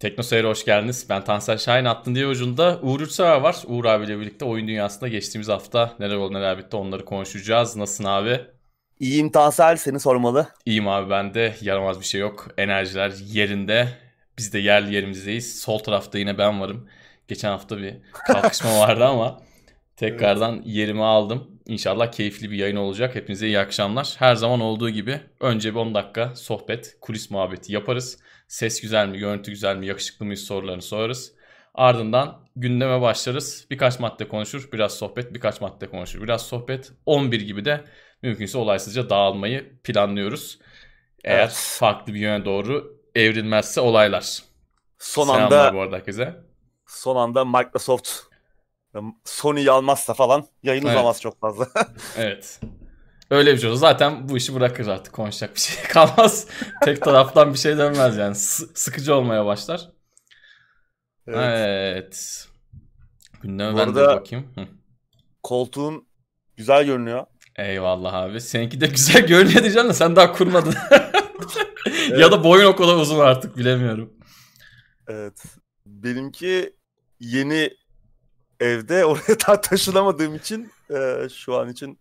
Tekno Seyir'e hoş geldiniz. Ben Tansel Şahin. Attın diye ucunda Uğur Ürtsever var. Uğur abiyle birlikte oyun dünyasında geçtiğimiz hafta neler oldu neler bitti onları konuşacağız. Nasılsın abi? İyiyim Tansel seni sormalı. İyiyim abi ben de. Yaramaz bir şey yok. Enerjiler yerinde. Biz de yerli yerimizdeyiz. Sol tarafta yine ben varım. Geçen hafta bir kalkışma vardı ama tekrardan evet. yerimi aldım. İnşallah keyifli bir yayın olacak. Hepinize iyi akşamlar. Her zaman olduğu gibi önce bir 10 dakika sohbet, kulis muhabbeti yaparız. Ses güzel mi, görüntü güzel mi, yakışıklı mıyız sorularını sorarız. Ardından gündeme başlarız. Birkaç madde konuşur, biraz sohbet, birkaç madde konuşur. Biraz sohbet, 11 gibi de mümkünse olaysızca dağılmayı planlıyoruz. Eğer evet. farklı bir yöne doğru evrilmezse olaylar. Son Selamlar anda bu arada herkese. Son anda Microsoft Sony'yi almazsa falan yayın evet. uzamaz çok fazla. evet. Öyle bir şey olur. Zaten bu işi bırakır artık. Konuşacak bir şey kalmaz. Tek taraftan bir şey dönmez yani. S- sıkıcı olmaya başlar. Evet. evet. Gündeme ben de bakayım. Hı. Koltuğun güzel görünüyor. Eyvallah abi. Seninki de güzel görünüyor diyeceğim de sen daha kurmadın. evet. ya da boyun o kadar uzun artık bilemiyorum. Evet. Benimki yeni evde oraya ta taşınamadığım için e, şu an için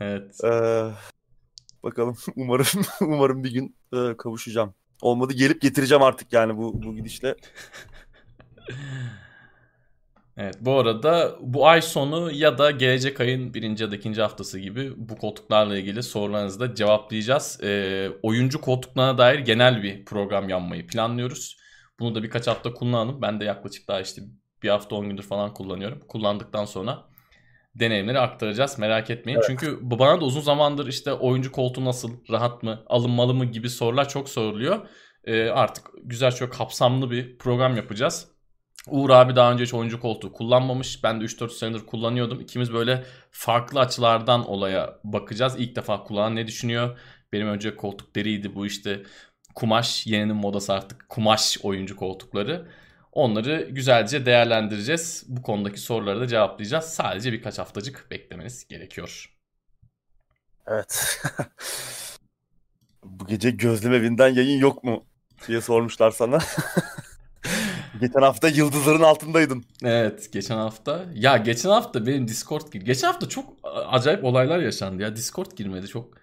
Evet. Ee, bakalım umarım umarım bir gün e, kavuşacağım. Olmadı gelip getireceğim artık yani bu bu gidişle. Evet bu arada bu ay sonu ya da gelecek ayın birinci ya da ikinci haftası gibi bu koltuklarla ilgili sorularınızı da cevaplayacağız. Ee, oyuncu koltuklarına dair genel bir program yapmayı planlıyoruz. Bunu da birkaç hafta kullanalım. Ben de yaklaşık daha işte bir hafta 10 gündür falan kullanıyorum. Kullandıktan sonra deneyimleri aktaracağız merak etmeyin. Evet. Çünkü bana da uzun zamandır işte oyuncu koltuğu nasıl, rahat mı, alınmalı mı gibi sorular çok soruluyor. Ee, artık güzel çok kapsamlı bir program yapacağız. Uğur abi daha önce hiç oyuncu koltuğu kullanmamış. Ben de 3-4 senedir kullanıyordum. İkimiz böyle farklı açılardan olaya bakacağız. İlk defa kullanan ne düşünüyor? Benim önce koltuk deriydi bu işte kumaş. Yeninin modası artık kumaş oyuncu koltukları. Onları güzelce değerlendireceğiz. Bu konudaki soruları da cevaplayacağız. Sadece birkaç haftacık beklemeniz gerekiyor. Evet. Bu gece gözlem evinden yayın yok mu diye sormuşlar sana. geçen hafta yıldızların altındaydın. Evet geçen hafta. Ya geçen hafta benim Discord gir. Geçen hafta çok acayip olaylar yaşandı ya. Discord girmedi çok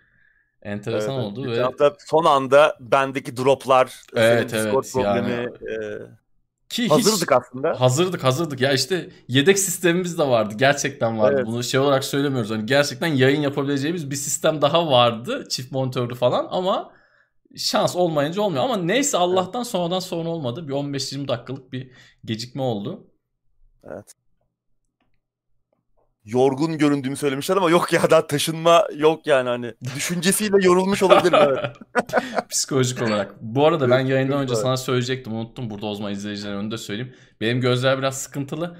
enteresan evet, oldu. Geçen ve... hafta son anda bendeki droplar, evet, Discord evet, problemi, yani... e, ki hazırdık aslında. Hazırdık hazırdık. Ya işte yedek sistemimiz de vardı. Gerçekten vardı. Evet. Bunu şey olarak söylemiyoruz. Hani gerçekten yayın yapabileceğimiz bir sistem daha vardı. Çift monitörlü falan ama şans olmayınca olmuyor. Ama neyse Allah'tan sonradan sonra olmadı. Bir 15-20 dakikalık bir gecikme oldu. Evet yorgun göründüğümü söylemişler ama yok ya daha taşınma yok yani hani düşüncesiyle yorulmuş olabilir evet. Psikolojik olarak. Bu arada ben yayından önce sana söyleyecektim unuttum burada o zaman izleyicilerin önünde söyleyeyim. Benim gözler biraz sıkıntılı.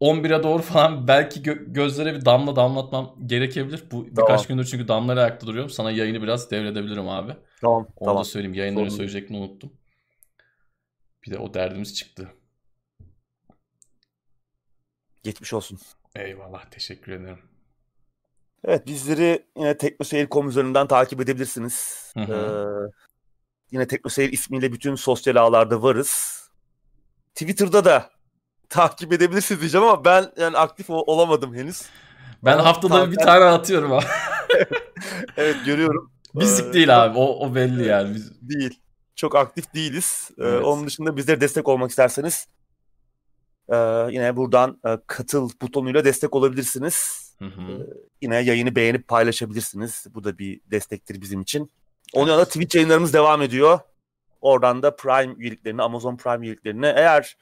11'e doğru falan belki gö- gözlere bir damla damlatmam gerekebilir. Bu tamam. birkaç gündür çünkü damlara ayakta duruyorum. Sana yayını biraz devredebilirim abi. Tamam. Onu tamam. da söyleyeyim. Yayından söyleyecektim unuttum. Bir de o derdimiz çıktı. Geçmiş olsun. Eyvallah teşekkür ederim. Evet bizleri yine teknoseyir.com üzerinden takip edebilirsiniz. Hı hı. Ee, yine teknoseyir ismiyle bütün sosyal ağlarda varız. Twitter'da da takip edebilirsiniz diyeceğim ama ben yani aktif olamadım henüz. Ben ama haftada zaten... bir tane atıyorum abi. evet görüyorum. Bizlik ee, değil abi o, o belli yani. Biz... Değil. Çok aktif değiliz. Ee, evet. Onun dışında bizlere destek olmak isterseniz ee, yine buradan e, katıl butonuyla destek olabilirsiniz. Hı hı. Ee, yine yayını beğenip paylaşabilirsiniz. Bu da bir destektir bizim için. Onun yanında Twitch yayınlarımız devam ediyor. Oradan da Prime üyeliklerini, Amazon Prime üyeliklerini eğer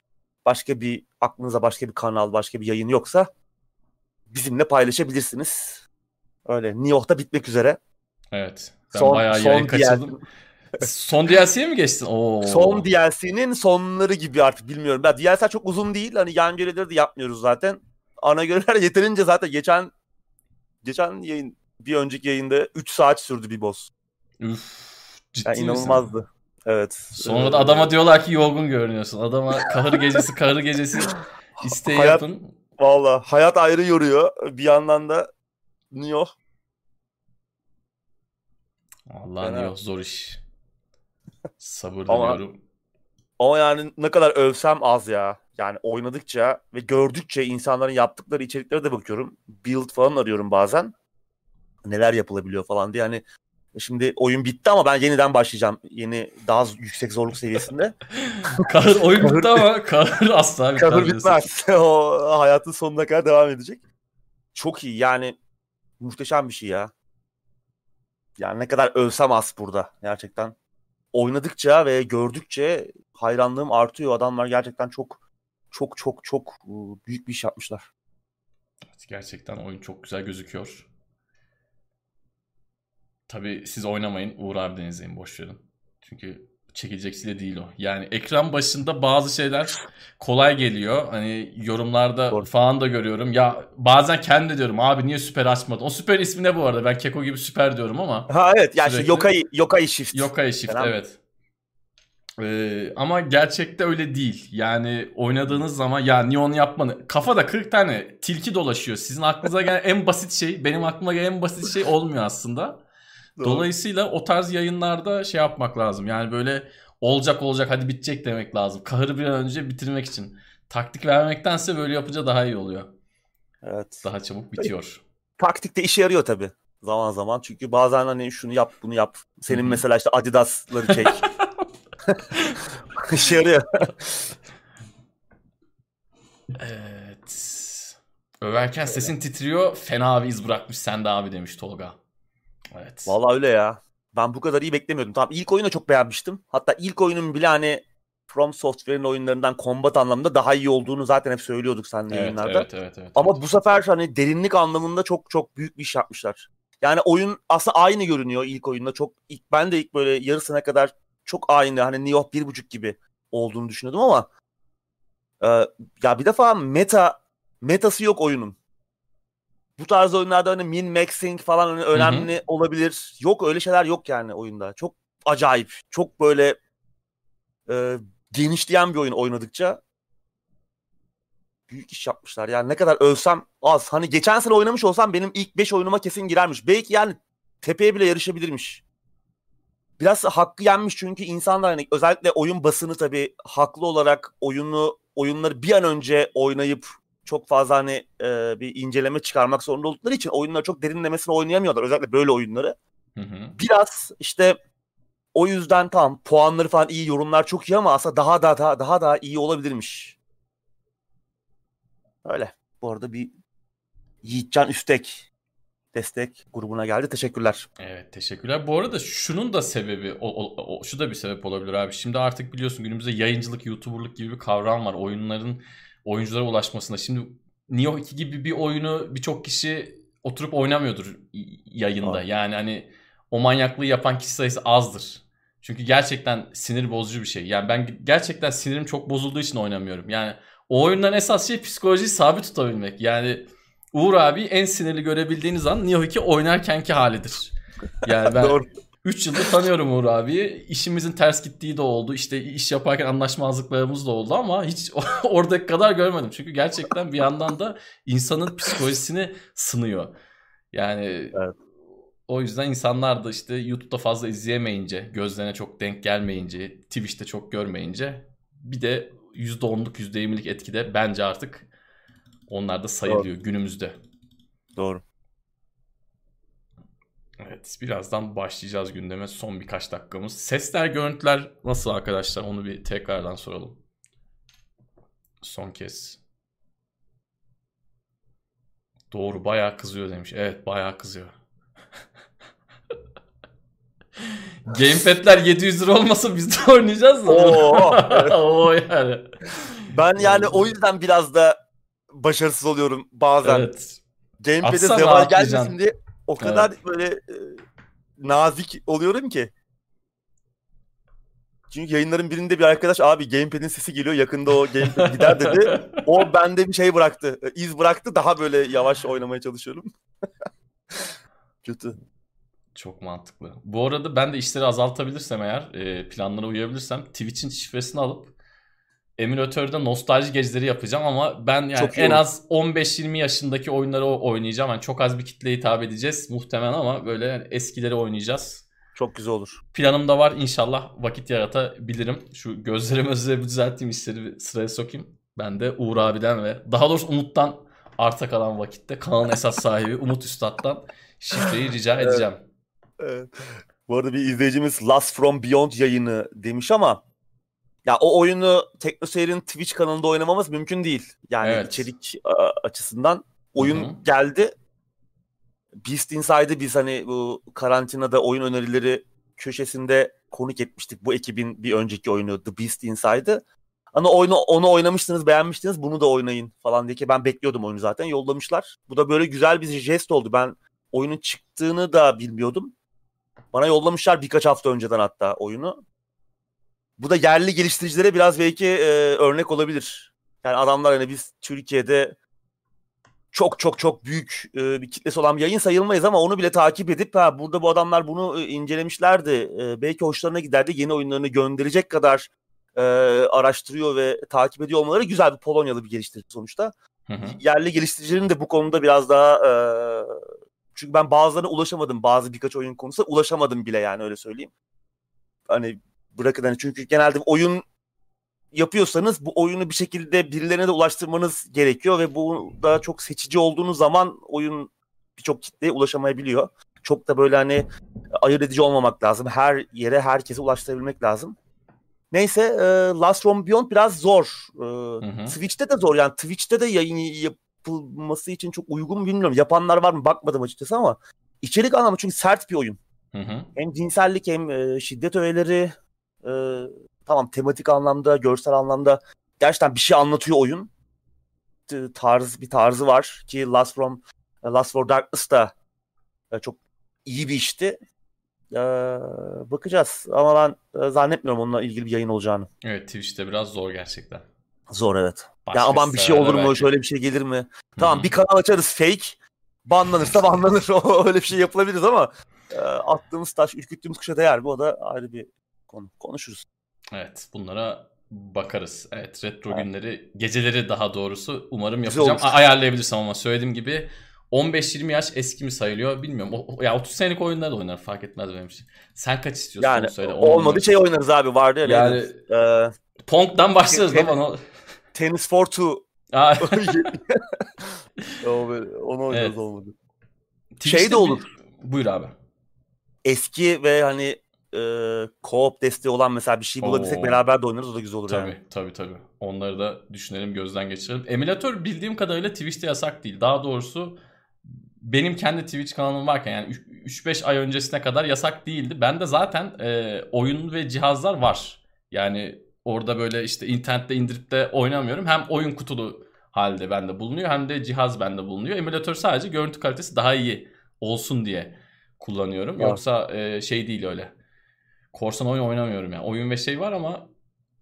başka bir aklınıza başka bir kanal, başka bir yayın yoksa bizimle paylaşabilirsiniz. Öyle. New York'ta bitmek üzere. Evet. Ben son, bayağı yayın kaçırdım. Son DLC'ye mi geçtin? Oo. Son DLC'nin sonları gibi artık bilmiyorum. Ya DLC çok uzun değil. Hani yan görevleri de yapmıyoruz zaten. Ana görevler yeterince zaten geçen geçen yayın bir önceki yayında 3 saat sürdü bir boss. Üf, ciddi yani inanılmazdı. Evet. Sonra da adama diyorlar ki yorgun görünüyorsun. Adama kahır gecesi kahır gecesi isteği hayat, yapın. Valla hayat ayrı yoruyor. Bir yandan da Neo. Allah Neo zor iş. Sabır Ama diliyorum. Ama yani ne kadar övsem az ya. Yani oynadıkça ve gördükçe insanların yaptıkları içeriklere de bakıyorum. Build falan arıyorum bazen. Neler yapılabiliyor falan diye. Yani şimdi oyun bitti ama ben yeniden başlayacağım. Yeni daha yüksek zorluk seviyesinde. kahır oyun kahır, bitti ama kahır asla bitmez. Kahır bitmez. o hayatın sonuna kadar devam edecek. Çok iyi yani muhteşem bir şey ya. Yani ne kadar ölsem az burada gerçekten. Oynadıkça ve gördükçe hayranlığım artıyor. Adamlar gerçekten çok çok çok çok büyük bir iş yapmışlar. gerçekten oyun çok güzel gözüküyor. Tabi siz oynamayın. Uğur abiden izleyin boş verin. Çünkü çekilecek sile değil o. Yani ekran başında bazı şeyler kolay geliyor. Hani yorumlarda Doğru. falan da görüyorum. Ya bazen kendi diyorum abi niye süper açmadın? O süper ismi ne bu arada? Ben Keko gibi süper diyorum ama. Ha evet yani sürekli... Yokai, Yokai Shift. Yokai Shift Falan. evet. Ee, ama gerçekte öyle değil. Yani oynadığınız zaman ya niye onu yapmanı kafada 40 tane tilki dolaşıyor. Sizin aklınıza gelen en basit şey benim aklıma gelen en basit şey olmuyor aslında. Dolayısıyla o tarz yayınlarda şey yapmak lazım. Yani böyle olacak olacak hadi bitecek demek lazım. Kahırı bir an önce bitirmek için. Taktik vermektense böyle yapınca daha iyi oluyor. Evet. Daha çabuk bitiyor. Taktik de işe yarıyor tabii. Zaman zaman. Çünkü bazen hani şunu yap bunu yap. Senin Hı-hı. mesela işte Adidas'ları çek. işe yarıyor. evet. Överken sesin titriyor. Fena bir iz bırakmış sende abi demiş Tolga. Evet. Vallahi öyle ya. Ben bu kadar iyi beklemiyordum. Tamam ilk oyunu çok beğenmiştim. Hatta ilk oyunun bile hani From Software'in oyunlarından combat anlamında daha iyi olduğunu zaten hep söylüyorduk seninle evet, yayınlarda. Evet, evet, evet, Ama evet. bu sefer hani derinlik anlamında çok çok büyük bir iş yapmışlar. Yani oyun aslında aynı görünüyor ilk oyunda. Çok ilk ben de ilk böyle yarısına kadar çok aynı hani Nioh bir buçuk gibi olduğunu düşünüyordum ama e, ya bir defa meta metası yok oyunun bu tarz oyunlarda hani min maxing falan hani önemli Hı-hı. olabilir. Yok öyle şeyler yok yani oyunda. Çok acayip. Çok böyle e, genişleyen bir oyun oynadıkça büyük iş yapmışlar. Yani ne kadar ölsem az. Hani geçen sene oynamış olsam benim ilk 5 oyunuma kesin girermiş. Belki yani tepeye bile yarışabilirmiş. Biraz hakkı yenmiş çünkü insanlar hani özellikle oyun basını tabii haklı olarak oyunu oyunları bir an önce oynayıp çok fazla hani e, bir inceleme çıkarmak zorunda oldukları için oyunları çok derinlemesine oynayamıyorlar. Özellikle böyle oyunları. Hı hı. Biraz işte o yüzden tam puanları falan iyi, yorumlar çok iyi ama aslında daha daha daha daha daha iyi olabilirmiş. Öyle. Bu arada bir Yiğitcan Üstek destek grubuna geldi. Teşekkürler. Evet teşekkürler. Bu arada şunun da sebebi o, o, o, şu da bir sebep olabilir abi. Şimdi artık biliyorsun günümüzde yayıncılık, YouTuber'lık gibi bir kavram var. Oyunların oyunculara ulaşmasında. Şimdi Nioh 2 gibi bir oyunu birçok kişi oturup oynamıyordur yayında. Abi. Yani hani o manyaklığı yapan kişi sayısı azdır. Çünkü gerçekten sinir bozucu bir şey. Yani ben gerçekten sinirim çok bozulduğu için oynamıyorum. Yani o oyundan esas şey psikolojiyi sabit tutabilmek. Yani Uğur abi en sinirli görebildiğiniz an Nioh 2 oynarkenki halidir. Yani ben Doğru. 3 yıldır tanıyorum Uğur abiyi. İşimizin ters gittiği de oldu. İşte iş yaparken anlaşmazlıklarımız da oldu ama hiç oradaki kadar görmedim. Çünkü gerçekten bir yandan da insanın psikolojisini sınıyor. Yani evet. o yüzden insanlar da işte YouTube'da fazla izleyemeyince, gözlerine çok denk gelmeyince, Twitch'te çok görmeyince bir de %10'luk %20'lik etkide bence artık onlar da sayılıyor Doğru. günümüzde. Doğru. Evet birazdan başlayacağız gündeme son birkaç dakikamız. Sesler görüntüler nasıl arkadaşlar onu bir tekrardan soralım. Son kez. Doğru bayağı kızıyor demiş. Evet bayağı kızıyor. Gamepad'ler 700 lira olmasa biz de oynayacağız da. Oo, evet. Oo yani. Ben yani o yüzden biraz da başarısız oluyorum bazen. Evet. Gamepad'e zeval gelmesin diye o kadar evet. böyle e, nazik oluyorum ki. Çünkü yayınların birinde bir arkadaş abi gamepad'in sesi geliyor yakında o gamepad gider dedi. o bende bir şey bıraktı. E, iz bıraktı daha böyle yavaş oynamaya çalışıyorum. Kötü. Çok mantıklı. Bu arada ben de işleri azaltabilirsem eğer e, planlara uyabilirsem Twitch'in şifresini alıp emülatörde nostalji geceleri yapacağım ama ben yani çok en az 15-20 yaşındaki oyunları oynayacağım. Yani çok az bir kitleye hitap edeceğiz muhtemelen ama böyle yani eskileri oynayacağız. Çok güzel olur. Planım da var inşallah vakit yaratabilirim. Şu gözlerimi özlerimi düzelttiğim işleri bir sıraya sokayım. Ben de Uğur abiden ve daha doğrusu Umut'tan arta kalan vakitte kanalın esas sahibi Umut Üstad'dan şifreyi rica edeceğim. Evet. Bu arada bir izleyicimiz Last From Beyond yayını demiş ama ya o oyunu TeknoSeyir'in Twitch kanalında oynamamız mümkün değil. Yani evet. içerik açısından oyun Hı-hı. geldi. Beast Inside'ı biz hani bu karantinada oyun önerileri köşesinde konuk etmiştik. Bu ekibin bir önceki oyunu The Beast Inside'ı. Hani oyunu onu oynamıştınız, beğenmiştiniz, bunu da oynayın falan diye ki ben bekliyordum oyunu zaten. Yollamışlar. Bu da böyle güzel bir jest oldu. Ben oyunun çıktığını da bilmiyordum. Bana yollamışlar birkaç hafta önceden hatta oyunu. Bu da yerli geliştiricilere biraz belki e, örnek olabilir. Yani adamlar hani biz Türkiye'de çok çok çok büyük e, bir kitlesi olan bir yayın sayılmayız ama onu bile takip edip ha burada bu adamlar bunu e, incelemişlerdi. E, belki hoşlarına giderdi. Yeni oyunlarını gönderecek kadar e, araştırıyor ve takip ediyor olmaları güzel bir Polonyalı bir geliştirici sonuçta. Hı hı. Yerli geliştiricilerin de bu konuda biraz daha e, çünkü ben bazılarına ulaşamadım. Bazı birkaç oyun konusunda ulaşamadım bile yani öyle söyleyeyim. Hani bırakın hani çünkü genelde oyun yapıyorsanız bu oyunu bir şekilde birilerine de ulaştırmanız gerekiyor ve bu da çok seçici olduğunuz zaman oyun birçok kitleye ulaşamayabiliyor. Çok da böyle hani ayırt edici olmamak lazım. Her yere herkese ulaştırabilmek lazım. Neyse e, Last From Beyond biraz zor. E, hı hı. Switch'te de zor yani Twitch'te de yayın yapılması için çok uygun bilmiyorum. Yapanlar var mı bakmadım açıkçası ama içerik anlamı çünkü sert bir oyun. Hı hı. Hem cinsellik hem e, şiddet öğeleri e, tamam tematik anlamda, görsel anlamda gerçekten bir şey anlatıyor oyun. Tarz bir tarzı var ki Last from Last for Darkness da e, çok iyi bir işti. Ee, bakacağız ama ben e, zannetmiyorum onunla ilgili bir yayın olacağını. Evet Twitch'te biraz zor gerçekten. Zor evet. Başka ya aman bir şey olur mu? Belki. Şöyle bir şey gelir mi? Hı-hı. Tamam bir kanal açarız fake. Banlanırsa banlanır. Öyle bir şey yapılabilir ama e, attığımız taş, ürküttüğümüz kuşa değer mi? O da ayrı bir konu. Konuşuruz. Evet bunlara bakarız. Evet retro evet. günleri geceleri daha doğrusu umarım yapacağım. A- ayarlayabilirsem ama söylediğim gibi 15-20 yaş eski mi sayılıyor bilmiyorum. O, ya 30 senelik oyunlar da oynar fark etmez benim için. Sen kaç istiyorsun yani, söyle. Olmadı şey oynarız abi vardı ya. Yani ee, Pong'dan başlarız ten, ama. Tennis for two. onu oynarız evet. olmadı. Twitch'te şey de olur. Bir... Buyur abi. Eski ve hani e, co-op desteği olan mesela bir şey bulabilsek Oo. beraber de oynarız o da güzel olur tabii, yani. Tabii tabii. Onları da düşünelim gözden geçirelim. Emülatör bildiğim kadarıyla Twitch'te yasak değil. Daha doğrusu benim kendi Twitch kanalım varken yani 3-5 ay öncesine kadar yasak değildi. Ben de zaten e, oyun ve cihazlar var. Yani orada böyle işte internette indirip de oynamıyorum. Hem oyun kutulu halde bende bulunuyor hem de cihaz bende bulunuyor. Emülatör sadece görüntü kalitesi daha iyi olsun diye kullanıyorum. Yoksa e, şey değil öyle korsan oyun oynamıyorum yani. Oyun ve şey var ama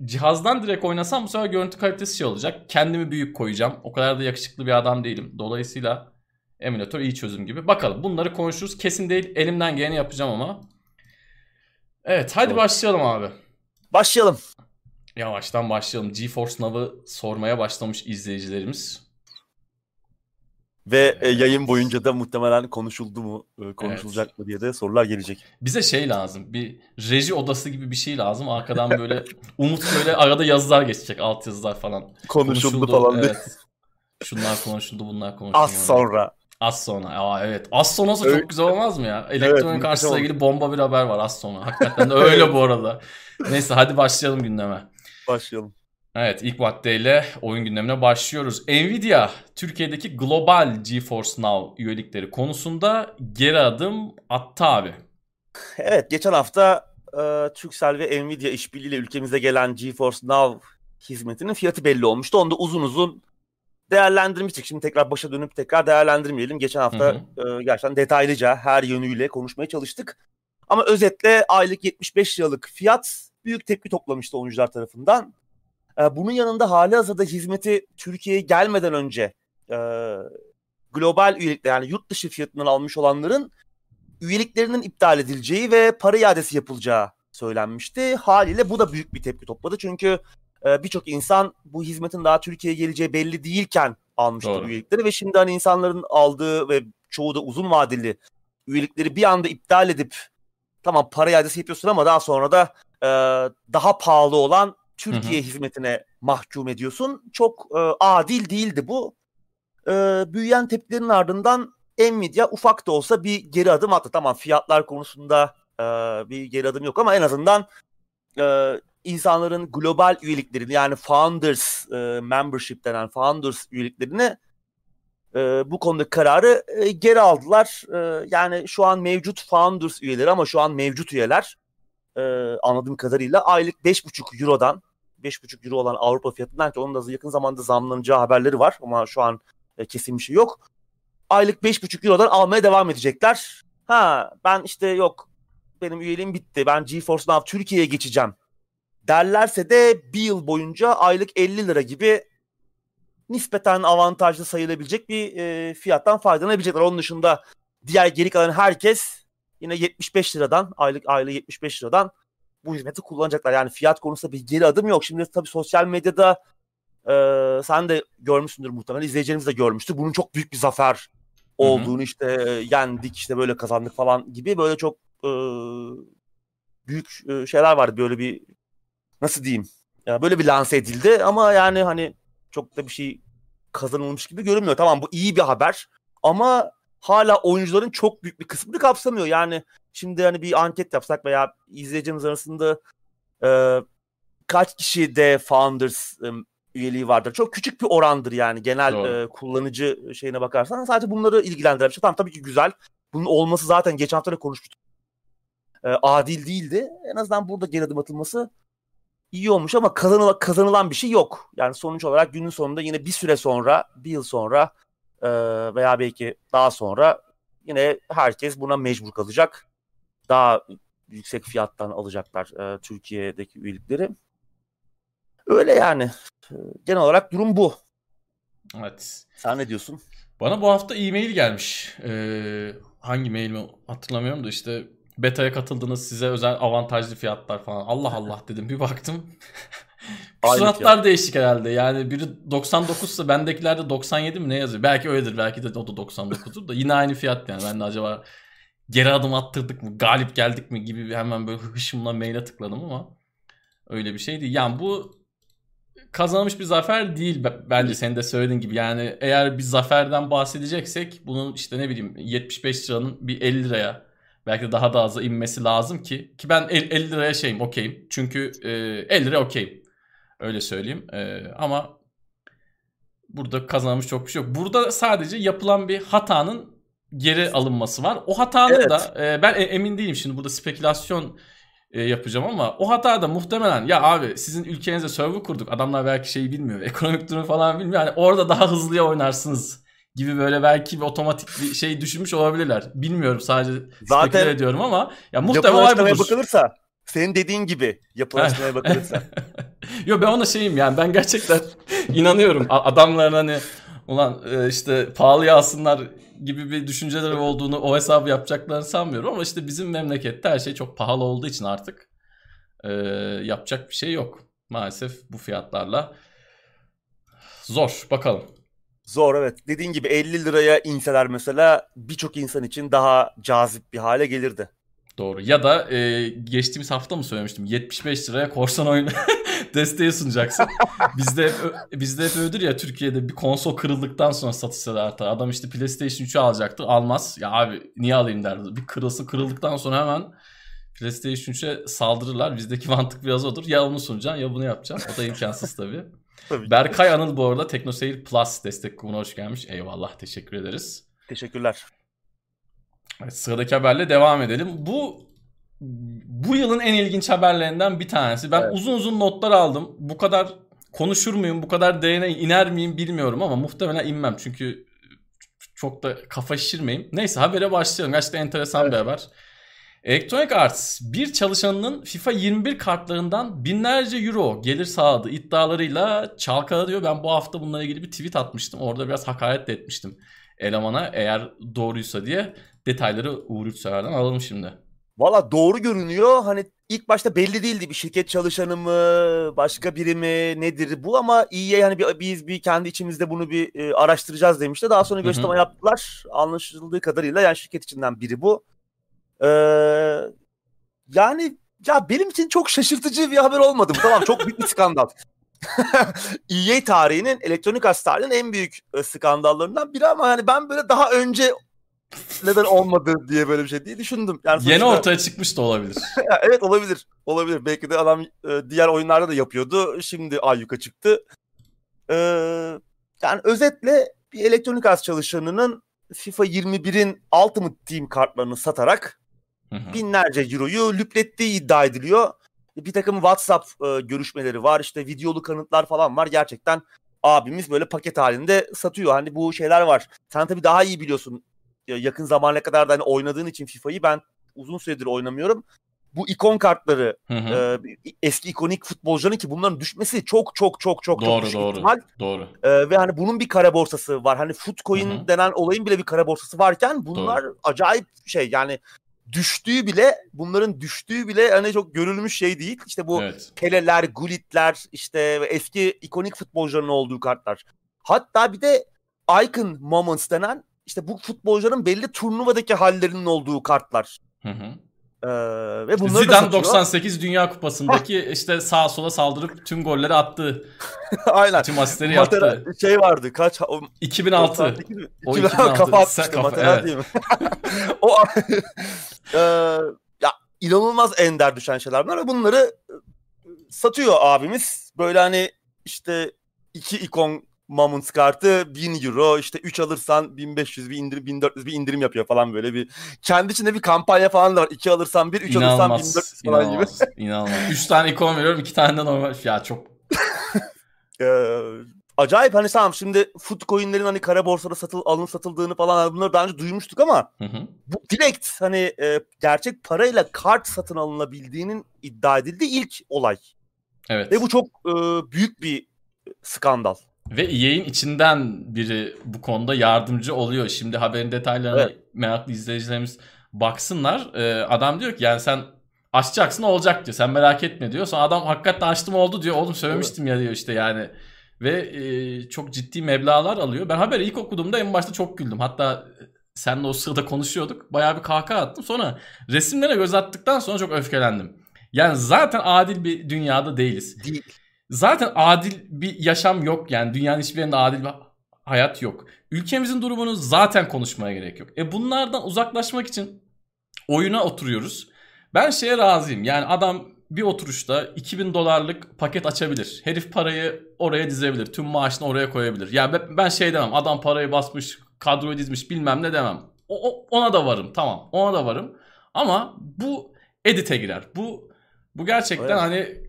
cihazdan direkt oynasam bu sefer görüntü kalitesi şey olacak. Kendimi büyük koyacağım. O kadar da yakışıklı bir adam değilim. Dolayısıyla emülatör iyi çözüm gibi. Bakalım bunları konuşuruz. Kesin değil. Elimden geleni yapacağım ama. Evet hadi Doğru. başlayalım abi. Başlayalım. Yavaştan başlayalım. GeForce Now'ı sormaya başlamış izleyicilerimiz. Ve e, yayın boyunca da muhtemelen konuşuldu mu, e, konuşulacak evet. mı diye de sorular gelecek. Bize şey lazım. Bir reji odası gibi bir şey lazım. Arkadan böyle Umut böyle arada yazılar geçecek. Alt yazılar falan. Konuşuldu, konuşuldu falan evet. Şunlar konuşuldu, bunlar konuşuldu. Az sonra. Az sonra. Aa, evet. Az sonra olsa çok güzel olmaz mı ya? Elektronik evet, karşısıyla ilgili bomba bir haber var az sonra. Hakikaten de öyle bu arada. Neyse hadi başlayalım gündeme. Başlayalım. Evet ilk maddeyle oyun gündemine başlıyoruz. Nvidia Türkiye'deki global GeForce Now üyelikleri konusunda geri adım attı abi. Evet geçen hafta e, Turkcell ve Nvidia işbirliğiyle ülkemize gelen GeForce Now hizmetinin fiyatı belli olmuştu. Onu da uzun uzun değerlendirmiştik. Şimdi tekrar başa dönüp tekrar değerlendirmeyelim. Geçen hafta hı hı. E, gerçekten detaylıca her yönüyle konuşmaya çalıştık. Ama özetle aylık 75 liralık fiyat büyük tepki toplamıştı oyuncular tarafından. Ee, bunun yanında hali hazırda hizmeti Türkiye'ye gelmeden önce e, global üyelikle yani yurt dışı fiyatından almış olanların üyeliklerinin iptal edileceği ve para iadesi yapılacağı söylenmişti. Haliyle bu da büyük bir tepki topladı. Çünkü e, birçok insan bu hizmetin daha Türkiye'ye geleceği belli değilken almıştı Doğru. üyelikleri ve şimdi hani insanların aldığı ve çoğu da uzun vadeli üyelikleri bir anda iptal edip tamam para iadesi yapıyorsun ama daha sonra da e, daha pahalı olan Türkiye hı hı. hizmetine mahkum ediyorsun. Çok e, adil değildi bu. E, büyüyen tepkilerin ardından Nvidia ufak da olsa bir geri adım attı. Tamam fiyatlar konusunda e, bir geri adım yok ama en azından e, insanların global üyeliklerini yani Founders e, Membership denen Founders üyeliklerini e, bu konuda kararı e, geri aldılar. E, yani şu an mevcut Founders üyeleri ama şu an mevcut üyeler e, anladığım kadarıyla aylık 5,5 Euro'dan 5,5 Euro olan Avrupa fiyatından ki onun da yakın zamanda zamlanacağı haberleri var ama şu an e, kesin bir şey yok. Aylık 5,5 Euro'dan almaya devam edecekler. Ha ben işte yok benim üyeliğim bitti. Ben GeForce Now Türkiye'ye geçeceğim derlerse de bir yıl boyunca aylık 50 lira gibi nispeten avantajlı sayılabilecek bir e, fiyattan faydalanabilecekler. Onun dışında diğer geri kalan herkes yine 75 liradan aylık aylık 75 liradan bu hizmeti kullanacaklar. Yani fiyat konusunda bir geri adım yok. Şimdi tabii sosyal medyada e, sen de görmüşsündür muhtemelen izleyicilerimiz de görmüştür. Bunun çok büyük bir zafer olduğunu Hı-hı. işte e, yendik işte böyle kazandık falan gibi böyle çok e, büyük e, şeyler vardı. Böyle bir nasıl diyeyim? Ya böyle bir lanse edildi ama yani hani çok da bir şey kazanılmış gibi görünmüyor. Tamam bu iyi bir haber ama hala oyuncuların çok büyük bir kısmını kapsamıyor. Yani şimdi hani bir anket yapsak veya izleyicimiz arasında e, kaç kişi de Founders e, üyeliği vardır. Çok küçük bir orandır yani genel e, kullanıcı şeyine bakarsan. Sadece bunları ilgilendiren bir şey. Tamam tabii ki güzel. Bunun olması zaten geçen hafta konuşmuştuk. E, adil değildi. En azından burada geri adım atılması iyi olmuş ama kazanılan, kazanılan bir şey yok. Yani sonuç olarak günün sonunda yine bir süre sonra, bir yıl sonra e, veya belki daha sonra yine herkes buna mecbur kalacak. Daha yüksek fiyattan alacaklar e, Türkiye'deki üyelikleri. Öyle yani. Genel olarak durum bu. Evet. Sen ne diyorsun? Bana bu hafta e-mail gelmiş. Ee, hangi mail mi hatırlamıyorum da işte beta'ya katıldınız size özel avantajlı fiyatlar falan. Allah Allah dedim bir baktım. Suratlar değişik herhalde. Yani biri 99 ise bendekilerde 97 mi ne yazıyor? Belki öyledir. Belki de o da 99'dur da yine aynı fiyat yani. Ben de acaba geri adım attırdık mı? Galip geldik mi gibi hemen böyle hışımla maile tıkladım ama öyle bir şey değil. Yani bu kazanılmış bir zafer değil bence senin de söylediğin gibi. Yani eğer bir zaferden bahsedeceksek bunun işte ne bileyim 75 liranın bir 50 liraya Belki de daha da aza inmesi lazım ki. Ki ben 50 liraya şeyim okeyim. Çünkü e, 50 lira okeyim. Öyle söyleyeyim. E, ama burada kazanmış çok bir şey yok. Burada sadece yapılan bir hatanın geri alınması var. O hatanın evet. da e, ben e, emin değilim şimdi burada spekülasyon e, yapacağım ama o hata da muhtemelen ya abi sizin ülkenize server kurduk. Adamlar belki şeyi bilmiyor. Ekonomik durumu falan bilmiyor. Yani orada daha hızlıya oynarsınız gibi böyle belki bir otomatik bir şey düşünmüş olabilirler. Bilmiyorum sadece Zaten ediyorum ama ya muhtemelen budur. bakılırsa senin dediğin gibi yapılaşmaya bakılırsa. Yo ben ona şeyim yani ben gerçekten inanıyorum adamların hani ulan e, işte pahalıya alsınlar gibi bir düşünceleri olduğunu o hesabı yapacaklarını sanmıyorum ama işte bizim memlekette her şey çok pahalı olduğu için artık e, yapacak bir şey yok. Maalesef bu fiyatlarla zor bakalım. Zor evet. Dediğin gibi 50 liraya inseler mesela birçok insan için daha cazip bir hale gelirdi. Doğru. Ya da e, geçtiğimiz hafta mı söylemiştim? 75 liraya korsan oyunu desteği sunacaksın. bizde hep, bizde hep öyledir ya Türkiye'de bir konsol kırıldıktan sonra satışları artar. Adam işte PlayStation 3'ü alacaktı. Almaz. Ya abi niye alayım derdi. Bir kırılsın kırıldıktan sonra hemen PlayStation 3'e saldırırlar. Bizdeki mantık biraz odur. Ya onu sunacaksın ya bunu yapacaksın. O da imkansız tabii. Tabii Berkay Anıl bu arada TeknoSeyir Plus destek kumuna hoş gelmiş. Eyvallah teşekkür ederiz. Teşekkürler. Sıradaki haberle devam edelim. Bu bu yılın en ilginç haberlerinden bir tanesi. Ben evet. uzun uzun notlar aldım. Bu kadar konuşur muyum, bu kadar derine iner miyim bilmiyorum ama muhtemelen inmem. Çünkü çok da kafa şişirmeyeyim. Neyse habere başlayalım. Gerçekten enteresan evet. bir haber. Electronic Arts bir çalışanının FIFA 21 kartlarından binlerce euro gelir sağladı iddialarıyla çalkalanıyor. Ben bu hafta bununla ilgili bir tweet atmıştım. Orada biraz hakaret de etmiştim elemana eğer doğruysa diye detayları Uğur Üçsever'den alalım şimdi. Valla doğru görünüyor. Hani ilk başta belli değildi bir şirket çalışanı mı, başka biri mi, nedir bu ama iyiye yani bir, biz bir kendi içimizde bunu bir e, araştıracağız demişti. Daha sonra gösterme yaptılar. Anlaşıldığı kadarıyla yani şirket içinden biri bu. Ee, yani ya benim için çok şaşırtıcı bir haber olmadı bu. Tamam çok büyük bir skandal. EA tarihinin, elektronik tarihinin en büyük e, skandallarından biri ama yani ben böyle daha önce neden olmadı diye böyle bir şey diye düşündüm. Yani sonuçta... Yeni ortaya çıkmış da olabilir. evet olabilir. Olabilir. Belki de adam e, diğer oyunlarda da yapıyordu. Şimdi ayyuka çıktı. Ee, yani özetle bir elektronik arts çalışanının FIFA 21'in Ultimate Team kartlarını satarak binlerce euroyu lüplettiği iddia ediliyor. Bir takım WhatsApp e, görüşmeleri var işte videolu kanıtlar falan var. Gerçekten abimiz böyle paket halinde satıyor. Hani bu şeyler var. Sen tabii daha iyi biliyorsun. Yakın zamana kadar da hani oynadığın için FIFA'yı ben uzun süredir oynamıyorum bu ikon kartları hı hı. E, eski ikonik futbolcuların ki bunların düşmesi çok çok çok çok doğru, çok doğru, ihtimal. Doğru. E, ve hani bunun bir kara borsası var. Hani Footcoin hı hı. denen olayın bile bir kara borsası varken bunlar doğru. acayip şey yani düştüğü bile bunların düştüğü bile hani çok görülmüş şey değil. İşte bu evet. Peleler, Gullit'ler işte eski ikonik futbolcuların olduğu kartlar. Hatta bir de Icon Moments denen işte bu futbolcuların belli turnuvadaki hallerinin olduğu kartlar. Hı hı. Ee, ve bunları Zidane 98 Dünya Kupası'ndaki işte sağa sola saldırıp tüm golleri attı. Aynen. Tüm asistleri yaptı. Şey vardı kaç? 2006. 2006. O 2006. Kafa atmıştı kafa, evet. değil mi? o e, ya inanılmaz ender düşen şeyler bunlar ve bunları e, satıyor abimiz. Böyle hani işte iki ikon Moments kartı 1000 euro işte 3 alırsan 1500 bir indirim 1400 bir indirim yapıyor falan böyle bir kendi içinde bir kampanya falan da var 2 alırsan 1 3 alırsan 1400 falan inanılmaz, gibi. İnanılmaz. 3 tane ikon veriyorum 2 tane de normal ya çok ee, acayip hani tamam şimdi foot coinlerin hani kara borsada satıl alın satıldığını falan hani bunları daha önce duymuştuk ama hı hı. bu direkt hani e, gerçek parayla kart satın alınabildiğinin iddia edildiği ilk olay. Evet. Ve bu çok e, büyük bir skandal. Ve EA'in içinden biri bu konuda yardımcı oluyor. Şimdi haberin detaylarına evet. meraklı izleyicilerimiz baksınlar. Ee, adam diyor ki yani sen açacaksın olacak diyor. Sen merak etme diyor. Sonra adam hakikaten açtım oldu diyor. Oğlum söylemiştim evet. ya diyor işte yani. Ve e, çok ciddi meblalar alıyor. Ben haberi ilk okuduğumda en başta çok güldüm. Hatta senle o sırada konuşuyorduk. Bayağı bir kahkaha attım. Sonra resimlere göz attıktan sonra çok öfkelendim. Yani zaten adil bir dünyada değiliz. Değil zaten adil bir yaşam yok yani dünyanın hiçbir yerinde adil bir hayat yok. Ülkemizin durumunu zaten konuşmaya gerek yok. E bunlardan uzaklaşmak için oyuna oturuyoruz. Ben şeye razıyım. Yani adam bir oturuşta 2000 dolarlık paket açabilir. Herif parayı oraya dizebilir. Tüm maaşını oraya koyabilir. Ya yani ben şey demem. Adam parayı basmış, kadroyu dizmiş bilmem ne demem. O, ona da varım. Tamam. Ona da varım. Ama bu edite girer. Bu bu gerçekten evet. hani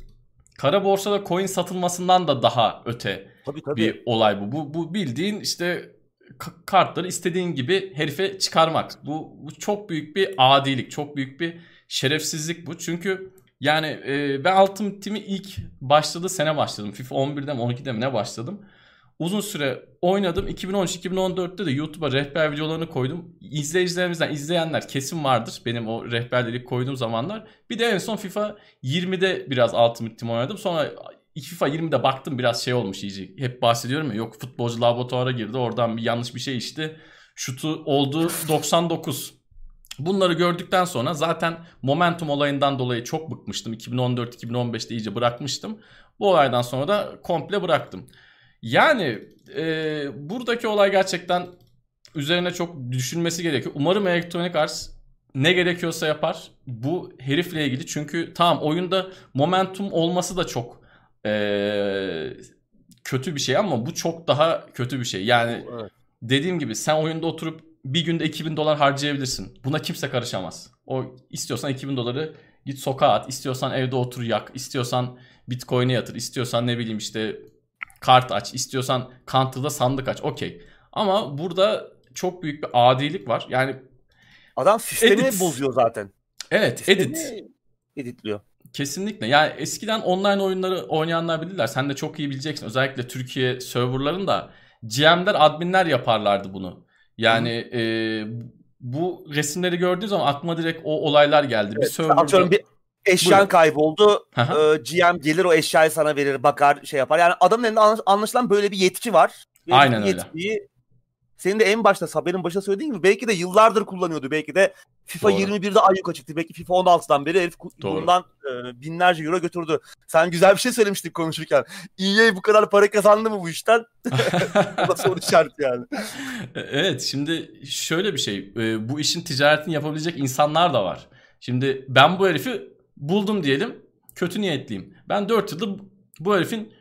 kara borsada coin satılmasından da daha öte tabii, tabii. bir olay bu. Bu, bu bildiğin işte kartları istediğin gibi herife çıkarmak. Bu, bu çok büyük bir adilik, çok büyük bir şerefsizlik bu. Çünkü yani e, ben Ultimate Team'i ilk başladığı sene başladım. FIFA 11'de mi 12'de mi ne başladım uzun süre oynadım. 2013-2014'te de YouTube'a rehber videolarını koydum. İzleyicilerimizden izleyenler kesin vardır. Benim o rehberleri koyduğum zamanlar. Bir de en son FIFA 20'de biraz Ultimate Team oynadım. Sonra FIFA 20'de baktım biraz şey olmuş iyice. Hep bahsediyorum ya yok futbolcu laboratuvara girdi. Oradan bir yanlış bir şey içti. Şutu oldu 99. Bunları gördükten sonra zaten momentum olayından dolayı çok bıkmıştım. 2014-2015'te iyice bırakmıştım. Bu olaydan sonra da komple bıraktım. Yani e, buradaki olay gerçekten üzerine çok düşünmesi gerekiyor. Umarım Electronic Arts ne gerekiyorsa yapar. Bu herifle ilgili çünkü tamam oyunda momentum olması da çok e, kötü bir şey ama bu çok daha kötü bir şey. Yani evet. dediğim gibi sen oyunda oturup bir günde 2000 dolar harcayabilirsin. Buna kimse karışamaz. O istiyorsan 2000 doları git sokağa at, istiyorsan evde otur yak, istiyorsan Bitcoin'e yatır, istiyorsan ne bileyim işte kart aç. istiyorsan Counter'da sandık aç. Okey. Ama burada çok büyük bir adilik var. Yani adam sistemi edit. bozuyor zaten. Evet, sistemi edit. Editliyor. Kesinlikle. Yani eskiden online oyunları oynayanlar bilirler. Sen de çok iyi bileceksin. Özellikle Türkiye serverlarında GM'ler, adminler yaparlardı bunu. Yani e, bu resimleri gördüğün zaman aklıma direkt o olaylar geldi. Evet, bir serverda... Atıyorum bir eşyan Buyurun. kayboldu. Ee, GM gelir o eşyayı sana verir, bakar, şey yapar. Yani adamın elinde anlaşılan böyle bir yetki var. Ve Aynen öyle. Yetkiyi senin de en başta haberin başında söylediğin gibi belki de yıllardır kullanıyordu. Belki de FIFA Doğru. 21'de ayyuka çıktı. Belki FIFA 16'dan beri herif Doğru. bundan e, binlerce euro götürdü. Sen güzel bir şey söylemiştik konuşurken. EA bu kadar para kazandı mı bu işten? bu da soru işareti yani. E, evet şimdi şöyle bir şey. E, bu işin ticaretini yapabilecek insanlar da var. Şimdi ben bu herifi buldum diyelim. Kötü niyetliyim. Ben 4 yıldır bu herifin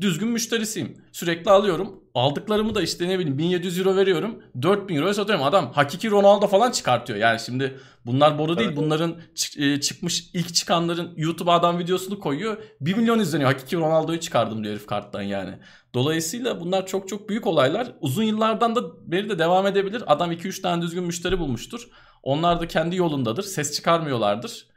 düzgün müşterisiyim. Sürekli alıyorum. Aldıklarımı da işte ne bileyim 1700 euro veriyorum. 4000 euroya satıyorum. Adam hakiki Ronaldo falan çıkartıyor. Yani şimdi bunlar boru değil. Bunların e, çıkmış ilk çıkanların YouTube adam videosunu koyuyor. 1 milyon izleniyor. Hakiki Ronaldo'yu çıkardım diyor herif karttan yani. Dolayısıyla bunlar çok çok büyük olaylar. Uzun yıllardan da beri de devam edebilir. Adam 2-3 tane düzgün müşteri bulmuştur. Onlar da kendi yolundadır. Ses çıkarmıyorlardır.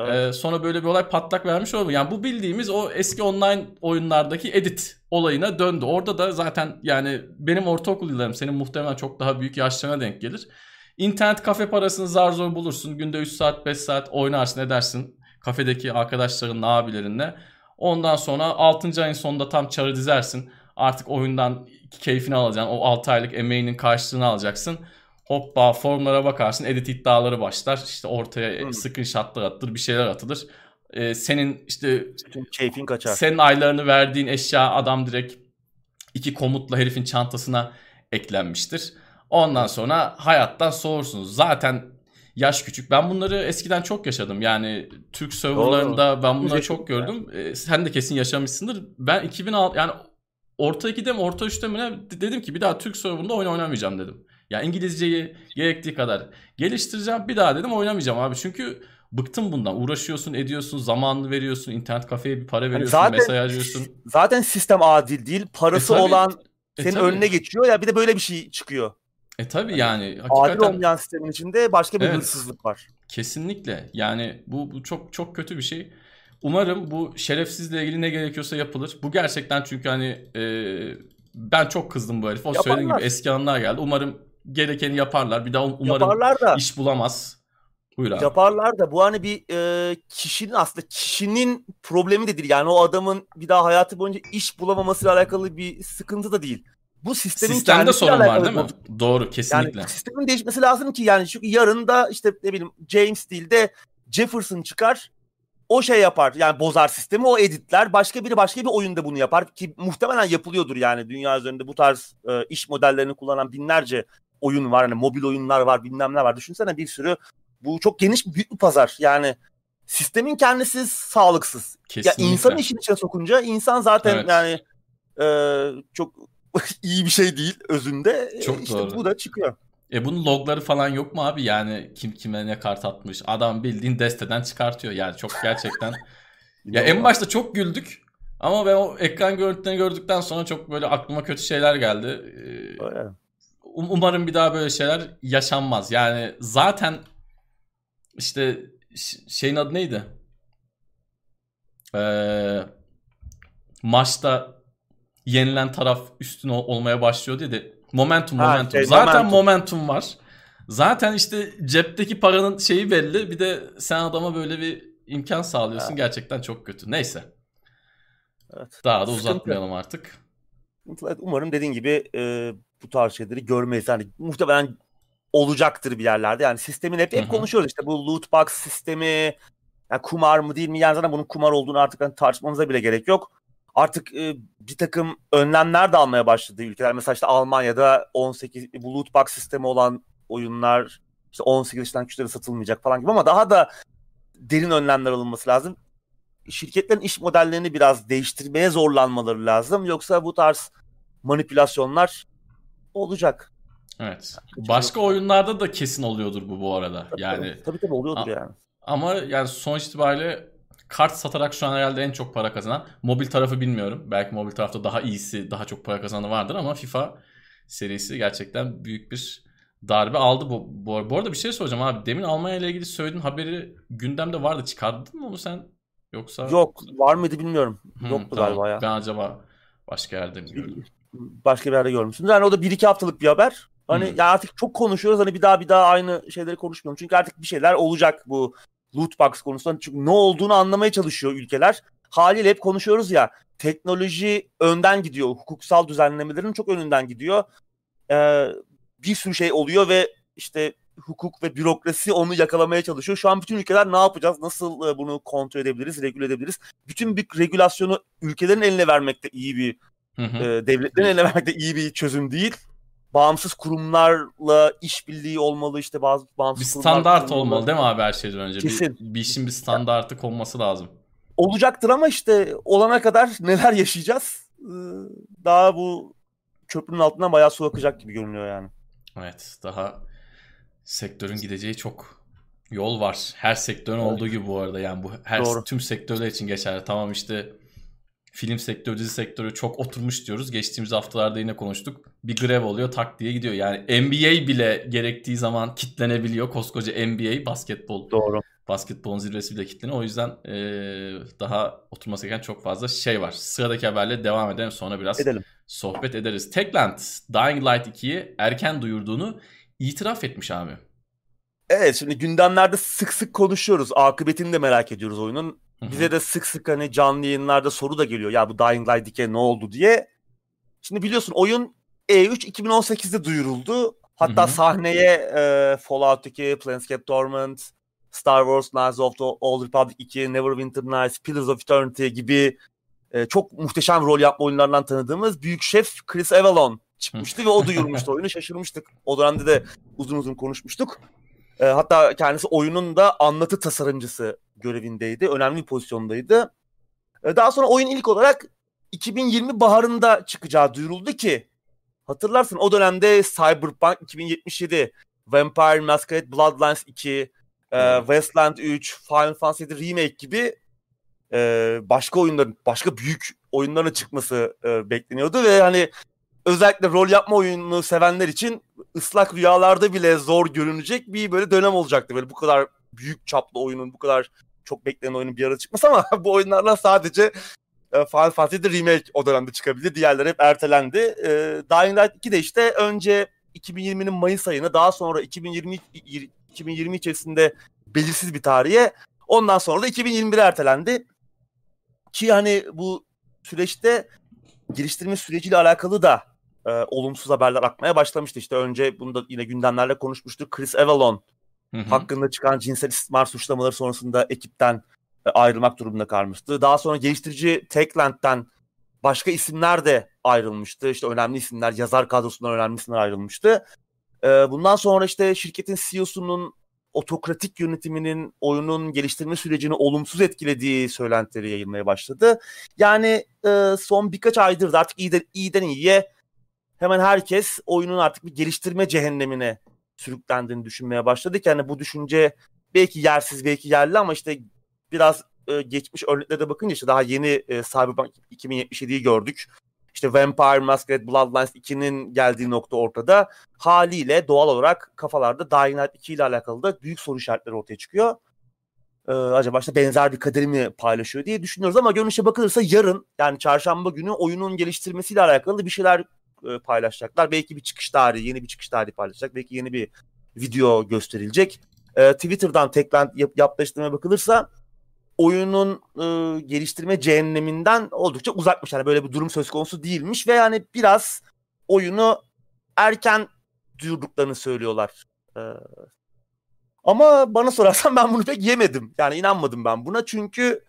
Evet. Ee, sonra böyle bir olay patlak vermiş olabilir. Yani bu bildiğimiz o eski online oyunlardaki edit olayına döndü. Orada da zaten yani benim ortaokul yıllarım senin muhtemelen çok daha büyük yaşlarına denk gelir. İnternet kafe parasını zar zor bulursun. Günde 3 saat 5 saat oynarsın edersin. Kafedeki arkadaşların abilerinle. Ondan sonra 6. ayın sonunda tam çarı dizersin. Artık oyundan keyfini alacaksın. O 6 aylık emeğinin karşılığını alacaksın. Hoppa formlara bakarsın edit iddiaları başlar. İşte ortaya hmm. screenshotlar atılır bir şeyler atılır. Ee, senin işte keyfin kaçar. Senin aylarını verdiğin eşya adam direkt iki komutla herifin çantasına eklenmiştir. Ondan sonra hayattan soğursunuz. Zaten yaş küçük. Ben bunları eskiden çok yaşadım. Yani Türk serverlarında ben bunları çok gördüm. Ee, sen de kesin yaşamışsındır. Ben 2006 yani orta 2'de mi orta 3'te mi ne dedim ki bir daha Türk serverında oyun oynamayacağım dedim. Ya İngilizceyi gerektiği kadar geliştireceğim. Bir daha dedim oynamayacağım abi. Çünkü bıktım bundan. Uğraşıyorsun, ediyorsun, zamanını veriyorsun, internet kafeye bir para veriyorsun, zaten, mesaj harcıyorsun. Zaten sistem adil değil. Parası e, tabii, olan e, senin e, önüne geçiyor ya bir de böyle bir şey çıkıyor. E tabi yani hakikaten adil olmayan sistemin içinde başka bir evet, hırsızlık var. Kesinlikle. Yani bu, bu çok çok kötü bir şey. Umarım bu şerefsizle ilgili ne gerekiyorsa yapılır. Bu gerçekten çünkü hani e, ben çok kızdım bu herif. O söylediğim gibi eski anlar geldi. Umarım gerekeni yaparlar. Bir daha um- umarım yaparlar da, iş bulamaz. Buyur abi. Yaparlar da bu hani bir e, kişinin aslında kişinin problemi de değil. Yani o adamın bir daha hayatı boyunca iş bulamamasıyla alakalı bir sıkıntı da değil. Bu sistemin Sistemde sorun var değil mi? Bozuk. Doğru kesinlikle. Yani sistemin değişmesi lazım ki yani çünkü yarın da işte ne bileyim James değil de Jefferson çıkar o şey yapar yani bozar sistemi o editler başka biri başka bir oyunda bunu yapar ki muhtemelen yapılıyordur yani dünya üzerinde bu tarz e, iş modellerini kullanan binlerce oyun var. Hani mobil oyunlar var bilmem ne var. Düşünsene bir sürü bu çok geniş büyük bir pazar. Yani sistemin kendisi sağlıksız. Kesinlikle. Ya insan işin içine sokunca insan zaten evet. yani e, çok iyi bir şey değil özünde. E, çok işte doğru. bu da çıkıyor. E bunun logları falan yok mu abi? Yani kim kime ne kart atmış. Adam bildiğin desteden çıkartıyor. Yani çok gerçekten. ya en başta çok güldük. Ama ben o ekran görüntülerini gördükten sonra çok böyle aklıma kötü şeyler geldi. Ee, Öyle. Um, umarım bir daha böyle şeyler yaşanmaz. Yani zaten işte şeyin adı neydi? Ee, maçta yenilen taraf üstün olmaya başlıyor dedi. Momentum, ha, momentum. Şey, zaten momentum. momentum var. Zaten işte cepteki paranın şeyi belli. Bir de sen adama böyle bir imkan sağlıyorsun. Ha. Gerçekten çok kötü. Neyse. Evet. Daha da uzatmayalım artık. Umarım dediğin gibi e, bu tarz şeyleri görmeyiz. Yani muhtemelen olacaktır bir yerlerde. Yani sistemin hep hep konuşuyoruz işte bu loot box sistemi yani kumar mı değil mi? Yani zaten bunun kumar olduğunu artık hani tartışmamıza bile gerek yok. Artık e, bir takım önlemler de almaya başladı ülkeler. Mesela işte Almanya'da 18 bu loot box sistemi olan oyunlar işte 18 yaşından küçüklere satılmayacak falan gibi ama daha da derin önlemler alınması lazım. Şirketlerin iş modellerini biraz değiştirmeye zorlanmaları lazım. Yoksa bu tarz manipülasyonlar olacak. Evet. Başka yok. oyunlarda da kesin oluyordur bu bu arada. Tabii, yani tabii tabii oluyordur yani. Ama yani sonuç itibariyle kart satarak şu an herhalde en çok para kazanan. Mobil tarafı bilmiyorum. Belki mobil tarafta daha iyisi, daha çok para kazananı vardır ama FIFA serisi gerçekten büyük bir darbe aldı. Bu, bu, bu arada bir şey soracağım abi. Demin Almanya ile ilgili söylediğin haberi gündemde vardı. Çıkardın mı onu sen? Yoksa Yok, var mıydı bilmiyorum. Hmm, Yoktu tamam. galiba ya. Ben acaba başka yerde mi gördüm? Başka bir yerde görmüşsün. Yani o da bir iki haftalık bir haber. Hani hmm. ya artık çok konuşuyoruz hani bir daha bir daha aynı şeyleri konuşmuyorum. Çünkü artık bir şeyler olacak bu loot box konusunda. Çünkü ne olduğunu anlamaya çalışıyor ülkeler. Haliyle hep konuşuyoruz ya teknoloji önden gidiyor. Hukuksal düzenlemelerin çok önünden gidiyor. Ee, bir sürü şey oluyor ve işte hukuk ve bürokrasi onu yakalamaya çalışıyor. Şu an bütün ülkeler ne yapacağız? Nasıl e, bunu kontrol edebiliriz, regüle edebiliriz? Bütün bir regülasyonu ülkelerin eline vermek de iyi bir hı hı. E, devletlerin eline vermek de iyi bir çözüm değil. Bağımsız kurumlarla işbirliği olmalı işte bazı bağımsız bir standart olmalı değil mi abi her şeyden önce? Kesin. Bir, bir işin bir standartı konması lazım. Olacaktır ama işte olana kadar neler yaşayacağız? E, daha bu köprünün altından bayağı su akacak gibi görünüyor yani. Evet daha sektörün gideceği çok yol var. Her sektörün evet. olduğu gibi bu arada yani bu her Doğru. tüm sektörler için geçerli. Tamam işte film sektörü, dizi sektörü çok oturmuş diyoruz. Geçtiğimiz haftalarda yine konuştuk. Bir grev oluyor tak diye gidiyor. Yani NBA bile gerektiği zaman kitlenebiliyor. Koskoca NBA basketbol. Doğru. Basketbolun zirvesi bile kitleniyor. O yüzden ee, daha oturması gereken çok fazla şey var. Sıradaki haberle devam edelim sonra biraz edelim. sohbet ederiz. Techland Dying Light 2'yi erken duyurduğunu itiraf etmiş abi. Evet şimdi gündemlerde sık sık konuşuyoruz. Akıbetini de merak ediyoruz oyunun. Bize de sık sık hani canlı yayınlarda soru da geliyor. Ya bu Dying Light 2'ye ne oldu diye. Şimdi biliyorsun oyun E3 2018'de duyuruldu. Hatta Hı-hı. sahneye e, Fallout 2, Planescape Torment, Star Wars Knights of the Old Republic 2, Neverwinter Nights, Pillars of Eternity gibi e, çok muhteşem rol yapma oyunlarından tanıdığımız büyük şef Chris Avalon çıkmıştı ve o duyurmuştu oyunu. Şaşırmıştık. O dönemde de uzun uzun konuşmuştuk. E, hatta kendisi oyunun da anlatı tasarımcısı görevindeydi. Önemli bir pozisyondaydı. E, daha sonra oyun ilk olarak 2020 baharında çıkacağı duyuruldu ki hatırlarsın o dönemde Cyberpunk 2077, Vampire Masquerade Bloodlines 2, e, Westland 3, Final Fantasy Remake gibi e, başka oyunların, başka büyük oyunların çıkması e, bekleniyordu ve hani özellikle rol yapma oyununu sevenler için ıslak rüyalarda bile zor görünecek bir böyle dönem olacaktı. Böyle bu kadar büyük çaplı oyunun, bu kadar çok beklenen oyunun bir arada çıkması ama bu oyunlardan sadece e, Final Fantasy'de remake o dönemde çıkabildi. Diğerleri hep ertelendi. E, Dying Light 2 de işte önce 2020'nin Mayıs ayına daha sonra 2020 2020 içerisinde belirsiz bir tarihe ondan sonra da 2021'e ertelendi. Ki hani bu süreçte geliştirme süreciyle alakalı da e, olumsuz haberler akmaya başlamıştı. İşte önce bunu da yine gündemlerle konuşmuştuk. Chris Avalon hı hı. hakkında çıkan cinsel istismar suçlamaları sonrasında ekipten e, ayrılmak durumunda kalmıştı. Daha sonra geliştirici Techland'den başka isimler de ayrılmıştı. İşte önemli isimler, yazar kadrosundan önemli isimler ayrılmıştı. E, bundan sonra işte şirketin CEO'sunun otokratik yönetiminin oyunun geliştirme sürecini olumsuz etkilediği söylentileri yayılmaya başladı. Yani e, son birkaç aydır da artık iyiden, iyiden iyiye hemen herkes oyunun artık bir geliştirme cehennemine sürüklendiğini düşünmeye başladık. Yani bu düşünce belki yersiz belki yerli ama işte biraz e, geçmiş örneklere bakınca işte daha yeni e, Cyberpunk 2077'yi gördük. İşte Vampire Masquerade Bloodlines 2'nin geldiği nokta ortada. Haliyle doğal olarak kafalarda Dying Light 2 ile alakalı da büyük soru işaretleri ortaya çıkıyor. Ee, acaba işte benzer bir kaderi mi paylaşıyor diye düşünüyoruz ama görünüşe bakılırsa yarın yani çarşamba günü oyunun geliştirmesiyle alakalı bir şeyler e, paylaşacaklar. Belki bir çıkış tarihi, yeni bir çıkış tarihi paylaşacak. Belki yeni bir video gösterilecek. E, Twitter'dan tekrar yap, yaptığı bakılırsa oyunun e, geliştirme cehenneminden oldukça uzakmış. Yani böyle bir durum söz konusu değilmiş ve yani biraz oyunu erken duyurduklarını söylüyorlar. E, ama bana sorarsan ben bunu pek yemedim. Yani inanmadım ben buna çünkü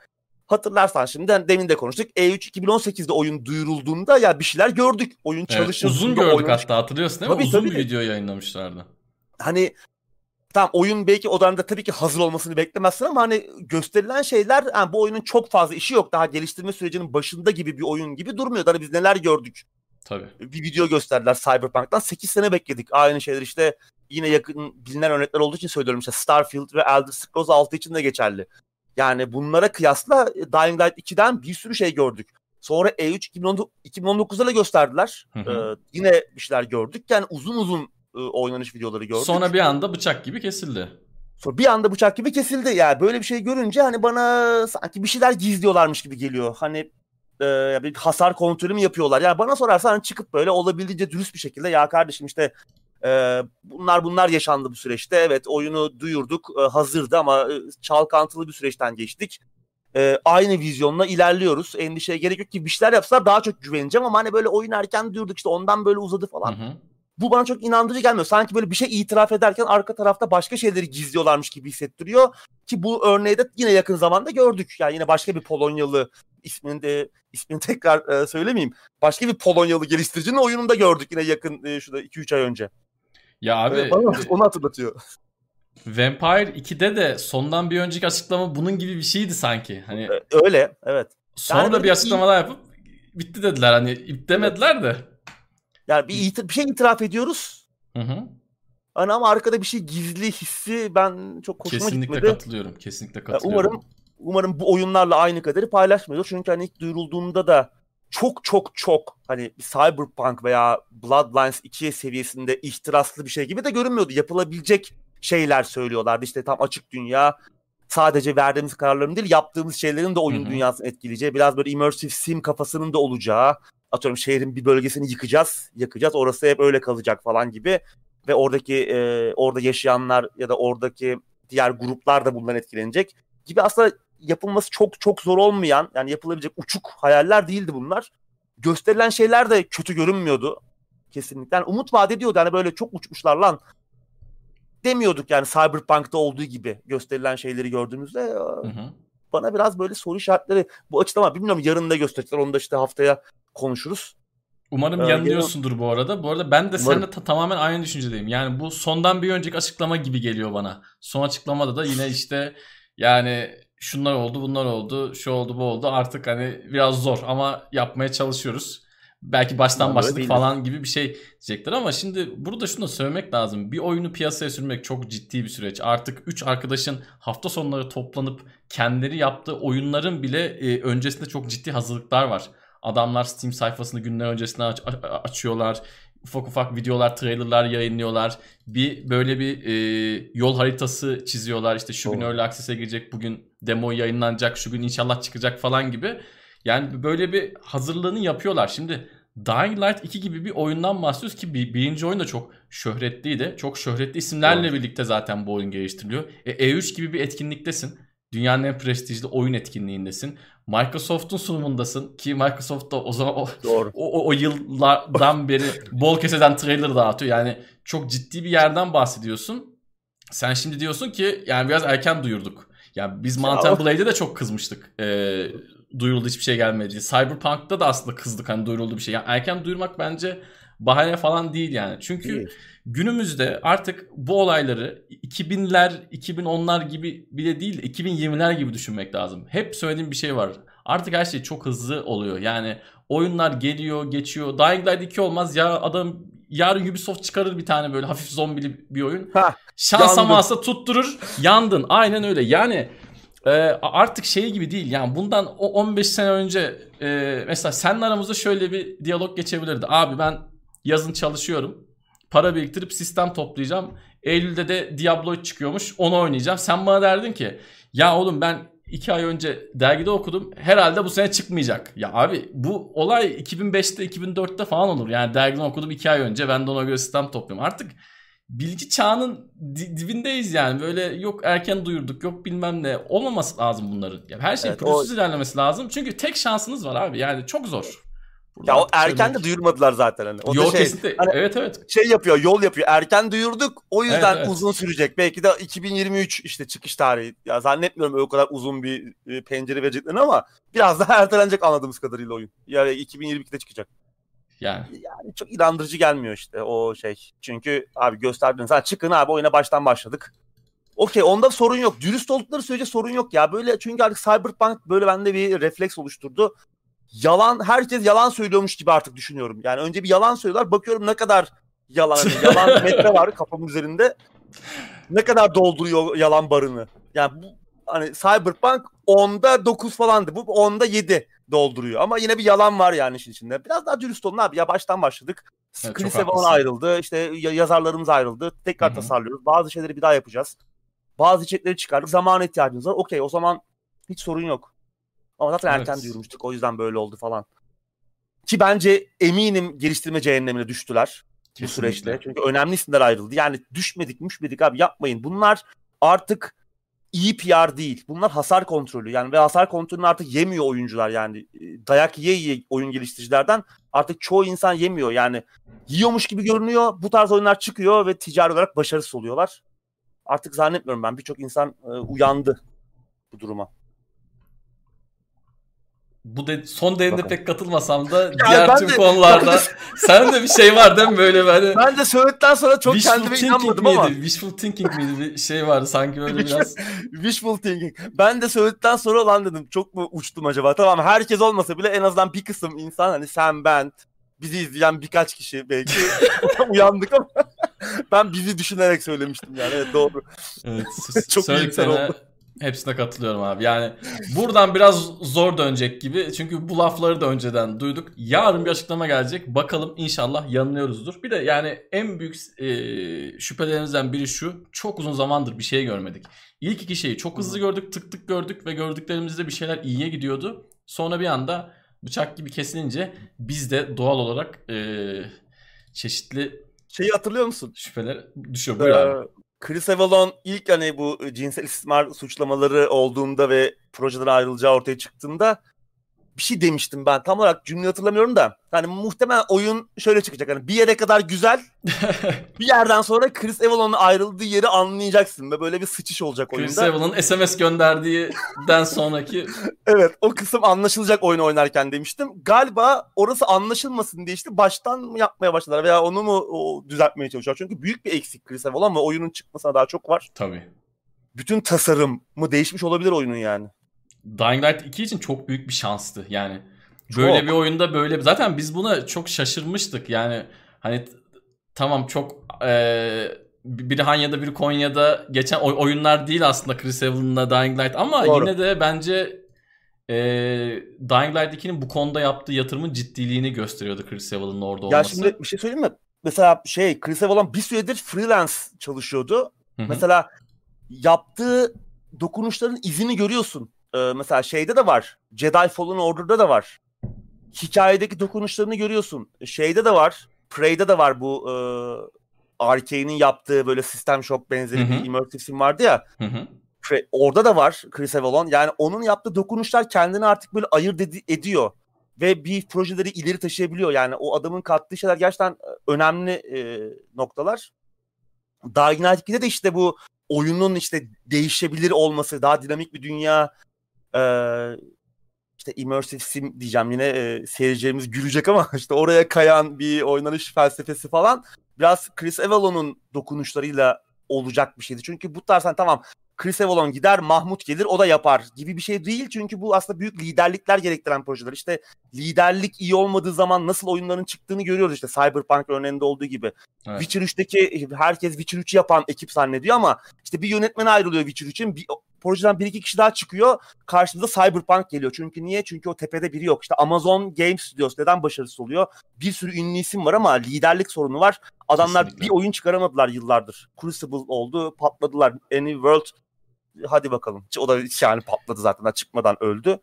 Hatırlarsan şimdi demin de konuştuk. E3 2018'de oyun duyurulduğunda ya bir şeyler gördük. Oyun. Evet, uzun gördük oyun... hatta hatırlıyorsun değil mi? Tabii, uzun tabii. bir video yayınlamışlardı. Hani tamam oyun belki o dönemde tabii ki hazır olmasını beklemezsin ama hani gösterilen şeyler yani bu oyunun çok fazla işi yok. Daha geliştirme sürecinin başında gibi bir oyun gibi durmuyor. Hani biz neler gördük. Tabii. Bir video gösterdiler Cyberpunk'tan. 8 sene bekledik. Aynı şeyler işte yine yakın bilinen örnekler olduğu için söylüyorum işte Starfield ve Elder Scrolls 6 için de geçerli. Yani bunlara kıyasla e, Dying Light 2'den bir sürü şey gördük. Sonra E3 2019'da da gösterdiler. Hı hı. Ee, yine bir şeyler gördük. Yani uzun uzun e, oynanış videoları gördük. Sonra bir anda bıçak gibi kesildi. Sonra bir anda bıçak gibi kesildi. Yani böyle bir şey görünce hani bana sanki bir şeyler gizliyorlarmış gibi geliyor. Hani e, bir hasar kontrolü mü yapıyorlar? Yani bana sorarsan hani çıkıp böyle olabildiğince dürüst bir şekilde ya kardeşim işte ee, bunlar bunlar yaşandı bu süreçte. Evet oyunu duyurduk e, hazırdı ama e, çalkantılı bir süreçten geçtik. E, aynı vizyonla ilerliyoruz. Endişeye gerek yok ki bir şeyler yapsalar daha çok güveneceğim ama hani böyle oyun erken duyurduk işte ondan böyle uzadı falan. Hı hı. bu bana çok inandırıcı gelmiyor. Sanki böyle bir şey itiraf ederken arka tarafta başka şeyleri gizliyorlarmış gibi hissettiriyor. Ki bu örneği de yine yakın zamanda gördük. Yani yine başka bir Polonyalı ismini de ismini tekrar e, söylemeyeyim. Başka bir Polonyalı geliştiricinin oyununda gördük yine yakın e, şurada 2-3 ay önce. Ya abi e, bana onu hatırlatıyor. Vampire 2'de de sondan bir önceki açıklama bunun gibi bir şeydi sanki. Hani e, öyle evet. Sonra yani bir açıklama daha yapıp bitti dediler hani ip demediler de. Yani bir, it- bir şey itiraf ediyoruz. Hı hı. Hani ama arkada bir şey gizli hissi ben çok hoşuma kesinlikle gitmedi. Kesinlikle katılıyorum. Kesinlikle katılıyorum. umarım umarım bu oyunlarla aynı kaderi paylaşmıyordur. Çünkü hani ilk duyurulduğunda da çok çok çok hani Cyberpunk veya Bloodlines 2 seviyesinde ihtiraslı bir şey gibi de görünmüyordu. Yapılabilecek şeyler söylüyorlardı. İşte tam açık dünya sadece verdiğimiz kararların değil yaptığımız şeylerin de oyun Hı-hı. dünyasını etkileyeceği biraz böyle immersive sim kafasının da olacağı atıyorum şehrin bir bölgesini yıkacağız yakacağız orası hep öyle kalacak falan gibi ve oradaki e, orada yaşayanlar ya da oradaki diğer gruplar da bundan etkilenecek gibi aslında yapılması çok çok zor olmayan yani yapılabilecek uçuk hayaller değildi bunlar. Gösterilen şeyler de kötü görünmüyordu kesinlikle. Yani umut vaat ediyordu. Yani böyle çok uçmuşlar lan demiyorduk yani Cyberpunk'ta olduğu gibi gösterilen şeyleri gördüğümüzde. Hı hı. Bana biraz böyle soru işaretleri bu açıklama bilmiyorum yarın da gösterecekler onu da işte haftaya konuşuruz. Umarım ee, yanılıyorsundur bu arada. Bu arada ben de seninle ta- tamamen aynı düşüncedeyim. Yani bu sondan bir önceki açıklama gibi geliyor bana. Son açıklamada da yine işte yani şunlar oldu bunlar oldu şu oldu bu oldu artık hani biraz zor ama yapmaya çalışıyoruz belki baştan yani başladık falan gibi bir şey diyecekler ama şimdi burada şunu da söylemek lazım. Bir oyunu piyasaya sürmek çok ciddi bir süreç. Artık 3 arkadaşın hafta sonları toplanıp kendileri yaptığı oyunların bile e, öncesinde çok ciddi hazırlıklar var. Adamlar Steam sayfasını günler öncesinden aç- açıyorlar. Ufak ufak videolar, trailerlar yayınlıyorlar. Bir böyle bir e, yol haritası çiziyorlar. İşte şu Doğru. gün öyle aksese girecek, bugün demo yayınlanacak, şu gün inşallah çıkacak falan gibi. Yani böyle bir hazırlığını yapıyorlar. Şimdi Dying Light 2 gibi bir oyundan bahsediyoruz ki bir, birinci oyun da çok şöhretliydi. Çok şöhretli isimlerle evet. birlikte zaten bu oyun geliştiriliyor. E, E3 gibi bir etkinliktesin. Dünyanın en prestijli oyun etkinliğindesin. Microsoft'un sunumundasın ki Microsoft da o zaman o, Doğru. o, o, o yıllardan beri bol keseden trailer dağıtıyor. Yani çok ciddi bir yerden bahsediyorsun. Sen şimdi diyorsun ki yani biraz erken duyurduk. Yani biz Mountain Blade'e de çok kızmıştık. Ee, duyuruldu hiçbir şey gelmedi. Cyberpunk'ta da aslında kızdık hani duyuruldu bir şey. Yani erken duyurmak bence bahane falan değil yani. Çünkü değil. Günümüzde artık bu olayları 2000'ler, 2010'lar gibi bile değil 2020'ler gibi düşünmek lazım. Hep söylediğim bir şey var. Artık her şey çok hızlı oluyor. Yani oyunlar geliyor, geçiyor. Dying Light 2 olmaz ya adam yarın Ubisoft çıkarır bir tane böyle hafif zombili bir oyun. Şansa masa tutturur. Yandın. Aynen öyle. Yani e, artık şey gibi değil. Yani bundan o 15 sene önce e, mesela seninle aramızda şöyle bir diyalog geçebilirdi. Abi ben yazın çalışıyorum. Para biriktirip sistem toplayacağım. Eylül'de de Diablo çıkıyormuş. Onu oynayacağım. Sen bana derdin ki ya oğlum ben iki ay önce dergide okudum. Herhalde bu sene çıkmayacak. Ya abi bu olay 2005'te 2004'te falan olur. Yani dergiden okudum iki ay önce. Ben de ona göre sistem topluyorum. Artık bilgi çağının dibindeyiz yani. Böyle yok erken duyurduk yok bilmem ne. Olmaması lazım bunların. Yani her şey evet, pürüzsüz o... ilerlemesi lazım. Çünkü tek şansınız var abi. Yani çok zor. Burada ya o erken de duyurmadılar zaten hani. O yol şey, kesinlikle. Hani evet evet. Şey yapıyor, yol yapıyor. Erken duyurduk. O yüzden evet, evet. uzun sürecek. Belki de 2023 işte çıkış tarihi. Ya zannetmiyorum o kadar uzun bir e, pencere vereceklerini ama biraz daha ertelenecek anladığımız kadarıyla oyun. Yani 2022'de çıkacak. Yani. Yani çok inandırıcı gelmiyor işte o şey. Çünkü abi gösterdiniz. Ha çıkın abi oyuna baştan başladık. Okey onda sorun yok. Dürüst oldukları sürece sorun yok ya. Böyle çünkü artık Cyberpunk böyle bende bir refleks oluşturdu. Yalan herkes yalan söylüyormuş gibi artık düşünüyorum. Yani önce bir yalan söylüyorlar. Bakıyorum ne kadar yalan. Yani yalan metre var kafamın üzerinde. Ne kadar dolduruyor yalan barını. Yani bu hani Cyberpunk 10'da 9 falandı. Bu 10'da 7 dolduruyor. Ama yine bir yalan var yani işin içinde. Biraz daha dürüst olun abi. Ya baştan başladık. Evet, Chris Evans ayrıldı. İşte yazarlarımız ayrıldı. Tekrar Hı-hı. tasarlıyoruz. Bazı şeyleri bir daha yapacağız. Bazı içerikleri çıkardık. Zamana ihtiyacımız var. Okey o zaman hiç sorun yok. Ama zaten evet. erken duyurmuştuk. O yüzden böyle oldu falan. Ki bence eminim geliştirme cehennemine düştüler. Kesinlikle. Bu süreçte. Çünkü önemli isimler ayrıldı. Yani düşmedik müşmedik abi yapmayın. Bunlar artık iyi PR değil. Bunlar hasar kontrolü. Yani ve hasar kontrolünü artık yemiyor oyuncular yani. Dayak yiye yiye oyun geliştiricilerden artık çoğu insan yemiyor. Yani yiyormuş gibi görünüyor. Bu tarz oyunlar çıkıyor ve ticari olarak başarısız oluyorlar. Artık zannetmiyorum ben birçok insan e, uyandı bu duruma bu de, son Bakalım. pek katılmasam da yani diğer tüm de, konularda sen de bir şey var değil mi böyle hani Ben de söyledikten sonra çok kendime inanmadım miydi? ama. Wishful thinking miydi bir şey vardı sanki böyle biraz. Wishful thinking. Ben de söyledikten sonra olan dedim çok mu uçtum acaba? Tamam herkes olmasa bile en azından bir kısım insan hani sen ben bizi izleyen birkaç kişi belki uyandık ama ben bizi düşünerek söylemiştim yani evet doğru. Evet, çok iyi oldu. Hepsine katılıyorum abi. Yani buradan biraz zor dönecek gibi. Çünkü bu lafları da önceden duyduk. Yarın bir açıklama gelecek. Bakalım inşallah yanılıyoruzdur. Bir de yani en büyük e, şüphelerimizden biri şu. Çok uzun zamandır bir şey görmedik. İlk iki şeyi çok hızlı gördük, tık tık gördük ve gördüklerimizde bir şeyler iyiye gidiyordu. Sonra bir anda bıçak gibi kesilince biz de doğal olarak e, çeşitli şeyi hatırlıyor musun? Şüpheler düşüyor. Buyur ee, abi. Chris Avalon ilk hani bu cinsel istismar suçlamaları olduğunda ve projeden ayrılacağı ortaya çıktığında bir şey demiştim ben. Tam olarak cümleyi hatırlamıyorum da. Hani muhtemelen oyun şöyle çıkacak. Hani bir yere kadar güzel. bir yerden sonra Chris Avalon'un ayrıldığı yeri anlayacaksın ve böyle bir sıçış olacak oyunda. Chris Avalon'un SMS gönderdiğinden sonraki Evet, o kısım anlaşılacak oyun oynarken demiştim. Galiba orası anlaşılmasın diye işte baştan mı yapmaya başladılar veya onu mu o, düzeltmeye çalışıyorlar. Çünkü büyük bir eksik Chris Avalon ve oyunun çıkmasına daha çok var. Tabii. Bütün tasarım mı değişmiş olabilir oyunun yani. Dying Light 2 için çok büyük bir şanstı. Yani böyle çok. bir oyunda böyle zaten biz buna çok şaşırmıştık. Yani hani tamam çok e, biri Hanya'da biri Konya'da geçen oy, oyunlar değil aslında Chris Evan'la Dying Light ama Doğru. yine de bence e, Dying Light 2'nin bu konuda yaptığı yatırımın ciddiliğini gösteriyordu Chris Evan'ın orada olması. Ya şimdi bir şey söyleyeyim mi? Mesela şey Chris Evan bir süredir freelance çalışıyordu. Hı-hı. Mesela yaptığı dokunuşların izini görüyorsun e, mesela şeyde de var. Jedi Fallen Order'da da var. Hikayedeki dokunuşlarını görüyorsun. Şeyde de var. Prey'de de var bu e, Arkane'in yaptığı böyle System Shock benzeri Hı-hı. bir immersive sim vardı ya. Hı-hı. Orada da var Chris Avalon. Yani onun yaptığı dokunuşlar kendini artık böyle ayırt ed- ediyor. Ve bir projeleri ileri taşıyabiliyor. Yani o adamın kattığı şeyler gerçekten e, önemli e, noktalar. Dying Light 2'de de işte bu oyunun işte değişebilir olması, daha dinamik bir dünya, ee, işte immersive sim diyeceğim yine e, seyircilerimiz gülecek ama işte oraya kayan bir oynanış felsefesi falan biraz Chris Avalon'un dokunuşlarıyla olacak bir şeydi. Çünkü bu tarz hani tamam Chris Avalon gider, Mahmut gelir, o da yapar gibi bir şey değil. Çünkü bu aslında büyük liderlikler gerektiren projeler. İşte liderlik iyi olmadığı zaman nasıl oyunların çıktığını görüyoruz işte Cyberpunk örneğinde olduğu gibi. Evet. Witcher 3'teki herkes Witcher 3'ü yapan ekip zannediyor ama işte bir yönetmen ayrılıyor Witcher 3'in. Bir, projeden bir iki kişi daha çıkıyor. Karşımıza Cyberpunk geliyor. Çünkü niye? Çünkü o tepede biri yok. İşte Amazon Game Studios neden başarısız oluyor? Bir sürü ünlü isim var ama liderlik sorunu var. Adamlar Kesinlikle. bir oyun çıkaramadılar yıllardır. Crucible oldu, patladılar. Any World hadi bakalım. O da yani patladı zaten çıkmadan öldü.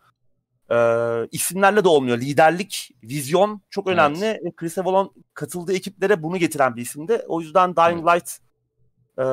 Ee, isimlerle de olmuyor. Liderlik, vizyon çok önemli. Evet. Chris Avalon katıldığı ekiplere bunu getiren bir isimdi. O yüzden Dying evet. Light e,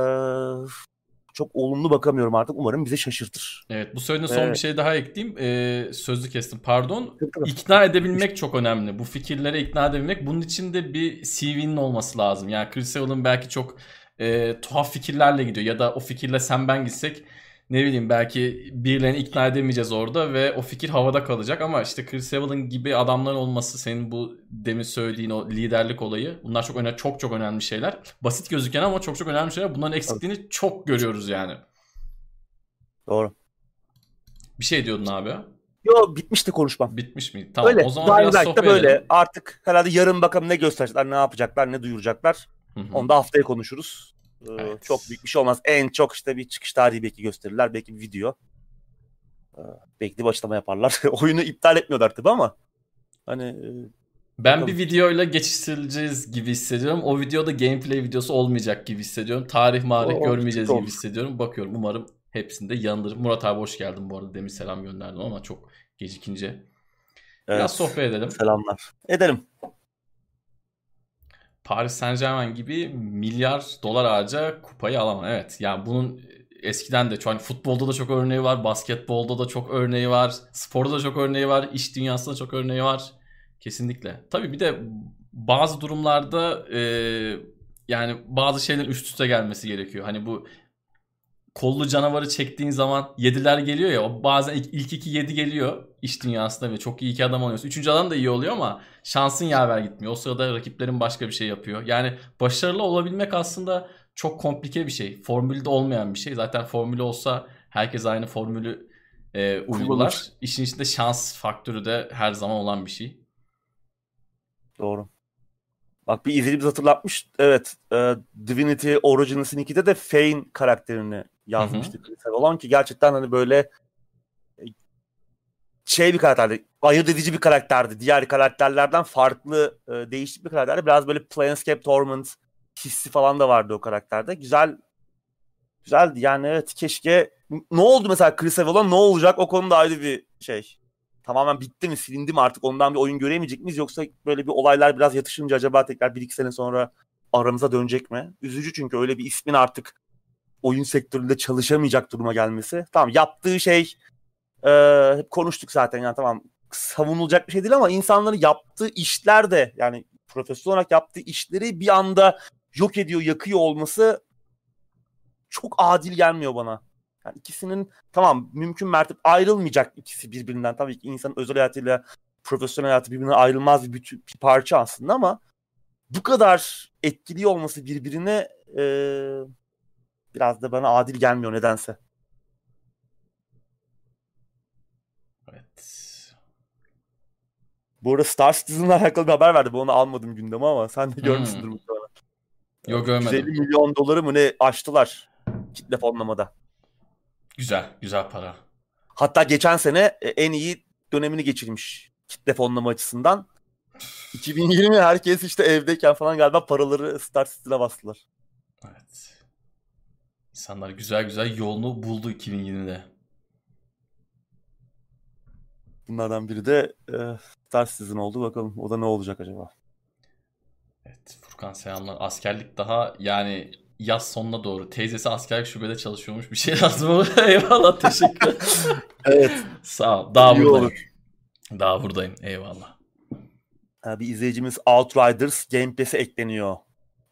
çok olumlu bakamıyorum artık. Umarım bize şaşırtır. Evet bu söylediğin son bir şey daha ekleyeyim. Ee, sözlü kestim pardon. İkna edebilmek çok önemli. Bu fikirlere ikna edebilmek. Bunun için de bir CV'nin olması lazım. Yani Chris Evan'ın belki çok e, tuhaf fikirlerle gidiyor. Ya da o fikirle sen ben gitsek ne bileyim belki birilerini ikna edemeyeceğiz orada ve o fikir havada kalacak ama işte Chris Evelyn gibi adamların olması senin bu demin söylediğin o liderlik olayı bunlar çok önemli çok çok önemli şeyler. Basit gözüken ama çok çok önemli şeyler. Bunların eksikliğini evet. çok görüyoruz yani. Doğru. Bir şey diyordun abi. Yo bitmişti konuşmam. Bitmiş mi? Tamam öyle. o zaman Daha biraz sohbet böyle. Edelim. Artık herhalde yarın bakalım ne gösterecekler, ne yapacaklar, ne duyuracaklar. Hı hı. Onu da haftaya konuşuruz. Ee, evet. Çok büyük bir şey olmaz. En çok işte bir çıkış tarihi belki gösterirler. Belki bir video. Ee, belki de bir açıklama yaparlar. Oyunu iptal etmiyorlar tabii ama hani e, ben bir videoyla geçiştirileceğiz gibi hissediyorum. O videoda gameplay videosu olmayacak gibi hissediyorum. Tarih marih o, görmeyeceğiz gibi hissediyorum. Bakıyorum umarım hepsinde yanılırım. Murat abi hoş geldin bu arada. Demin selam gönderdim ama çok gecikince. Evet. Biraz sohbet edelim. Selamlar. Edelim. Paris Saint Germain gibi milyar dolar harca kupayı alamam. Evet yani bunun eskiden de hani futbolda da çok örneği var, basketbolda da çok örneği var, sporda da çok örneği var, iş dünyasında çok örneği var. Kesinlikle. Tabii bir de bazı durumlarda e, yani bazı şeylerin üst üste gelmesi gerekiyor. Hani bu kollu canavarı çektiğin zaman yediler geliyor ya o bazen ilk, ilk iki yedi geliyor iş dünyasında ve çok iyi iki adam oluyorsun. Üçüncü adam da iyi oluyor ama şansın yaver gitmiyor. O sırada rakiplerin başka bir şey yapıyor. Yani başarılı olabilmek aslında çok komplike bir şey. Formülde olmayan bir şey. Zaten formülü olsa herkes aynı formülü e, uygular. İşin içinde şans faktörü de her zaman olan bir şey. Doğru. Bak bir izleyicimiz hatırlatmış. Evet. E, Divinity Origins'in 2'de de Fane karakterini yazmıştı. Olan ki gerçekten hani böyle e, şey bir karakterdi. Ayırt edici bir karakterdi. Diğer karakterlerden farklı e, değişik bir karakterdi. Biraz böyle Planescape Torment hissi falan da vardı o karakterde. Güzel güzeldi. Yani evet keşke ne oldu mesela Chris Avalon ne olacak o konuda ayrı bir şey. Tamamen bitti mi silindi mi artık ondan bir oyun göremeyecek miyiz yoksa böyle bir olaylar biraz yatışınca acaba tekrar bir iki sene sonra aramıza dönecek mi? Üzücü çünkü öyle bir ismin artık oyun sektöründe çalışamayacak duruma gelmesi. Tamam yaptığı şey e, hep konuştuk zaten yani tamam savunulacak bir şey değil ama insanların yaptığı işler de yani profesyonel olarak yaptığı işleri bir anda yok ediyor, yakıyor olması çok adil gelmiyor bana. Yani ikisinin tamam mümkün mertebe ayrılmayacak ikisi birbirinden. Tabii ki insanın özel hayatıyla profesyonel hayatı birbirinden ayrılmaz bir, bütün, bir parça aslında ama bu kadar etkili olması birbirine e, biraz da bana adil gelmiyor nedense. Evet. Bu arada Star Citizen'la alakalı bir haber verdi. Bu onu almadım gündeme ama sen de görmüşsündür hmm. muhtemelen. Yok görmedim. 150 milyon doları mı ne açtılar kitle fonlamada. Güzel, güzel para. Hatta geçen sene e, en iyi dönemini geçirmiş kitle fonlama açısından. 2020 herkes işte evdeyken falan galiba paraları Star Citizen'e bastılar. Evet. İnsanlar güzel güzel yolunu buldu 2020'de. Bunlardan biri de e, Star Citizen oldu. Bakalım o da ne olacak acaba? Evet Furkan selamlar. Askerlik daha yani yaz sonuna doğru. Teyzesi askerlik şubede çalışıyormuş. Bir şey lazım Eyvallah teşekkür Evet. Sağ ol. Daha İyi buradayım. Olur. Daha buradayım. Eyvallah. Bir izleyicimiz Outriders Game Pass'e ekleniyor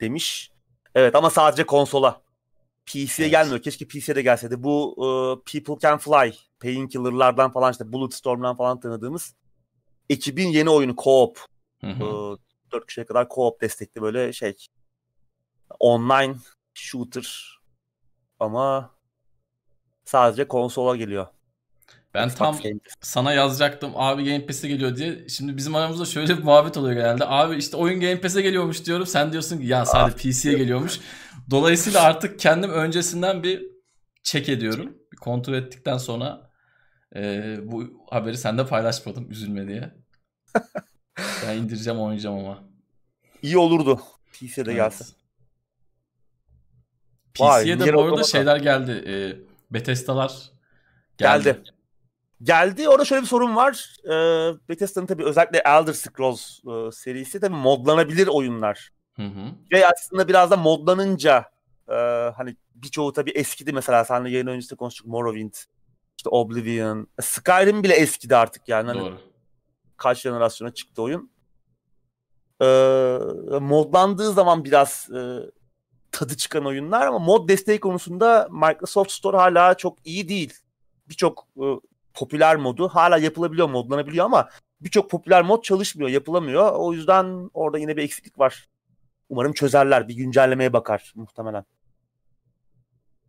demiş. Evet ama sadece konsola. PC'ye evet. gelmiyor. Keşke PC'ye de gelseydi. Bu uh, People Can Fly, Painkiller'lardan falan işte Bulletstorm'dan falan tanıdığımız ekibin yeni oyunu co-op. Hı hı. Uh, 4 kişiye kadar co-op destekli böyle şey online shooter ama sadece konsola geliyor. Ben Xbox tam sana yazacaktım abi Game Pass'e geliyor diye. Şimdi bizim aramızda şöyle bir muhabbet oluyor genelde. Abi işte oyun Game Pass'e geliyormuş diyorum. Sen diyorsun ki ya sadece PC'ye geliyormuş. Dolayısıyla artık kendim öncesinden bir check ediyorum. Bir kontrol ettikten sonra e, bu haberi sende paylaşmadım üzülme diye. ben indireceğim oynayacağım ama. İyi olurdu. PC'de evet. gelse. PC'ye de bu arada şeyler geldi. E, Bethesda'lar geldi. geldi. Geldi. Orada şöyle bir sorun var. E, Bethesda'nın tabii özellikle Elder Scrolls e, serisi tabii modlanabilir oyunlar. Hı hı. Ve aslında biraz da modlanınca e, hani birçoğu tabii eskidi mesela seninle yayın öncesinde konuştuk Morrowind, işte Oblivion, Skyrim bile eskidi artık yani. Hani Doğru. Kaç jenerasyona çıktı oyun. E, modlandığı zaman biraz e, tadı çıkan oyunlar ama mod desteği konusunda Microsoft Store hala çok iyi değil. Birçok e, popüler modu hala yapılabiliyor, modlanabiliyor ama birçok popüler mod çalışmıyor, yapılamıyor. O yüzden orada yine bir eksiklik var. Umarım çözerler, bir güncellemeye bakar muhtemelen.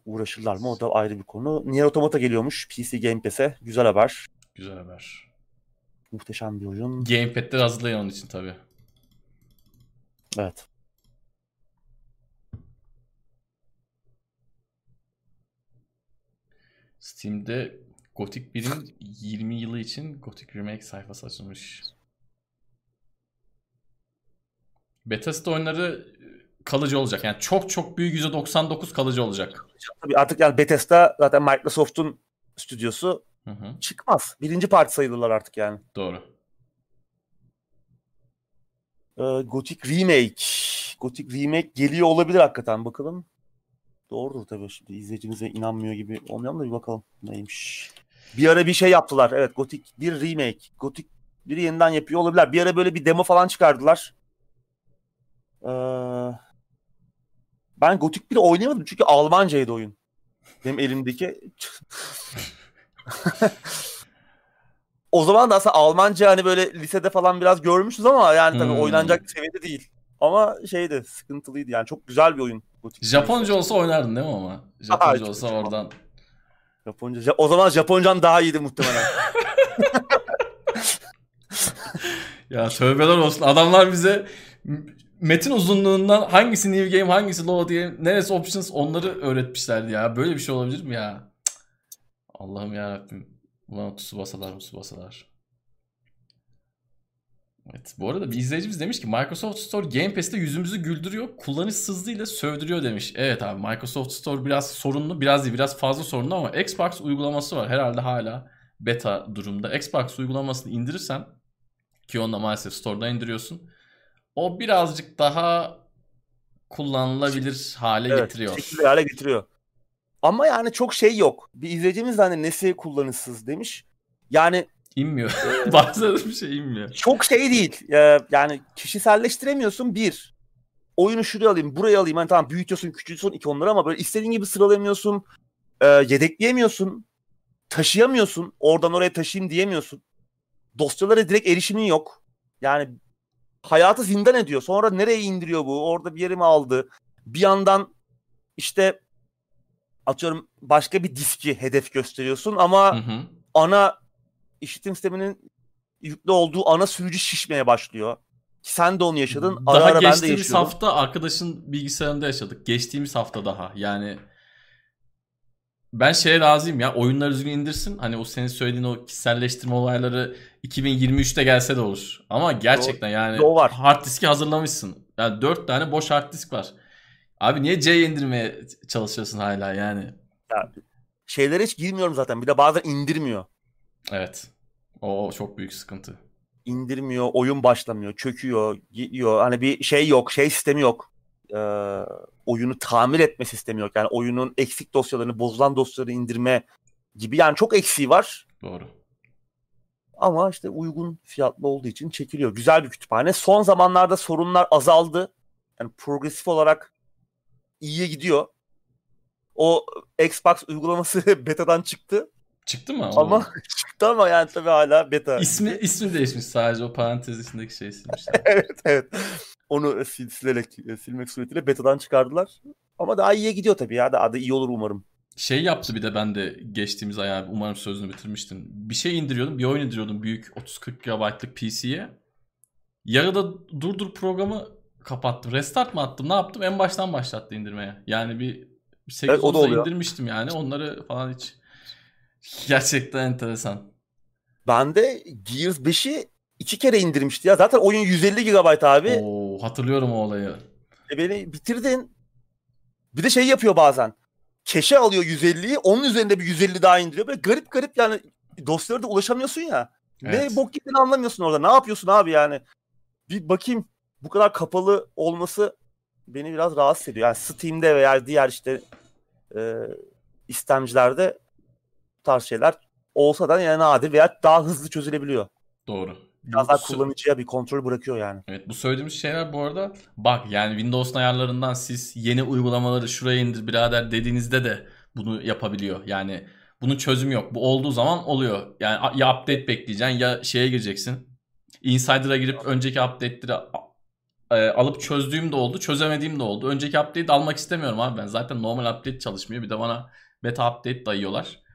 Uğraşırlar mı o da ayrı bir konu. Nier Automata geliyormuş PC Game Pass'e. Güzel haber. Güzel haber. Muhteşem bir oyun. Gamepad'leri hazırlayın onun için tabii. Evet. Steam'de Gothic 1'in 20 yılı için Gothic Remake sayfası açılmış. Bethesda oyunları kalıcı olacak. Yani çok çok büyük %99 kalıcı olacak. Tabii artık yani Bethesda zaten Microsoft'un stüdyosu hı hı. çıkmaz. Birinci parti sayılırlar artık yani. Doğru. Ee, Gothic Remake. Gothic Remake geliyor olabilir hakikaten bakalım. Doğrudur tabii şimdi izleyicimize inanmıyor gibi olmayalım da bir bakalım neymiş. Bir ara bir şey yaptılar. Evet Gothic bir remake. Gothic biri yeniden yapıyor olabilir. Bir ara böyle bir demo falan çıkardılar. Ee, ben Gothic 1'i oynayamadım çünkü Almancaydı oyun. Benim elimdeki. o zaman da aslında Almanca hani böyle lisede falan biraz görmüşüz ama yani tabii hmm. oynanacak seviyede değil. Ama şeydi sıkıntılıydı yani çok güzel bir oyun. Japonca olsa oynardın değil mi ama? Japonca Aa, olsa oradan. Japonca. O zaman Japoncan daha iyiydi muhtemelen. ya tövbeler olsun. Adamlar bize metin uzunluğundan hangisi new game hangisi low diye neresi options onları öğretmişlerdi ya. Böyle bir şey olabilir mi ya? Allah'ım ya Rabbim. Ulan Tsubasa'lar Tsubasa'lar. Evet. Bu arada bir izleyicimiz demiş ki Microsoft Store Game Pass'te yüzümüzü güldürüyor. Kullanış sızlığıyla sövdürüyor demiş. Evet abi Microsoft Store biraz sorunlu. Biraz değil biraz fazla sorunlu ama Xbox uygulaması var. Herhalde hala beta durumda. Xbox uygulamasını indirirsen ki onu da maalesef Store'da indiriyorsun. O birazcık daha kullanılabilir hale evet, getiriyor. Çekilir hale getiriyor. Ama yani çok şey yok. Bir izleyicimiz de hani nesi kullanışsız demiş. Yani inmiyor. E, Bazen bir şey inmiyor. Çok şey değil. E, yani kişiselleştiremiyorsun bir. Oyunu şuraya alayım, buraya alayım. Hani tamam büyütüyorsun, küçültüyorsun ikonları ama böyle istediğin gibi sıralayamıyorsun. E, yedekleyemiyorsun. Taşıyamıyorsun. Oradan oraya taşıyayım diyemiyorsun. Dosyalara direkt erişimin yok. Yani hayatı zindan ediyor. Sonra nereye indiriyor bu? Orada bir yere mi aldı? Bir yandan işte atıyorum başka bir diski hedef gösteriyorsun ama hı hı. ana işitim sisteminin yüklü olduğu ana sürücü şişmeye başlıyor. Sen de onu yaşadın. Daha ara geçtiğimiz ben de yaşıyorum. hafta arkadaşın bilgisayarında yaşadık. Geçtiğimiz hafta daha. Yani ben şeye razıyım ya. Oyunlar düzgün indirsin. Hani o senin söylediğin o kişiselleştirme olayları 2023'te gelse de olur. Ama gerçekten yani o var. hard diski hazırlamışsın. Yani 4 tane boş hard disk var. Abi niye C indirmeye çalışıyorsun hala yani? Ya, şeylere hiç girmiyorum zaten. Bir de bazen indirmiyor. Evet. O çok büyük sıkıntı. İndirmiyor, oyun başlamıyor, çöküyor, gidiyor. Hani bir şey yok, şey sistemi yok. Ee, oyunu tamir etme sistemi yok. Yani oyunun eksik dosyalarını, bozulan dosyaları indirme gibi. Yani çok eksiği var. Doğru. Ama işte uygun fiyatlı olduğu için çekiliyor. Güzel bir kütüphane. Son zamanlarda sorunlar azaldı. Yani progresif olarak iyiye gidiyor. O Xbox uygulaması betadan çıktı. Çıktı mı? Ama çıktı ama yani tabii hala beta. İsmi ismi değişmiş sadece o parantez içindeki şey silmişler. evet evet. Onu sil, silerek silmek suretiyle betadan çıkardılar. Ama daha iyiye gidiyor tabii ya. Daha da iyi olur umarım. Şey yaptı bir de ben de geçtiğimiz ay abi umarım sözünü bitirmiştin. Bir şey indiriyordum, bir oyun indiriyordum büyük 30-40 GB'lık PC'ye. Yarıda durdur programı kapattım. Restart mı attım ne yaptım? En baştan başlattı indirmeye. Yani bir 8 evet, o indirmiştim yani. Onları falan hiç gerçekten enteresan. Ben de Gears 5'i iki kere indirmişti ya. Zaten oyun 150 GB abi. Oo, hatırlıyorum o olayı. E beni bitirdin. Bir de şey yapıyor bazen. Keşe alıyor 150'yi. Onun üzerinde bir 150 daha indiriyor. Böyle garip garip yani dosyalara da ulaşamıyorsun ya. Evet. Ne bok gittiğini anlamıyorsun orada. Ne yapıyorsun abi yani? Bir bakayım bu kadar kapalı olması beni biraz rahatsız ediyor. Yani Steam'de veya diğer işte e, istemcilerde tarz şeyler olsa da yani nadir veya daha hızlı çözülebiliyor. Doğru. Biraz daha kullanıcıya bir kontrol bırakıyor yani. Evet bu söylediğimiz şeyler bu arada bak yani Windows'un ayarlarından siz yeni uygulamaları şuraya indir birader dediğinizde de bunu yapabiliyor. Yani bunun çözümü yok. Bu olduğu zaman oluyor. Yani ya update bekleyeceksin ya şeye gireceksin. Insider'a girip önceki update'leri e, alıp çözdüğüm de oldu, çözemediğim de oldu. Önceki update almak istemiyorum abi ben. Zaten normal update çalışmıyor. Bir de bana beta update dayıyorlar.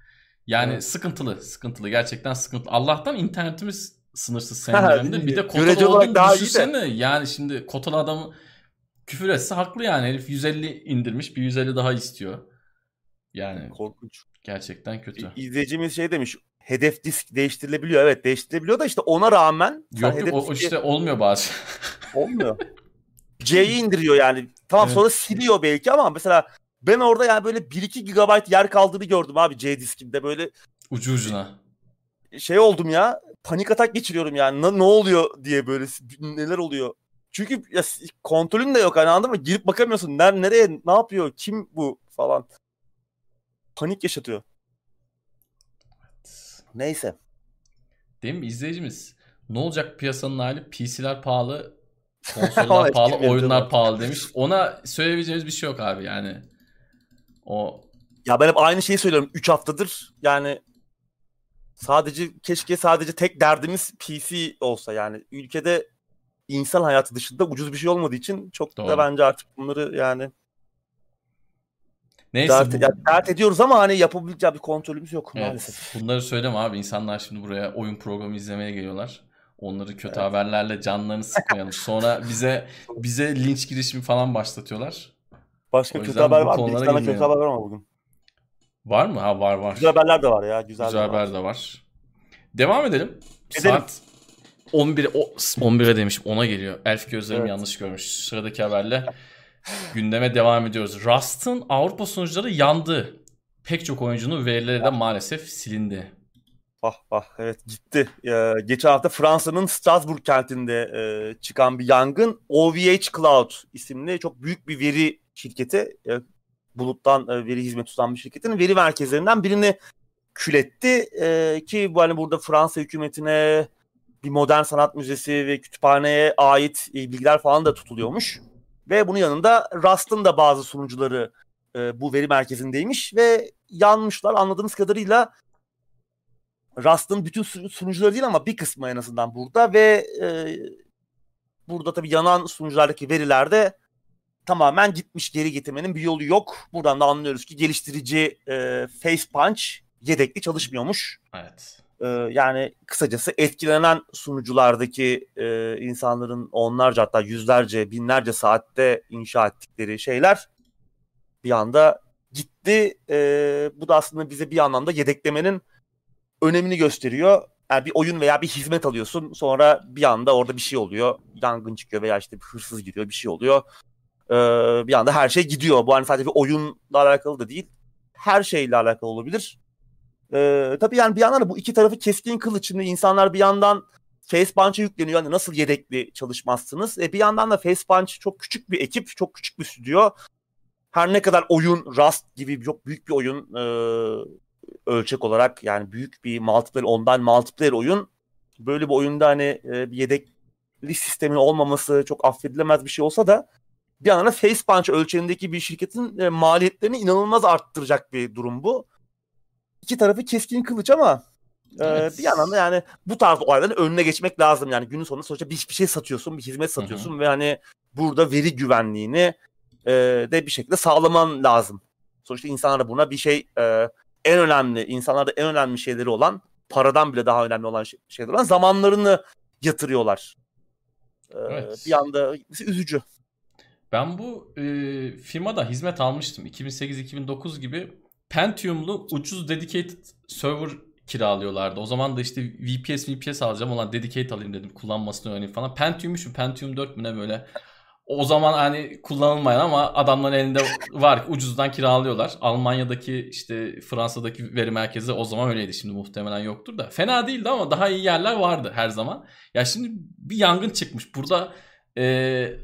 Yani evet. sıkıntılı, sıkıntılı. Gerçekten sıkıntılı. Allah'tan internetimiz sınırsız senin dönemde. Bir de kotalı olduğunu daha düşünsene. Yani şimdi kotalı adamı küfür etse haklı yani. Herif 150 indirmiş, bir 150 daha istiyor. Yani korkunç. Gerçekten kötü. İzleyicimiz şey demiş hedef disk değiştirilebiliyor. Evet değiştirilebiliyor da işte ona rağmen yok, yok o işte olmuyor bazen. olmuyor. C'yi indiriyor yani. Tamam evet. sonra siliyor belki ama mesela ben orada yani böyle 1-2 GB yer kaldığını gördüm abi C diskimde böyle. Ucu ucuna. Şey oldum ya panik atak geçiriyorum yani ne, ne oluyor diye böyle neler oluyor. Çünkü ya, kontrolün de yok hani anladın mı? Girip bakamıyorsun. Ner nereye ne yapıyor? Kim bu falan. Panik yaşatıyor. Neyse. Değil mi izleyicimiz? Ne olacak piyasanın hali? PC'ler pahalı. Konsollar pahalı, oyunlar pahalı demiş. Ona söyleyebileceğimiz bir şey yok abi yani. O ya ben hep aynı şeyi söylüyorum 3 haftadır. Yani sadece keşke sadece tek derdimiz PC olsa yani ülkede insan hayatı dışında ucuz bir şey olmadığı için çok Doğru. da bence artık bunları yani Neyse. Dert, bu... yani dert ediyoruz ama hani yapabileceği bir kontrolümüz yok evet, maalesef. Bunları söyleme abi. İnsanlar şimdi buraya oyun programı izlemeye geliyorlar. Onları kötü evet. haberlerle canlarını sıkmayalım. Sonra bize bize linç girişimi falan başlatıyorlar. Başka kötü haber var mı? Bir tane kötü haber var mı bugün? Var mı? Ha var var. Güzel haberler de var ya. Güzel, güzel haber var. de var. Devam edelim. edelim. Saat 11 o 11'e demiş 10'a geliyor. Elf gözlerim evet. yanlış görmüş. Sıradaki haberle gündeme devam ediyoruz. Rust'ın Avrupa sunucuları yandı. Pek çok oyuncunun verileri de maalesef silindi. Ah ah evet gitti. Ee, geçen hafta Fransa'nın Strasbourg kentinde e, çıkan bir yangın OVH Cloud isimli çok büyük bir veri şirketi e, buluttan e, veri hizmeti sunan bir şirketin veri merkezlerinden birini kületti e, ki bu hani burada Fransa hükümetine bir modern sanat müzesi ve kütüphaneye ait e, bilgiler falan da tutuluyormuş. Ve bunun yanında Rust'ın da bazı sunucuları e, bu veri merkezindeymiş ve yanmışlar. Anladığımız kadarıyla Rust'ın bütün sunucuları değil ama bir kısmı en azından burada ve e, burada tabii yanan sunuculardaki verilerde tamamen gitmiş geri getirmenin bir yolu yok. Buradan da anlıyoruz ki geliştirici e, Face Punch yedekli çalışmıyormuş. Evet. E, yani kısacası etkilenen sunuculardaki e, insanların onlarca hatta yüzlerce binlerce saatte inşa ettikleri şeyler bir anda gitti. E, bu da aslında bize bir anlamda yedeklemenin önemini gösteriyor. Yani bir oyun veya bir hizmet alıyorsun sonra bir anda orada bir şey oluyor. Yangın çıkıyor veya işte bir hırsız gidiyor bir şey oluyor. Ee, bir anda her şey gidiyor. Bu hani sadece bir oyunla alakalı da değil. Her şeyle alakalı olabilir. Ee, tabii yani bir yandan da bu iki tarafı keskin kılıç. Şimdi insanlar bir yandan Facepunch'a yükleniyor. Hani nasıl yedekli çalışmazsınız? E bir yandan da Facepunch çok küçük bir ekip, çok küçük bir stüdyo. Her ne kadar oyun Rust gibi çok büyük bir oyun e, ölçek olarak yani büyük bir multiplayer, ondan multiplayer oyun. Böyle bir oyunda hani e, bir yedekli sistemin olmaması çok affedilemez bir şey olsa da bir yandan da Facepunch ölçeğindeki bir şirketin e, maliyetlerini inanılmaz arttıracak bir durum bu iki tarafı keskin kılıç ama e, evet. bir yandan da yani bu tarz olayların önüne geçmek lazım. Yani günün sonunda sonuçta bir, bir şey satıyorsun, bir hizmet satıyorsun Hı-hı. ve hani burada veri güvenliğini e, de bir şekilde sağlaman lazım. Sonuçta insanlar buna bir şey e, en önemli, insanlarda en önemli şeyleri olan, paradan bile daha önemli olan şey, şeyler olan zamanlarını yatırıyorlar. E, evet. Bir anda üzücü. Ben bu e, firmada hizmet almıştım. 2008-2009 gibi Pentium'lu ucuz dedicated server kiralıyorlardı. O zaman da işte VPS VPS alacağım olan dedicate alayım dedim kullanmasını öğreneyim falan. Pentium'muş mu Pentium 4 mü ne böyle. O zaman hani kullanılmayan ama adamların elinde var ucuzdan kiralıyorlar. Almanya'daki işte Fransa'daki veri merkezi o zaman öyleydi. Şimdi muhtemelen yoktur da. Fena değildi ama daha iyi yerler vardı her zaman. Ya şimdi bir yangın çıkmış. Burada e,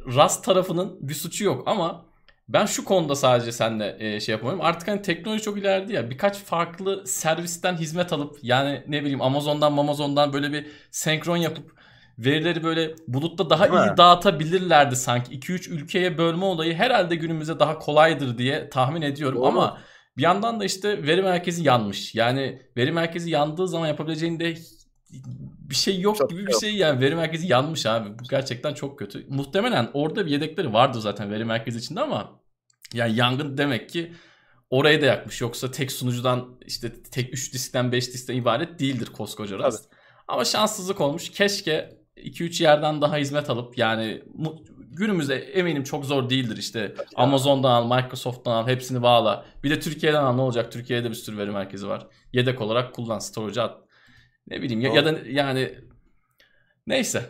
Rust tarafının bir suçu yok ama ben şu konuda sadece seninle e, şey yapamıyorum. Artık hani teknoloji çok ilerledi ya. Birkaç farklı servisten hizmet alıp yani ne bileyim Amazon'dan Amazon'dan böyle bir senkron yapıp verileri böyle bulutta daha Değil iyi mi? dağıtabilirlerdi sanki. 2-3 ülkeye bölme olayı herhalde günümüzde daha kolaydır diye tahmin ediyorum Doğru. ama bir yandan da işte veri merkezi yanmış. Yani veri merkezi yandığı zaman yapabileceğin de bir şey yok çok gibi bir şey yani veri merkezi yanmış abi. Bu gerçekten çok kötü. Muhtemelen orada bir yedekleri vardı zaten veri merkezi içinde ama yani yangın demek ki orayı da yakmış. Yoksa tek sunucudan işte tek 3 diskten 5 diskten ibaret değildir koskoca Rust. Ama şanssızlık olmuş. Keşke 2-3 yerden daha hizmet alıp yani günümüzde eminim çok zor değildir işte. Evet, Amazon'dan al, Microsoft'tan al, hepsini bağla. Bir de Türkiye'den al ne olacak? Türkiye'de bir sürü veri merkezi var. Yedek olarak kullan, storage'a at. Ne bileyim ya, ya da yani neyse.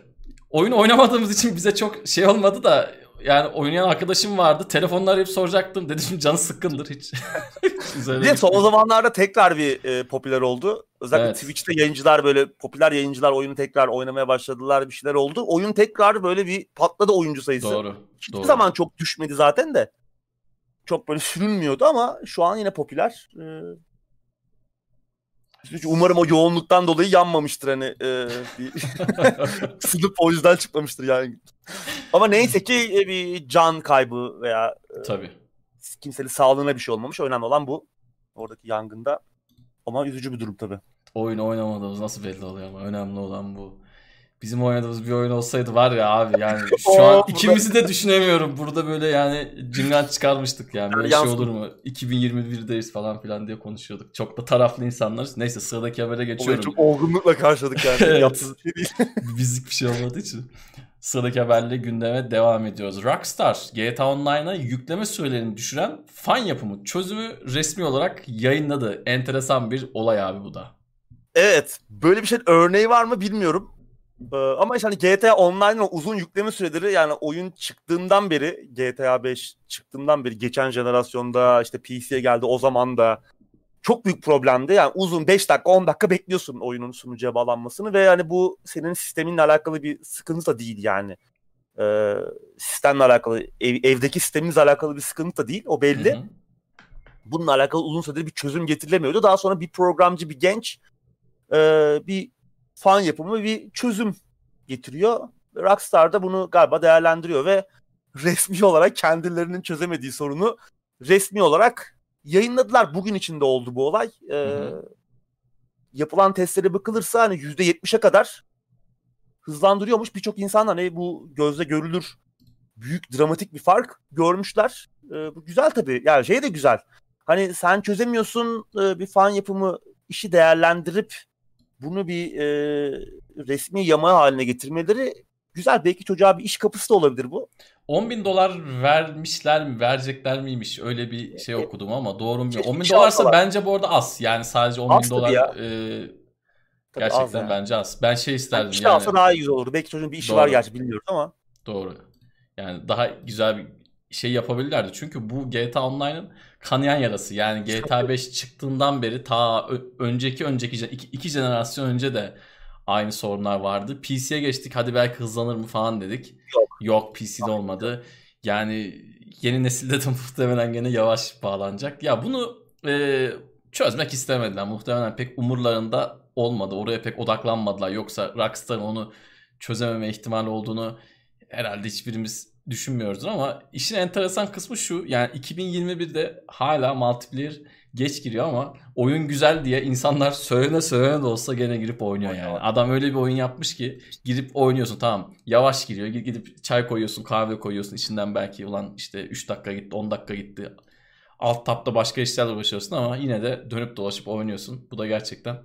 Oyun oynamadığımız için bize çok şey olmadı da yani oynayan arkadaşım vardı. Telefonlar hep soracaktım. Dedim canı sıkkındır hiç. bir son zamanlarda tekrar bir e, popüler oldu. Özellikle evet. Twitch'te yayıncılar böyle popüler yayıncılar oyunu tekrar oynamaya başladılar. Bir şeyler oldu. Oyun tekrar böyle bir patladı oyuncu sayısı. Doğru. Hiçbir doğru. zaman çok düşmedi zaten de. Çok böyle sürünmüyordu ama şu an yine popüler. Ee, Umarım o yoğunluktan dolayı yanmamıştır hani. E, sınıf o yüzden çıkmamıştır yani. Ama neyse ki e, bir can kaybı veya e, Tabii. kimsenin sağlığına bir şey olmamış. Önemli olan bu. Oradaki yangında. Ama üzücü bir durum tabii. Oyun oynamadığımız nasıl belli oluyor ama önemli olan bu. Bizim oynadığımız bir oyun olsaydı var ya abi yani şu an ikimizi de düşünemiyorum. Burada böyle yani cingat çıkarmıştık yani. Böyle şey olur mu? 2021'deyiz falan filan diye konuşuyorduk. Çok da taraflı insanlarız. Neyse sıradaki habere geçiyorum. Olayı çok olgunlukla karşıladık yani. evet. Yaptığımız şey değil. Bizlik bir şey olmadığı için. Sıradaki haberle gündeme devam ediyoruz. Rockstar GTA Online'a yükleme sürelerini düşüren fan yapımı çözümü resmi olarak yayınladı. Enteresan bir olay abi bu da. Evet. Böyle bir şey örneği var mı bilmiyorum. Ee, ama işte hani GTA Online'ın uzun yükleme süreleri yani oyun çıktığından beri GTA 5 çıktığından beri geçen jenerasyonda işte PC'ye geldi o zaman da çok büyük problemdi. Yani uzun 5 dakika 10 dakika bekliyorsun oyunun sunucuya bağlanmasını ve yani bu senin sisteminle alakalı bir sıkıntı da değil yani. Ee, sistemle alakalı ev, evdeki sisteminizle alakalı bir sıkıntı da değil o belli. Hı hı. Bununla alakalı uzun süredir bir çözüm getirilemiyordu. Daha sonra bir programcı bir genç e, bir fan yapımı bir çözüm getiriyor. Rockstar da bunu galiba değerlendiriyor ve resmi olarak kendilerinin çözemediği sorunu resmi olarak yayınladılar. Bugün içinde oldu bu olay. Ee, yapılan testlere bakılırsa hani %70'e kadar hızlandırıyormuş. Birçok insan hani bu gözle görülür büyük dramatik bir fark görmüşler. Ee, bu güzel tabii. Yani şey de güzel. Hani sen çözemiyorsun e, bir fan yapımı işi değerlendirip bunu bir e, resmi yama haline getirmeleri güzel. Belki çocuğa bir iş kapısı da olabilir bu. 10 bin dolar vermişler mi verecekler miymiş öyle bir şey okudum ama doğru mu? 10 bin dolarsa alsalar. bence bu arada az. Yani sadece 10 bin dolar e, gerçekten az yani. bence az. Ben şey isterdim yani. alsa daha iyi olur. Belki çocuğun bir işi doğru. var gerçi bilmiyorum ama. Doğru. Yani daha güzel bir şey yapabilirlerdi. Çünkü bu GTA Online'ın kanayan yarası. Yani GTA 5 çıktığından beri ta önceki önceki iki, iki jenerasyon önce de aynı sorunlar vardı. PC'ye geçtik hadi belki hızlanır mı falan dedik. Yok. Yok PC'de olmadı. Yani yeni nesilde de muhtemelen gene yavaş bağlanacak. Ya bunu e, çözmek istemediler. Muhtemelen pek umurlarında olmadı. Oraya pek odaklanmadılar. Yoksa Rockstar'ın onu çözememe ihtimali olduğunu herhalde hiçbirimiz düşünmüyoruzdur ama işin enteresan kısmı şu. Yani 2021'de hala multiplayer geç giriyor ama oyun güzel diye insanlar söylene söylene de olsa gene girip oynuyor yani. Adam öyle bir oyun yapmış ki girip oynuyorsun tamam. Yavaş giriyor. Gidip çay koyuyorsun, kahve koyuyorsun. içinden belki ulan işte 3 dakika gitti, 10 dakika gitti. Alt tapta başka işlerle uğraşıyorsun ama yine de dönüp dolaşıp oynuyorsun. Bu da gerçekten